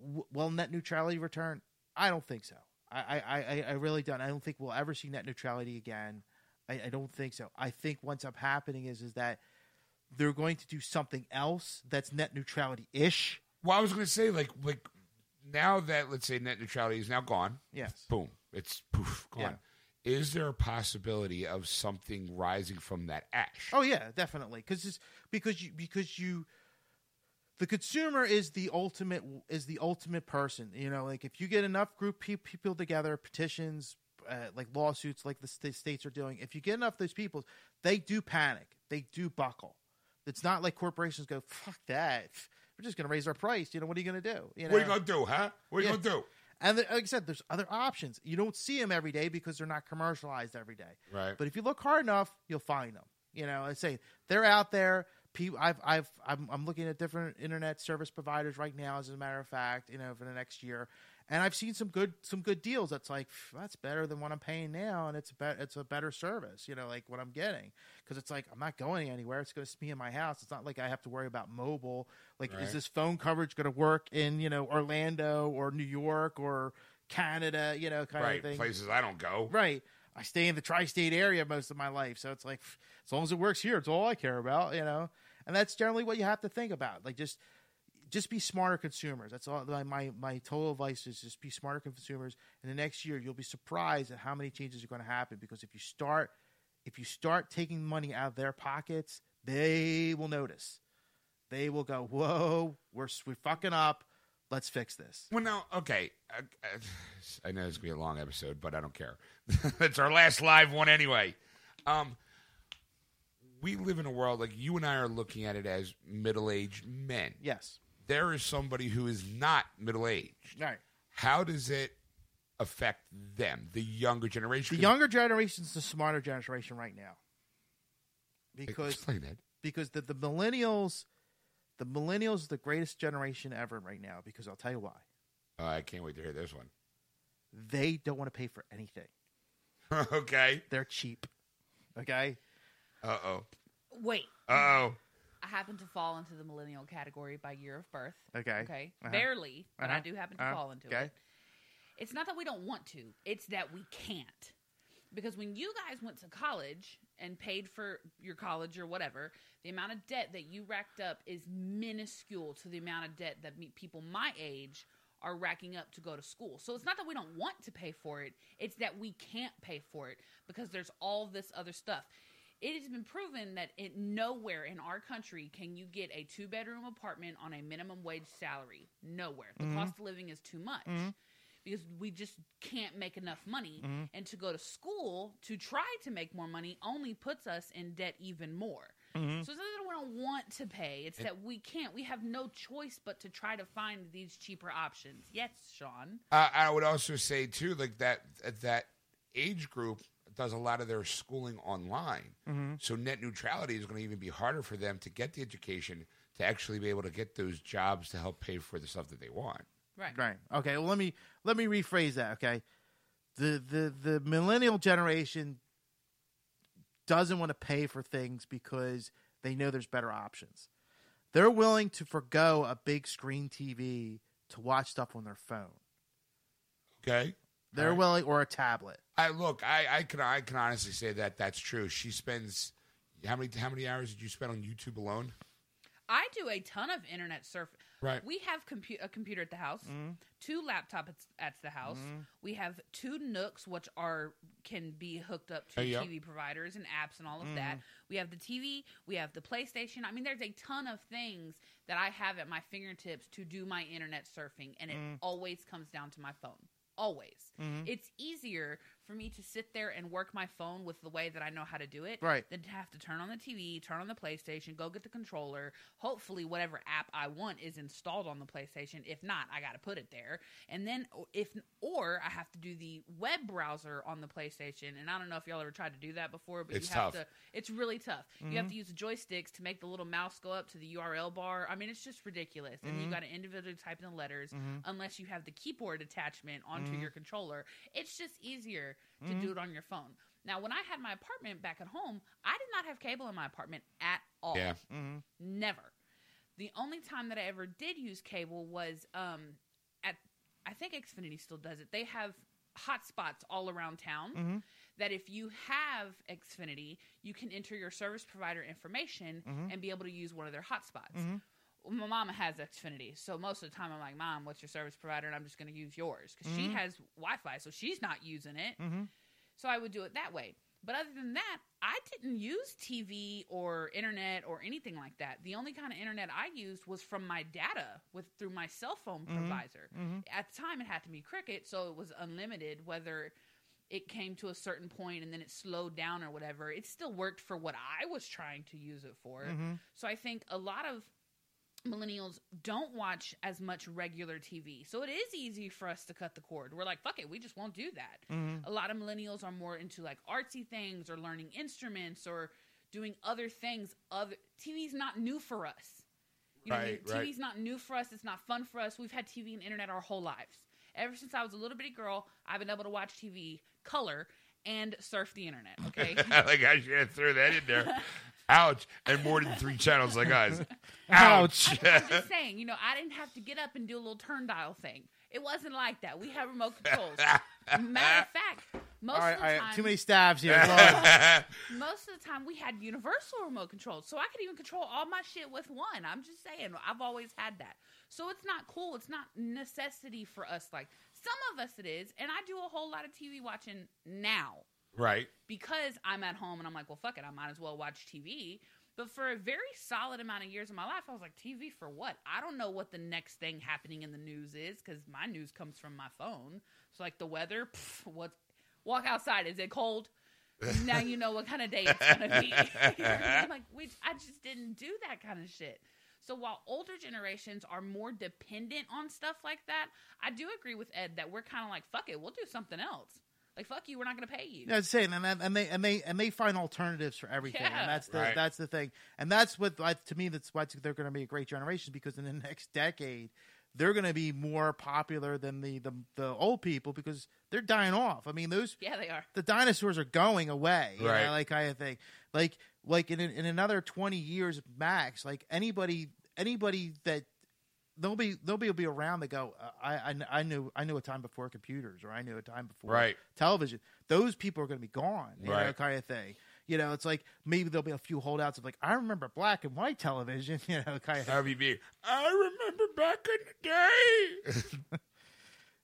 w- will net neutrality return? I don't think so. I I, I, I really don't. I don't think we'll ever see net neutrality again. I, I don't think so. I think what's up happening is is that they're going to do something else that's net neutrality ish. Well, I was going to say like like now that let's say net neutrality is now gone. Yes. Boom! It's poof gone. Is there a possibility of something rising from that ash? Oh yeah, definitely. Because because you because you the consumer is the ultimate is the ultimate person. You know, like if you get enough group pe- people together, petitions, uh, like lawsuits, like the st- states are doing. If you get enough of those people, they do panic. They do buckle. It's not like corporations go, "Fuck that! We're just going to raise our price." You know, what are you going to do? You know? What are you going to do, huh? What are you Yeah. going to do? And like I said, there's other options. You don't see them every day because they're not commercialized every day. Right. But if you look hard enough, you'll find them. You know, I say they're out there. Pe- I've, I've, I'm, I'm looking at different internet service providers right now. As a matter of fact, you know, for the next year, and I've seen some good, some good deals. That's like that's better than what I'm paying now, and it's a bet, it's a better service. You know, like what I'm getting because it's like I'm not going anywhere. It's going to be in my house. It's not like I have to worry about mobile. Like, Right. is this phone coverage going to work in you know Orlando or New York or Canada? You know, kind Right. of thing. Places I don't go. Right. I stay in the tri-state area most of my life, so it's like as long as it works here, it's all I care about, you know. And that's generally what you have to think about. Like just just be smarter consumers. That's all my my, my total advice is just be smarter consumers. And the next year you'll be surprised at how many changes are going to happen because if you start if you start taking money out of their pockets, they will notice. They will go, "Whoa, we're we're fucking up. Let's fix this." Well, now, okay. I, I, I know it's gonna be a long episode, but I don't care. it's our last live one anyway. Um, we live in a world like you and I are looking at it as middle-aged men. Yes. There is somebody who is not middle-aged. All right. How does it affect them, the younger generation? The younger generation is the smarter generation right now. Because explain that. because the, the millennials the millennials is the greatest generation ever right now because I'll tell you why. Oh, I can't wait to hear this one. They don't want to pay for anything. okay. They're cheap. Okay. Uh oh. Wait, Uh oh. I happen to fall into the millennial category by year of birth. Okay. Okay, Uh-huh. barely, but I Uh-huh. do happen to Uh-huh. fall into Okay. it. It's not that we don't want to; it's that we can't. Because when you guys went to college and paid for your college or whatever, the amount of debt that you racked up is minuscule to the amount of debt that me, people my age are racking up to go to school. So it's not that we don't want to pay for it; it's that we can't pay for it because there's all this other stuff. It has been proven that it nowhere in our country can you get a two bedroom apartment on a minimum wage salary. Nowhere. The mm-hmm. cost of living is too much. Mm-hmm. Because we just can't make enough money. Mm-hmm. And to go to school to try to make more money only puts us in debt even more. So it's not that we don't want to pay, it's that we can't. We have no choice but to try to find these cheaper options. Yes, Sean. Uh, I would also say too, like that that age group does a lot of their schooling online. Mm-hmm. So net neutrality is going to even be harder for them to get the education to actually be able to get those jobs to help pay for the stuff that they want. Right. Right. Okay. Well, let me let me rephrase that. Okay. The the the millennial generation doesn't want to pay for things because they know there's better options. They're willing to forego a big screen TV to watch stuff on their phone. Okay. They're All right. willing, or a tablet. I look. I, I can I can honestly say that that's true. She spends how many how many hours did you spend on YouTube alone? I do a ton of internet surf. Right. We have compu- a computer at the house, Mm-hmm. two laptops at the house. We have two Nooks, which are can be hooked up to yeah. TV providers and apps and all of Mm-hmm. that. We have the TV. We have the PlayStation. I mean, there's a ton of things that I have at my fingertips to do my internet surfing, and it Mm-hmm. always comes down to my phone. Always. It's easier for me to sit there and work my phone with the way that I know how to do it Right. than to have to turn on the TV, turn on the PlayStation, go get the controller. Hopefully, whatever app I want is installed on the PlayStation. If not, I got to put it there. And then, if or I have to do the web browser on the PlayStation. And I don't know if y'all ever tried to do that before, but It's you have tough. to. It's really tough. You have mm-hmm. to use the joysticks to make the little mouse go up to the URL bar. I mean, it's just ridiculous. And you mm-hmm. got to individually type in the letters mm-hmm. unless you have the keyboard attachment onto your controller. It's just easier to do it on your phone. Now, when I had my apartment back at home, I did not have cable in my apartment at all. Yeah. Mm-hmm. Never. The only time that I ever did use cable was um, at, I think Xfinity still does it. They have hotspots all around town that if you have Xfinity, you can enter your service provider information and be able to use one of their hotspots. My mama has Xfinity, so most of the time I'm like, "Mom, what's your service provider?" And I'm just going to use yours because she mm-hmm. has Wi-Fi, so she's not using it. Mm-hmm. So I would do it that way. But other than that, I didn't use TV or internet or anything like that. The only kind of internet I used was from my data with through my cell phone mm-hmm. provider. At the time, it had to be Cricket, so it was unlimited. Whether it came to a certain point and then it slowed down or whatever, it still worked for what I was trying to use it for. So I think a lot of millennials don't watch as much regular TV. So it is easy for us to cut the cord. We're like, fuck it, we just won't do that. Mm-hmm. A lot of millennials are more into like artsy things or learning instruments or doing other things. Other TV's not new for us. You know, what I mean? Right, right. TV's not new for us. It's not fun for us. We've had TV and internet our whole lives. Ever since I was a little bitty girl, I've been able to watch TV, color, and surf the internet. Okay. like I should have threw that in there. Ouch! And more than three channels like us. Ouch. I'm just saying, you know, I didn't have to get up and do a little turn dial thing. It wasn't like that. We had remote controls. Matter of fact, most All right, of the all right. time, Too many stabs here. Most of the time we had universal remote controls, so I could even control all my shit with one. I'm just saying, I've always had that. So it's not cool. It's not necessity for us. Like some of us, it is, and I do a whole lot of TV watching now right. because I'm at home and I'm like, well, fuck it, I might as well watch TV. But for a very solid amount of years of my life, I was like, TV for what? I don't know what the next thing happening in the news is because my news comes from my phone. So like the weather, what? Walk outside. Is it cold? now you know what kind of day it's gonna be. I'm like, we, I just didn't do that kind of shit. So while older generations are more dependent on stuff like that, I do agree with Ed that we're kind of like, fuck it, we'll do something else. Like fuck you, we're not gonna pay you. Yeah, I'm saying, and, and they and they and they find alternatives for everything, Yeah. and that's the Right. that's the thing, and that's what like, to me that's why they're going to be a great generation because in the next decade, they're going to be more popular than the, the the old people because they're dying off. I mean, those Yeah, they are. the dinosaurs are going away, you Right. know, like kind of thing. Like like in in another twenty years max, like anybody anybody that nobody there'll be around to go. Uh, I, I I knew I knew a time before computers, or I knew a time before Right. television. Those people are going to be gone, you know, kind of thing. You know, it's like maybe there'll be a few holdouts of like I remember black and white television, you know, kind of. That be me. I remember back in the day.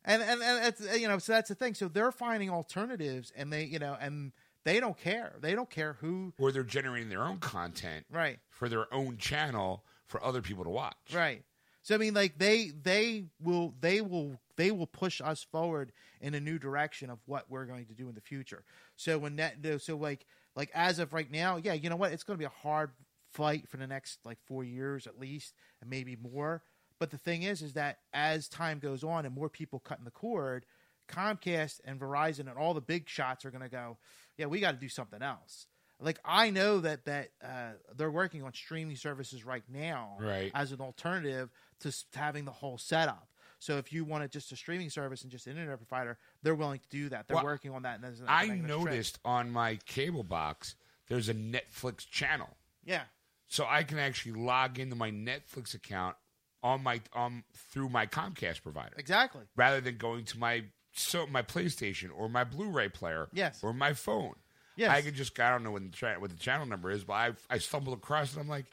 and and, and it's you know so that's the thing so they're finding alternatives and they you know and they don't care they don't care who or they're generating their own content right for their own channel for other people to watch. right so i mean like they they will they will they will push us forward in a new direction of what we're going to do in the future. So when that so like like as of right now yeah you know what? It's going to be a hard fight for the next like four years at least and maybe more. But the thing is is that as time goes on and more people cutting the cord comcast and verizon and all the big shots are going to go yeah we got to do something else. Like i know that that uh, they're working on streaming services right now Right. as an alternative to, having the whole setup so if you wanted just a streaming service and just an internet provider they're willing to do that they're Well, working on that and I noticed on my cable box there's a Netflix channel. yeah So I can actually log into my Netflix account on my um through my Comcast provider. exactly rather than going to my so my PlayStation or my Blu-ray player, Yes. or my phone. Yes. I could just I don't know what the, cha- what the channel number is, but I I stumbled across it. And I'm like,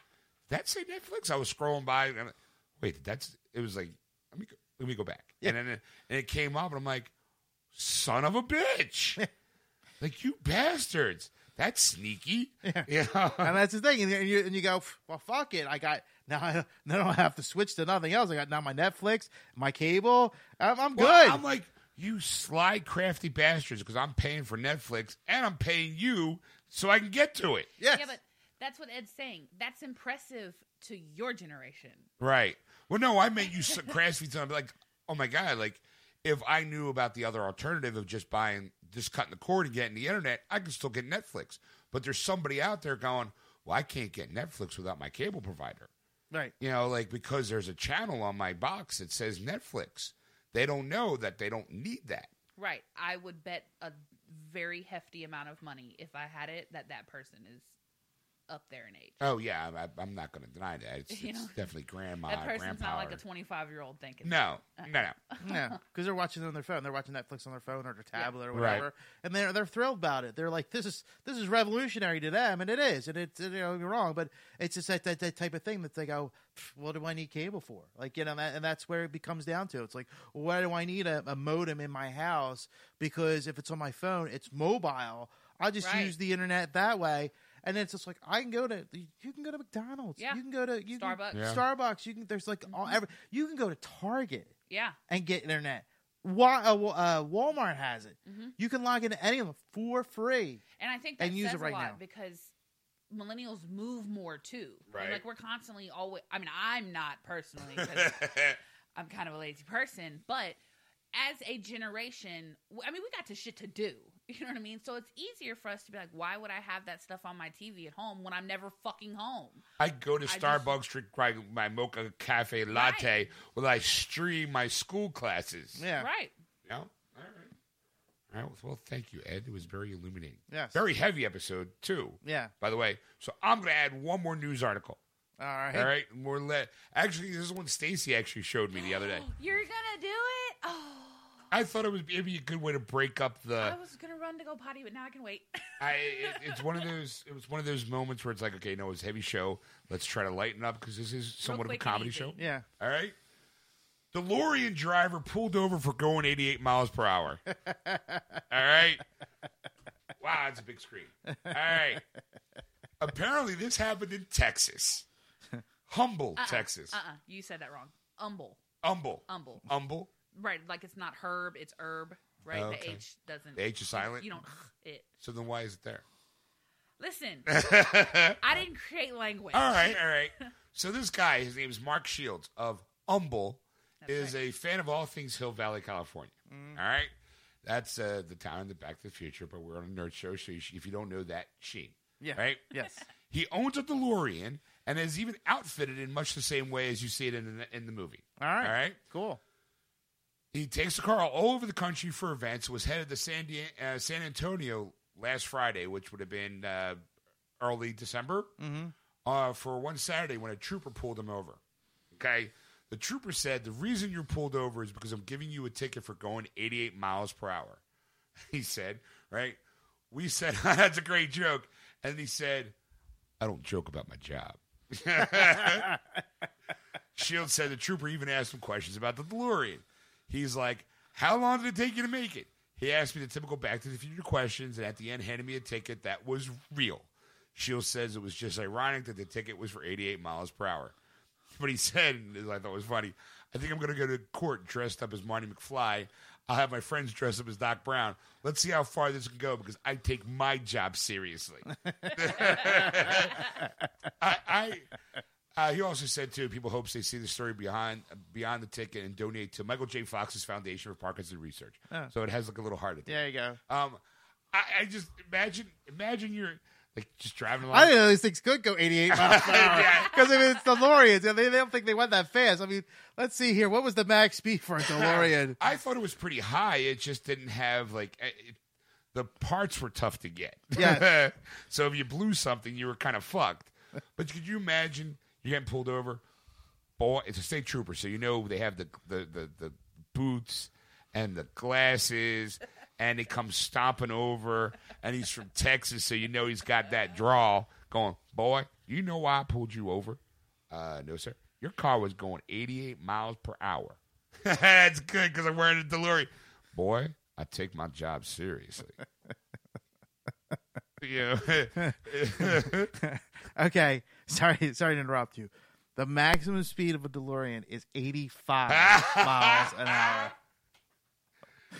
that say Netflix? I was scrolling by, and I'm like, wait, that's it was like let me go, let me go back, and then it, and it came up, and I'm like, son of a bitch, like you bastards, that's sneaky, yeah. and that's the thing. And you, and you, and you go, well, fuck it. I got now. I, now I don't have to switch to nothing else. I got now my Netflix, my cable. I'm, I'm good. Well, I'm like, you sly, crafty bastards, because I'm paying for Netflix and I'm paying you so I can get to it. yes. Yeah, but that's what Ed's saying. That's impressive to your generation. Right. Well, no, I meant you s- crafty. So I'm like, oh my god, like if I knew about the other alternative of just buying, just cutting the cord and getting the internet, I could still get Netflix. But there's somebody out there going, well, I can't get Netflix without my cable provider. right. You know, like because there's a channel on my box that says Netflix. They don't know that they don't need that. Right. I would bet a very hefty amount of money if I had it that that person is up there in age. Oh yeah, I, I'm not going to deny that. It's, You it's know? definitely grandma, that person's grandpa. not like a 25 year old thinking. no, uh-uh. no, no. Yeah, because they're watching it on their phone. They're watching Netflix on their phone or their tablet or Right. whatever, and they're they're thrilled about it. They're like, "This is this is revolutionary to them," and it is. And it's you know you're wrong, but it's just that, that that type of thing that they go, "What do I need cable for?" Like you know, that, and that's where it becomes down to. It's like, why do I need a, a modem in my house? Because if it's on my phone, it's mobile. I'll just Right. use the internet that way. And it's just like I can go to you can go to McDonald's, Yeah. you can go to you can- Starbucks. Yeah. Starbucks. You can there's like all every you can go to Target Yeah. and get internet. Wa- uh, uh, Walmart has it. Mm-hmm. You can log into any of them for free. And I think that And use it right a lot now. because millennials move more too. And, Right. like we're constantly always. I mean, I'm not personally I'm kind of a lazy person, but as a generation, I mean, we got to shit to do. You know what I mean? So it's easier for us to be like, why would I have that stuff on my TV at home when I'm never fucking home? I go to just- Starbucks, drink my, my mocha cafe latte, while I stream my school classes. Yeah. Right. Yeah. All right. All right. Well, thank you, Ed. It was very illuminating. Yes. Very heavy episode too. Yeah. By the way, so I'm going to add one more news article. All right. All right. More le- Actually, this is one Stacy actually showed me the other day. You're gonna do it? Oh, I thought it was maybe a good way to break up the. I was gonna run to go potty, but now I can wait. I it, it's one of those. It was one of those moments where it's like, okay, no, it's a heavy show. Let's try to lighten up because this is somewhat of a quick and comedy easy. show. Yeah. All right. DeLorean driver pulled over for going 88 miles per hour. All right. Wow, that's a big screen. All right. Apparently, this happened in Texas, Humble, Texas. Uh uh You said that wrong. Umble. Humble. Umble. Humble. Right. Like it's not herb, it's herb. Right. Oh, The okay. H doesn't. The H is silent? You don't it. So then, why is it there? Listen, I didn't create language. All right, all right. So this guy, his name is Mark Shields of Humble, is a fan of all things Hill Valley, California. All right, that's uh, the town in the Back to the Future. But we're on a nerd show, so you sh- if you don't know that, she, Yeah. right? Yes. He owns a DeLorean, and is even outfitted in much the same way as you see it in the, in the movie. All right. All right. Cool. He takes the car all over the country for events. Was headed to San, Di- uh, San Antonio last Friday, which would have been uh, early December, uh, for one Saturday when a trooper pulled him over. Okay. The trooper said, The reason you're pulled over is because I'm giving you a ticket for going 88 miles per hour. He said, Right? We said, That's a great joke. And he said, I don't joke about my job. Shield said the trooper even asked him questions about the DeLorean. He's like, How long did it take you to make it? He asked me the typical Back to the Future questions, and at the end, handed me a ticket that was real. Shield says it was just ironic that the ticket was for 88 miles per hour. But he said, and I thought was funny, I think I'm going to go to court dressed up as Marty McFly. I'll have my friends dressed up as Doc Brown. Let's see how far this can go because I take my job seriously. I, I uh, he also said too, people hopes they see the story behind beyond the ticket and donate to Michael J. Fox's Foundation for Parkinson's Research. So it has like a little heart at the There you go. Um, I, I just imagine imagine you're like just driving along. I didn't know these things could go 88 miles per hour. Yeah. Because I mean, it's DeLoreans. They, they don't think they went that fast. I mean, let's see here. What was the max speed for a DeLorean? I thought it was pretty high. It just didn't have like eh, it, the parts were tough to get. Yeah. so if you blew something, you were kind of fucked. But could you imagine you getting pulled over? Boy, it's a state trooper, so you know they have the the the, the boots and the glasses, and he comes stomping over, and he's from Texas, so you know he's got that draw. Going, boy, you know why I pulled you over? Uh, no, sir. Your car was going 88 miles per hour. That's good because I'm wearing a DeLorean. Boy, I take my job seriously. yeah. Okay. Sorry, sorry to interrupt you. The maximum speed of a DeLorean is 85 miles an hour.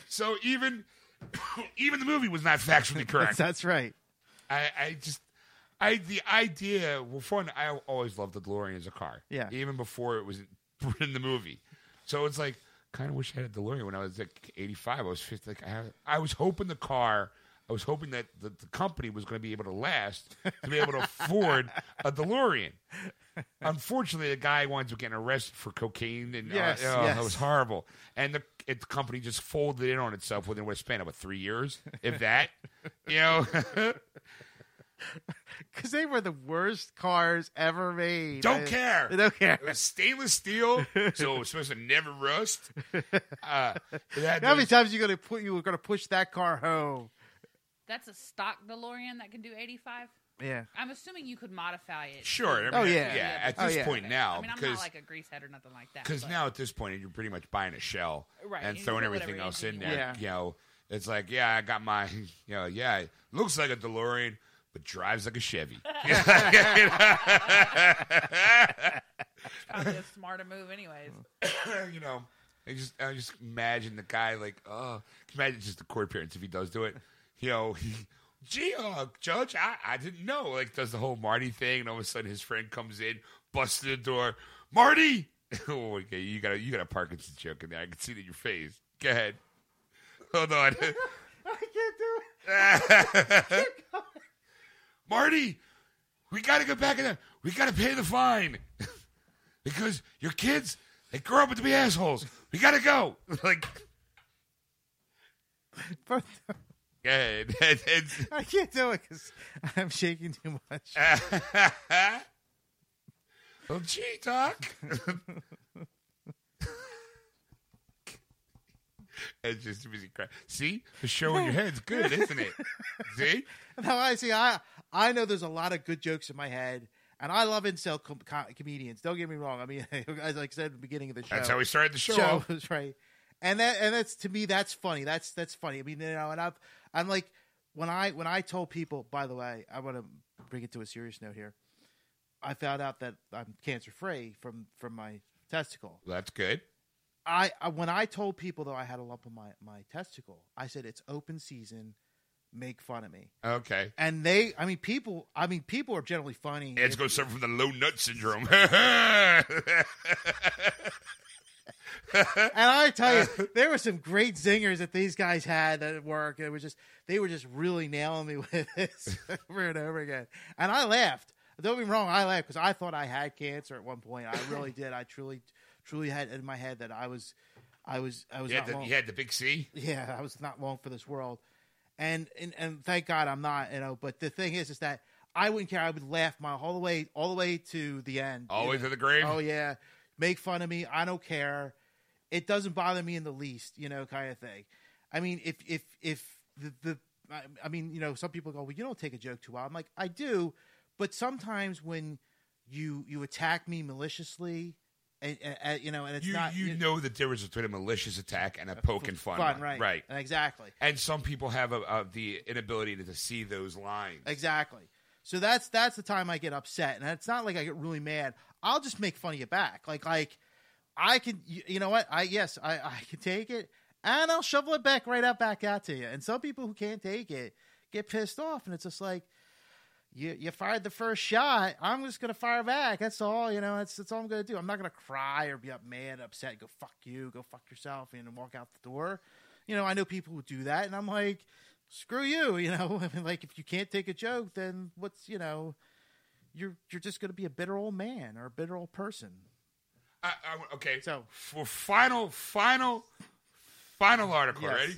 so even even the movie was not factually correct. That's right. I, I just I the idea well fun I always loved the DeLorean as a car. Yeah. Even before it was in the movie. So it's like kind of wish I had a DeLorean when I was like 85. I was 50 like I, had, I was hoping the car I was hoping that the, the company was going to be able to last to be able to afford a DeLorean. Unfortunately, the guy winds up getting arrested for cocaine, and uh, Yes, oh, yes. that was horrible. And the, it, the company just folded in on itself within what span of what, three years, if that. You know, Because they were the worst cars ever made. Don't I- care. Don't care. it was stainless steel, so it was supposed to never rust. Uh, How many times you gonna put you were gonna push that car home? That's a stock DeLorean that can do 85. Yeah. I'm assuming you could modify it. Sure. I mean, Oh, yeah. yeah. At Oh, this yeah. point now, I mean, I'm because not like a greasehead or nothing like that. because now at this point you're pretty much buying a shell Right, and you throwing everything else in there. want. You know, it's like yeah, I got my you know yeah, it looks like a DeLorean. But drives like a Chevy. probably a smarter move, anyways. you know, I just I just imagine the guy like, oh, imagine just the court appearance if he does do it. You know, he, gee, uh, Judge, I, I didn't know. Like, does the whole Marty thing, and all of a sudden his friend comes in, busts the door, Marty. oh, okay, you got a you got a Parkinson's joke in there. I can see it in your face. Go ahead. Hold on, I can't do it. Marty. We got to get back in there. We got to pay the fine because your kids they grow up to be assholes. We got to go. like. But Go ahead. I can't do it because I'm shaking too much. well, gee, Doc. it's just busy crying. See, the show in your head's good, isn't it? See, No, I see. I I know there's a lot of good jokes in my head, and I love incel com- com- comedians. Don't get me wrong. I mean, as I said at the beginning of the show, that's how we started the show. show was right. And that and that's to me that's funny. That's that's funny. I mean, you know, and I've I'm like when I when I told people. By the way, I want to bring it to a serious note here. I found out that I'm cancer free from from my testicle. That's good. I, I when I told people though I had a lump in my my testicle, I said it's open season. Make fun of me, Okay. and they. I mean, people. I mean, people are generally funny. It's going to suffer from the low nut syndrome. And I tell you, uh, there were some great zingers that these guys had at work. It was just they were just really nailing me with this over and over again. And I laughed. Don't be wrong. I laughed because I thought I had cancer at one point. I really did. I truly, truly had in my head that I was, I was, I was You had, the, you had the big C. yeah, I was not long for this world, and and and thank God I'm not. You know, but the thing is, is that I wouldn't care. I would laugh my all the way, all the way to the end. you Always know. to the grave. Oh yeah, make fun of me. I don't care. It doesn't bother me in the least, you know, kind of thing. I mean, if if if the the I, mean, you know, some people go, well, you don't take a joke too well. I'm like, I do, but sometimes when you you attack me maliciously, and, and, and, you know, and it's you not you you know the difference between a malicious attack and a uh, poke and fun. one. right? Right. exactly. And some people have a, a, the inability to, to see those lines. Exactly. So that's that's the time I get upset, and it's not like I get really mad. I'll just make fun of you back. Like like I can, you, you know what? I yes, I I can take it, and I'll shovel it back right out back out to you. And some people who can't take it get pissed off, and it's just like. You, you fired the first shot. I'm just gonna fire back. That's all. You know. That's that's all I'm gonna do. I'm not gonna cry or be up mad, upset. Go fuck you. Go fuck yourself, and walk out the door. You know. I know people who do that, and I'm like, screw you you know I mean, like if you can't take a joke then what's you know you're you're just going to be a bitter old man or a bitter old person I, I, okay. So- for final, final, final article. Yes. Ready?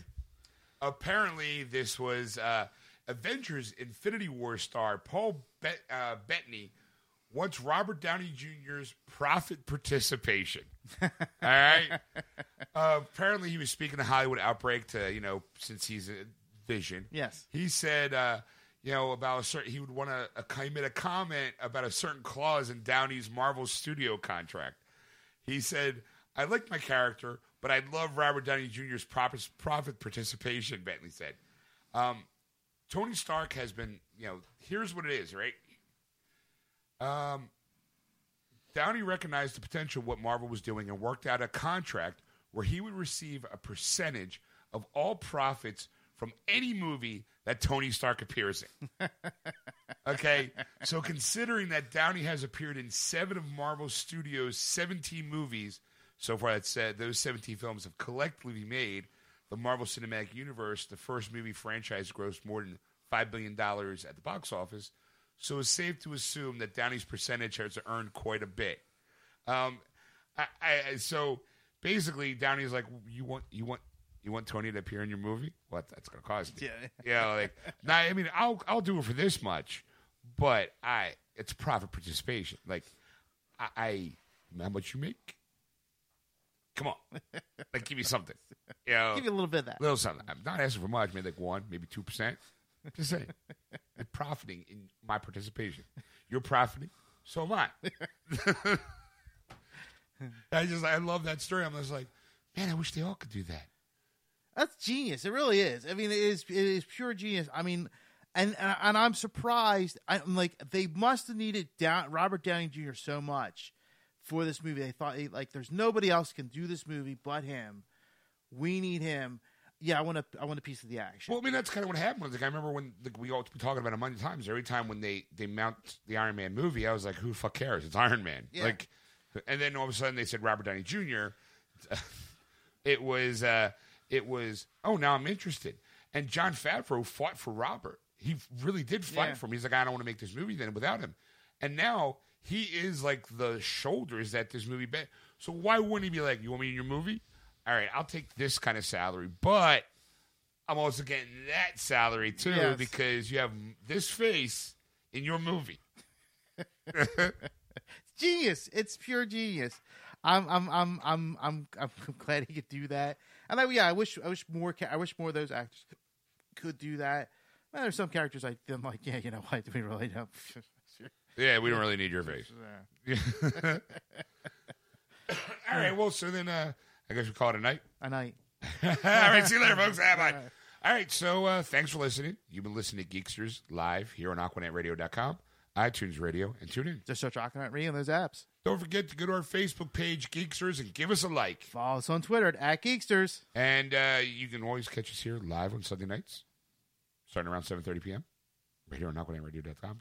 Apparently, this was uh, Avengers: Infinity War star Paul Bet- uh, Bettany wants Robert Downey Jr.'s profit participation. All right. Uh, apparently, he was speaking to Hollywood Outbreak to you know since he's a Vision. Yes. He said. You know about a certain, he would want to. He made a comment about a certain clause in Downey's Marvel Studio contract. He said, I like my character, but I'd love Robert Downey Jr.'s profit, profit participation, Bentley said. Um, Tony Stark has been, you know, here's what it is, right? Um, Downey recognized the potential of what Marvel was doing and worked out a contract where he would receive a percentage of all profits from any movie that Tony Stark appears in. Okay, so considering that Downey has appeared in seven of Marvel Studios' 17 movies so far, that said, those 17 films have collectively made the Marvel Cinematic Universe the first movie franchise grossed more than $5 billion at the box office. So it's safe to assume that Downey's percentage has earned quite a bit. Um, I, I, so basically, Downey's like, you want, you want, you want Tony to appear in your movie? What? That's going to cost you. Yeah. Yeah, like now. I mean, I'll I'll do it for this much, but I it's profit participation. Like I, I how much you make? Come on, like give me something. You know, give you a little bit of that little something. I'm not asking for much. Maybe like one, maybe two percent. Just saying, I'm profiting in my participation. You're profiting, so am I. I just I love that story. I'm just like, man, I wish they all could do that. That's genius it really is i mean it is it is pure genius i mean and and, and i'm surprised i'm like they must have needed down robert downey jr so much for this movie they thought like there's nobody else can do this movie but him we need him yeah i want a i want a piece of the action Well, I mean, that's kind of what happened. Like, I remember when like, we all been talking about it a million times. Every time when they they mount the Iron Man movie, I was like, "Who the fuck cares? It's Iron Man." Yeah. Like, and then all of a sudden they said Robert Downey Jr. it was uh, it was oh now I'm interested. And Jon Favreau fought for Robert. He really did fight Yeah. for him. He's like, I don't want to make this movie then without him. And now he is like the shoulders that this movie bet. So why wouldn't he be like, you want me in your movie? All right, I'll take this kind of salary, but I'm also getting that salary too Yes. because you have this face in your movie. genius. It's pure genius. I'm I'm I'm I'm I'm I'm glad he could do that. And I, yeah, I wish I wish more ca- I wish more of those actors could do that. Well, there's some characters I I'm like, yeah, you know what? Do we really don't. Yeah, we don't really need your face. All right, well, so then uh, I guess we call it a night. A night. All right, see you later, folks. Have fun. All right, so uh, thanks for listening. You've been listening to Geeksters live here on AquanetRadio.com, iTunes Radio, and TuneIn. Just search Aquanaut Radio on those apps. Don't forget to go to our Facebook page, Geeksters, and give us a like. Follow us on Twitter at Geeksters. And uh, you can always catch us here live on Sunday nights, starting around 7.30 p.m. right here on AquanetRadio.com,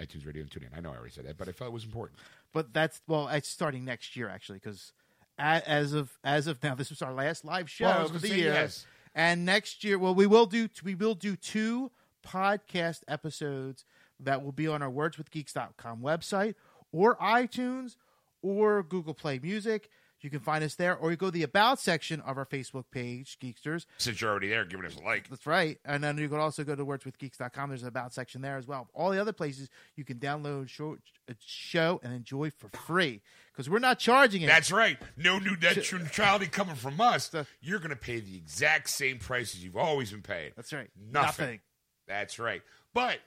iTunes Radio, and TuneIn. I know I already said that, but I felt it was important. But that's well, it's starting next year actually because as of as of now, this was our last live show Well, I was for gonna the year. yes. And next year, well, we will do we will do two podcast episodes that will be on our wordswithgeeks.com website or iTunes or Google Play Music. You can find us there, or you go to the About section of our Facebook page, Geeksters. Since you're already there, giving us a like. That's right. And then you can also go to wordswithgeeks.com. There's an About section there as well. All the other places you can download show, a uh, show and enjoy for free because we're not charging it. That's right. No new net neutrality coming from us. You're going to pay the exact same prices you've always been paying. That's right. Nothing. Nothing. That's right. But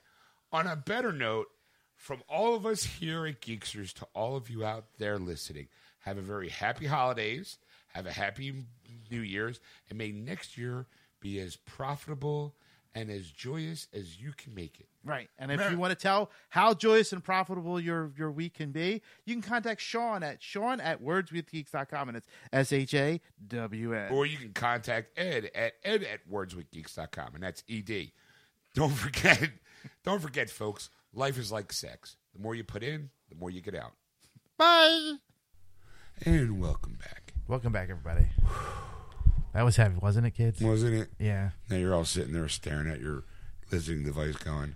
on a better note, from all of us here at Geeksters to all of you out there listening, have a very happy holidays, have a happy New Year's, and may next year be as profitable and as joyous as you can make it. Right. And if Mer- you want to tell how joyous and profitable your, your week can be, you can contact Sean at Sean at wordswithgeeks.com and it's S H A W N. Or you can contact Ed at ed at wordswithgeeks.com, and that's ED. Don't forget, don't forget, folks, life is like sex. The more you put in, the more you get out. Bye. And welcome back. Welcome back, everybody. That was heavy, wasn't it, kids? Wasn't it? Yeah. Now you're all sitting there staring at your listening device going,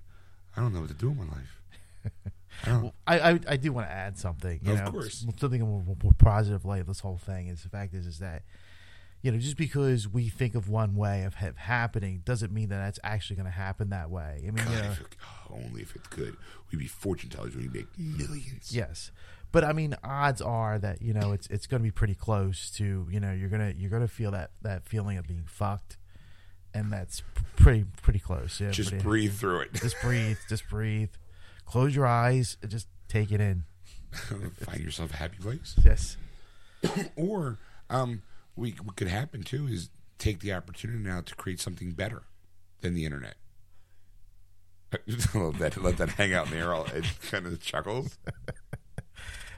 I don't know what to do in my life. I don't I, I I do want to add something. You Of know, course. something in a more, more positive light. This whole thing is the fact is is that you know just because we think of one way of ha- happening doesn't mean that that's actually going to happen that way. I mean, God, you know, if it, oh, only if it could. We'd be fortune tellers. We'd make millions. yes, but I mean, odds are that you know it's it's going to be pretty close to you know you're gonna you're gonna feel that that feeling of being fucked, and that's pretty pretty close. Yeah, Just pretty- breathe through it. just breathe, just breathe, close your eyes, and just take it in. Find yourself a happy place. Yes. Or um, we, what could happen too is take the opportunity now to create something better than the internet. let that let that hang out in the air. It kind of chuckles.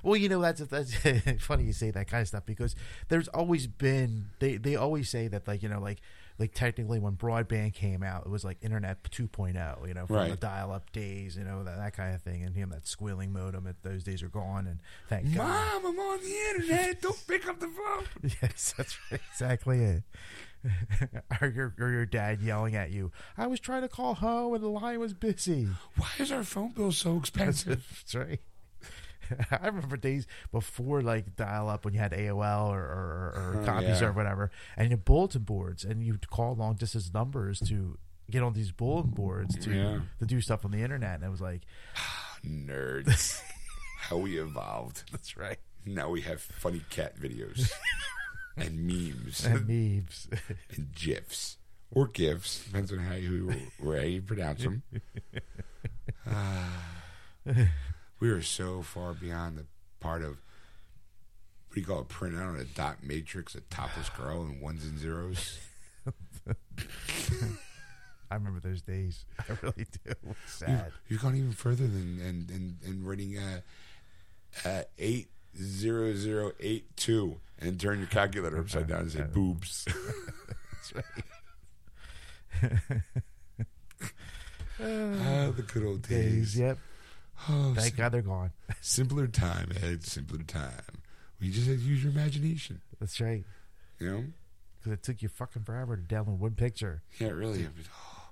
Well, you know that's that's funny you say that kind of stuff because there's always been they they always say that like you know like like technically when broadband came out it was like internet 2.0 you know from the dial up days you know that, that kind of thing and him that squealing modem at those days are gone and thank God Mom, I'm on the internet. Don't pick up the phone. yes that's exactly it or your or your dad yelling at you I was trying to call home and the line was busy Why is our phone bill so expensive? That's right. I remember days before like dial up when you had AOL or, or, or Oh, copies yeah. or whatever, and your bulletin boards, and you'd call long distance numbers to get on these bulletin boards to Yeah. to do stuff on the internet, and it was like, Nerds. How we evolved. that's right, Now we have funny cat videos and memes and memes. and gifs or gifs depends on how you where you pronounce them. we were so far beyond the part of what do you call it? Print out on a dot matrix, a topless girl and ones and zeros. I remember those days. I really do. It's sad. you've gone even further than and and, and writing uh, uh, eight zero zero eight two and turn your calculator upside down and say boobs. That's right. ah, the good old Days. days. Yep. Oh, Thank God they're gone. simpler time, Ed. Simpler time. We just had to use your imagination. That's right. You know? Because it took you fucking forever to download one picture. Yeah, really. It was- oh,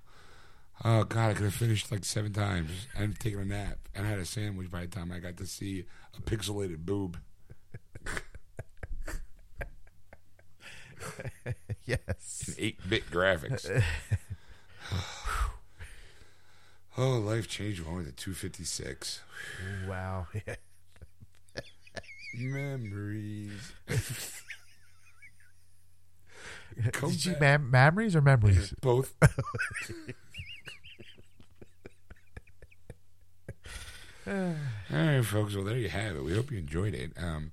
oh, God, I could have finished like seven times and taken a nap and I had a sandwich by the time I got to see a pixelated boob. yes. 8 bit graphics. Oh, life changed when I went to 256. Wow. Yeah. Memories. Come Did you back. memories or memories? Both. All right, folks. Well, there you have it. We hope you enjoyed it. Um,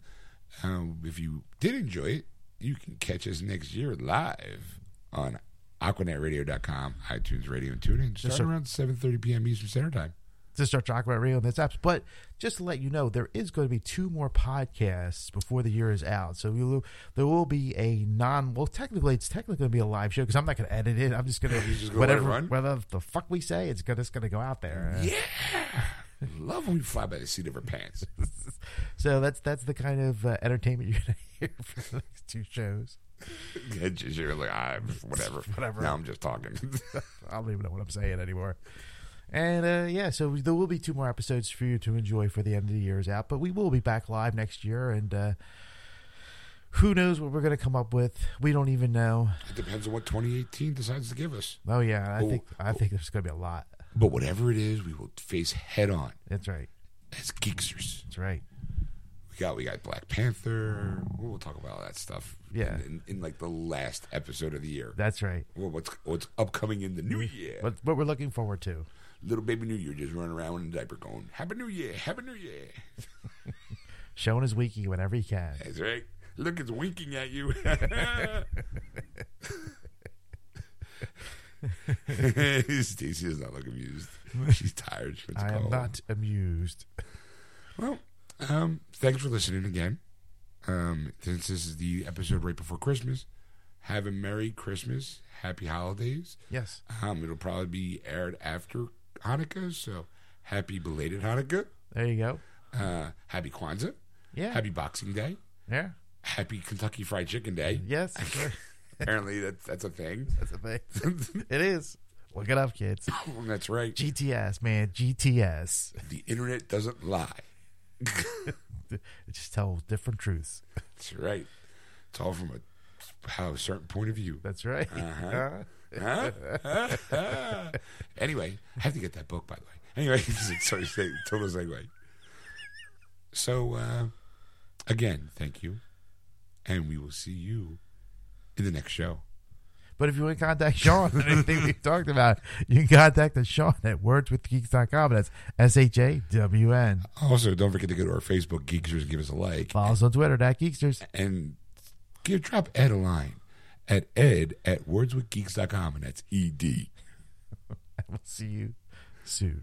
um, if you did enjoy it, you can catch us next year live on AquanetRadio.com, iTunes Radio, and TuneIn, starting sir. around 7.30 p.m. Eastern Standard Time. to start talking about radio and this apps. But just to let you know, there is going to be two more podcasts before the year is out. So will, there will be a non. Well, technically, it's technically going to be a live show because I'm not going to edit it. I'm just going to just gonna let it whatever the fuck we say, it's it's going to go out there. Yeah. Love when we fly by the seat of our pants. So that's that's the kind of uh, entertainment you're gonna hear for the next two shows. You're like, ah, whatever. Whatever. Now I'm just talking. I don't even know what I'm saying anymore. And uh, yeah, so there will be two more episodes for you to enjoy for the end of the year is out, but we will be back live next year, and uh, who knows what we're going to come up with? We don't even know. it depends on what 2018 decides to give us. Oh yeah, I Oh, think I think there's going to be a lot. But whatever it is, we will face head on That's right. as geeksers. That's right. We got we got Black Panther. We'll talk about all that stuff. Yeah. In, in, in like the last episode of the year. That's right. Well, what's what's upcoming in the new mm. year? What what we're looking forward to. Little baby New Year just running around in a diaper going, "Happy New Year, Happy New Year." Showing his wiki whenever he can. That's right. Look, it's winking at you. Stacy does not look amused. She's tired. She I am home. not amused. Well, um, thanks for listening again. Um, since this is the episode right before Christmas, have a Merry Christmas, Happy Holidays. Yes. Um, it'll probably be aired after Hanukkah, so happy belated Hanukkah. There you go. Uh, happy Kwanzaa. Yeah. Happy Boxing Day. Yeah. Happy Kentucky Fried Chicken Day. Yes. Apparently, that's that's a thing. That's a thing. it is. Look it up, kids. that's right. GTS, man. GTS. The internet doesn't lie. It just tells different truths. That's right. It's all from a how a certain point of view. That's right. Uh-huh. Huh? anyway, I have to get that book, by the way. Anyway, sorry, total segue. So, uh, again, thank you. And we will see you in the next show. But if you want to contact Sean anything we've talked about, you can contact us, Sean, at wordswithgeeks.com. That's S H A W N. Also, don't forget to go to our Facebook, Geeksters, and give us a like. Follow us on Twitter, at Geeksters. And give drop Ed a line at ed at wordswithgeeks.com, and that's E ED. We'll see you soon.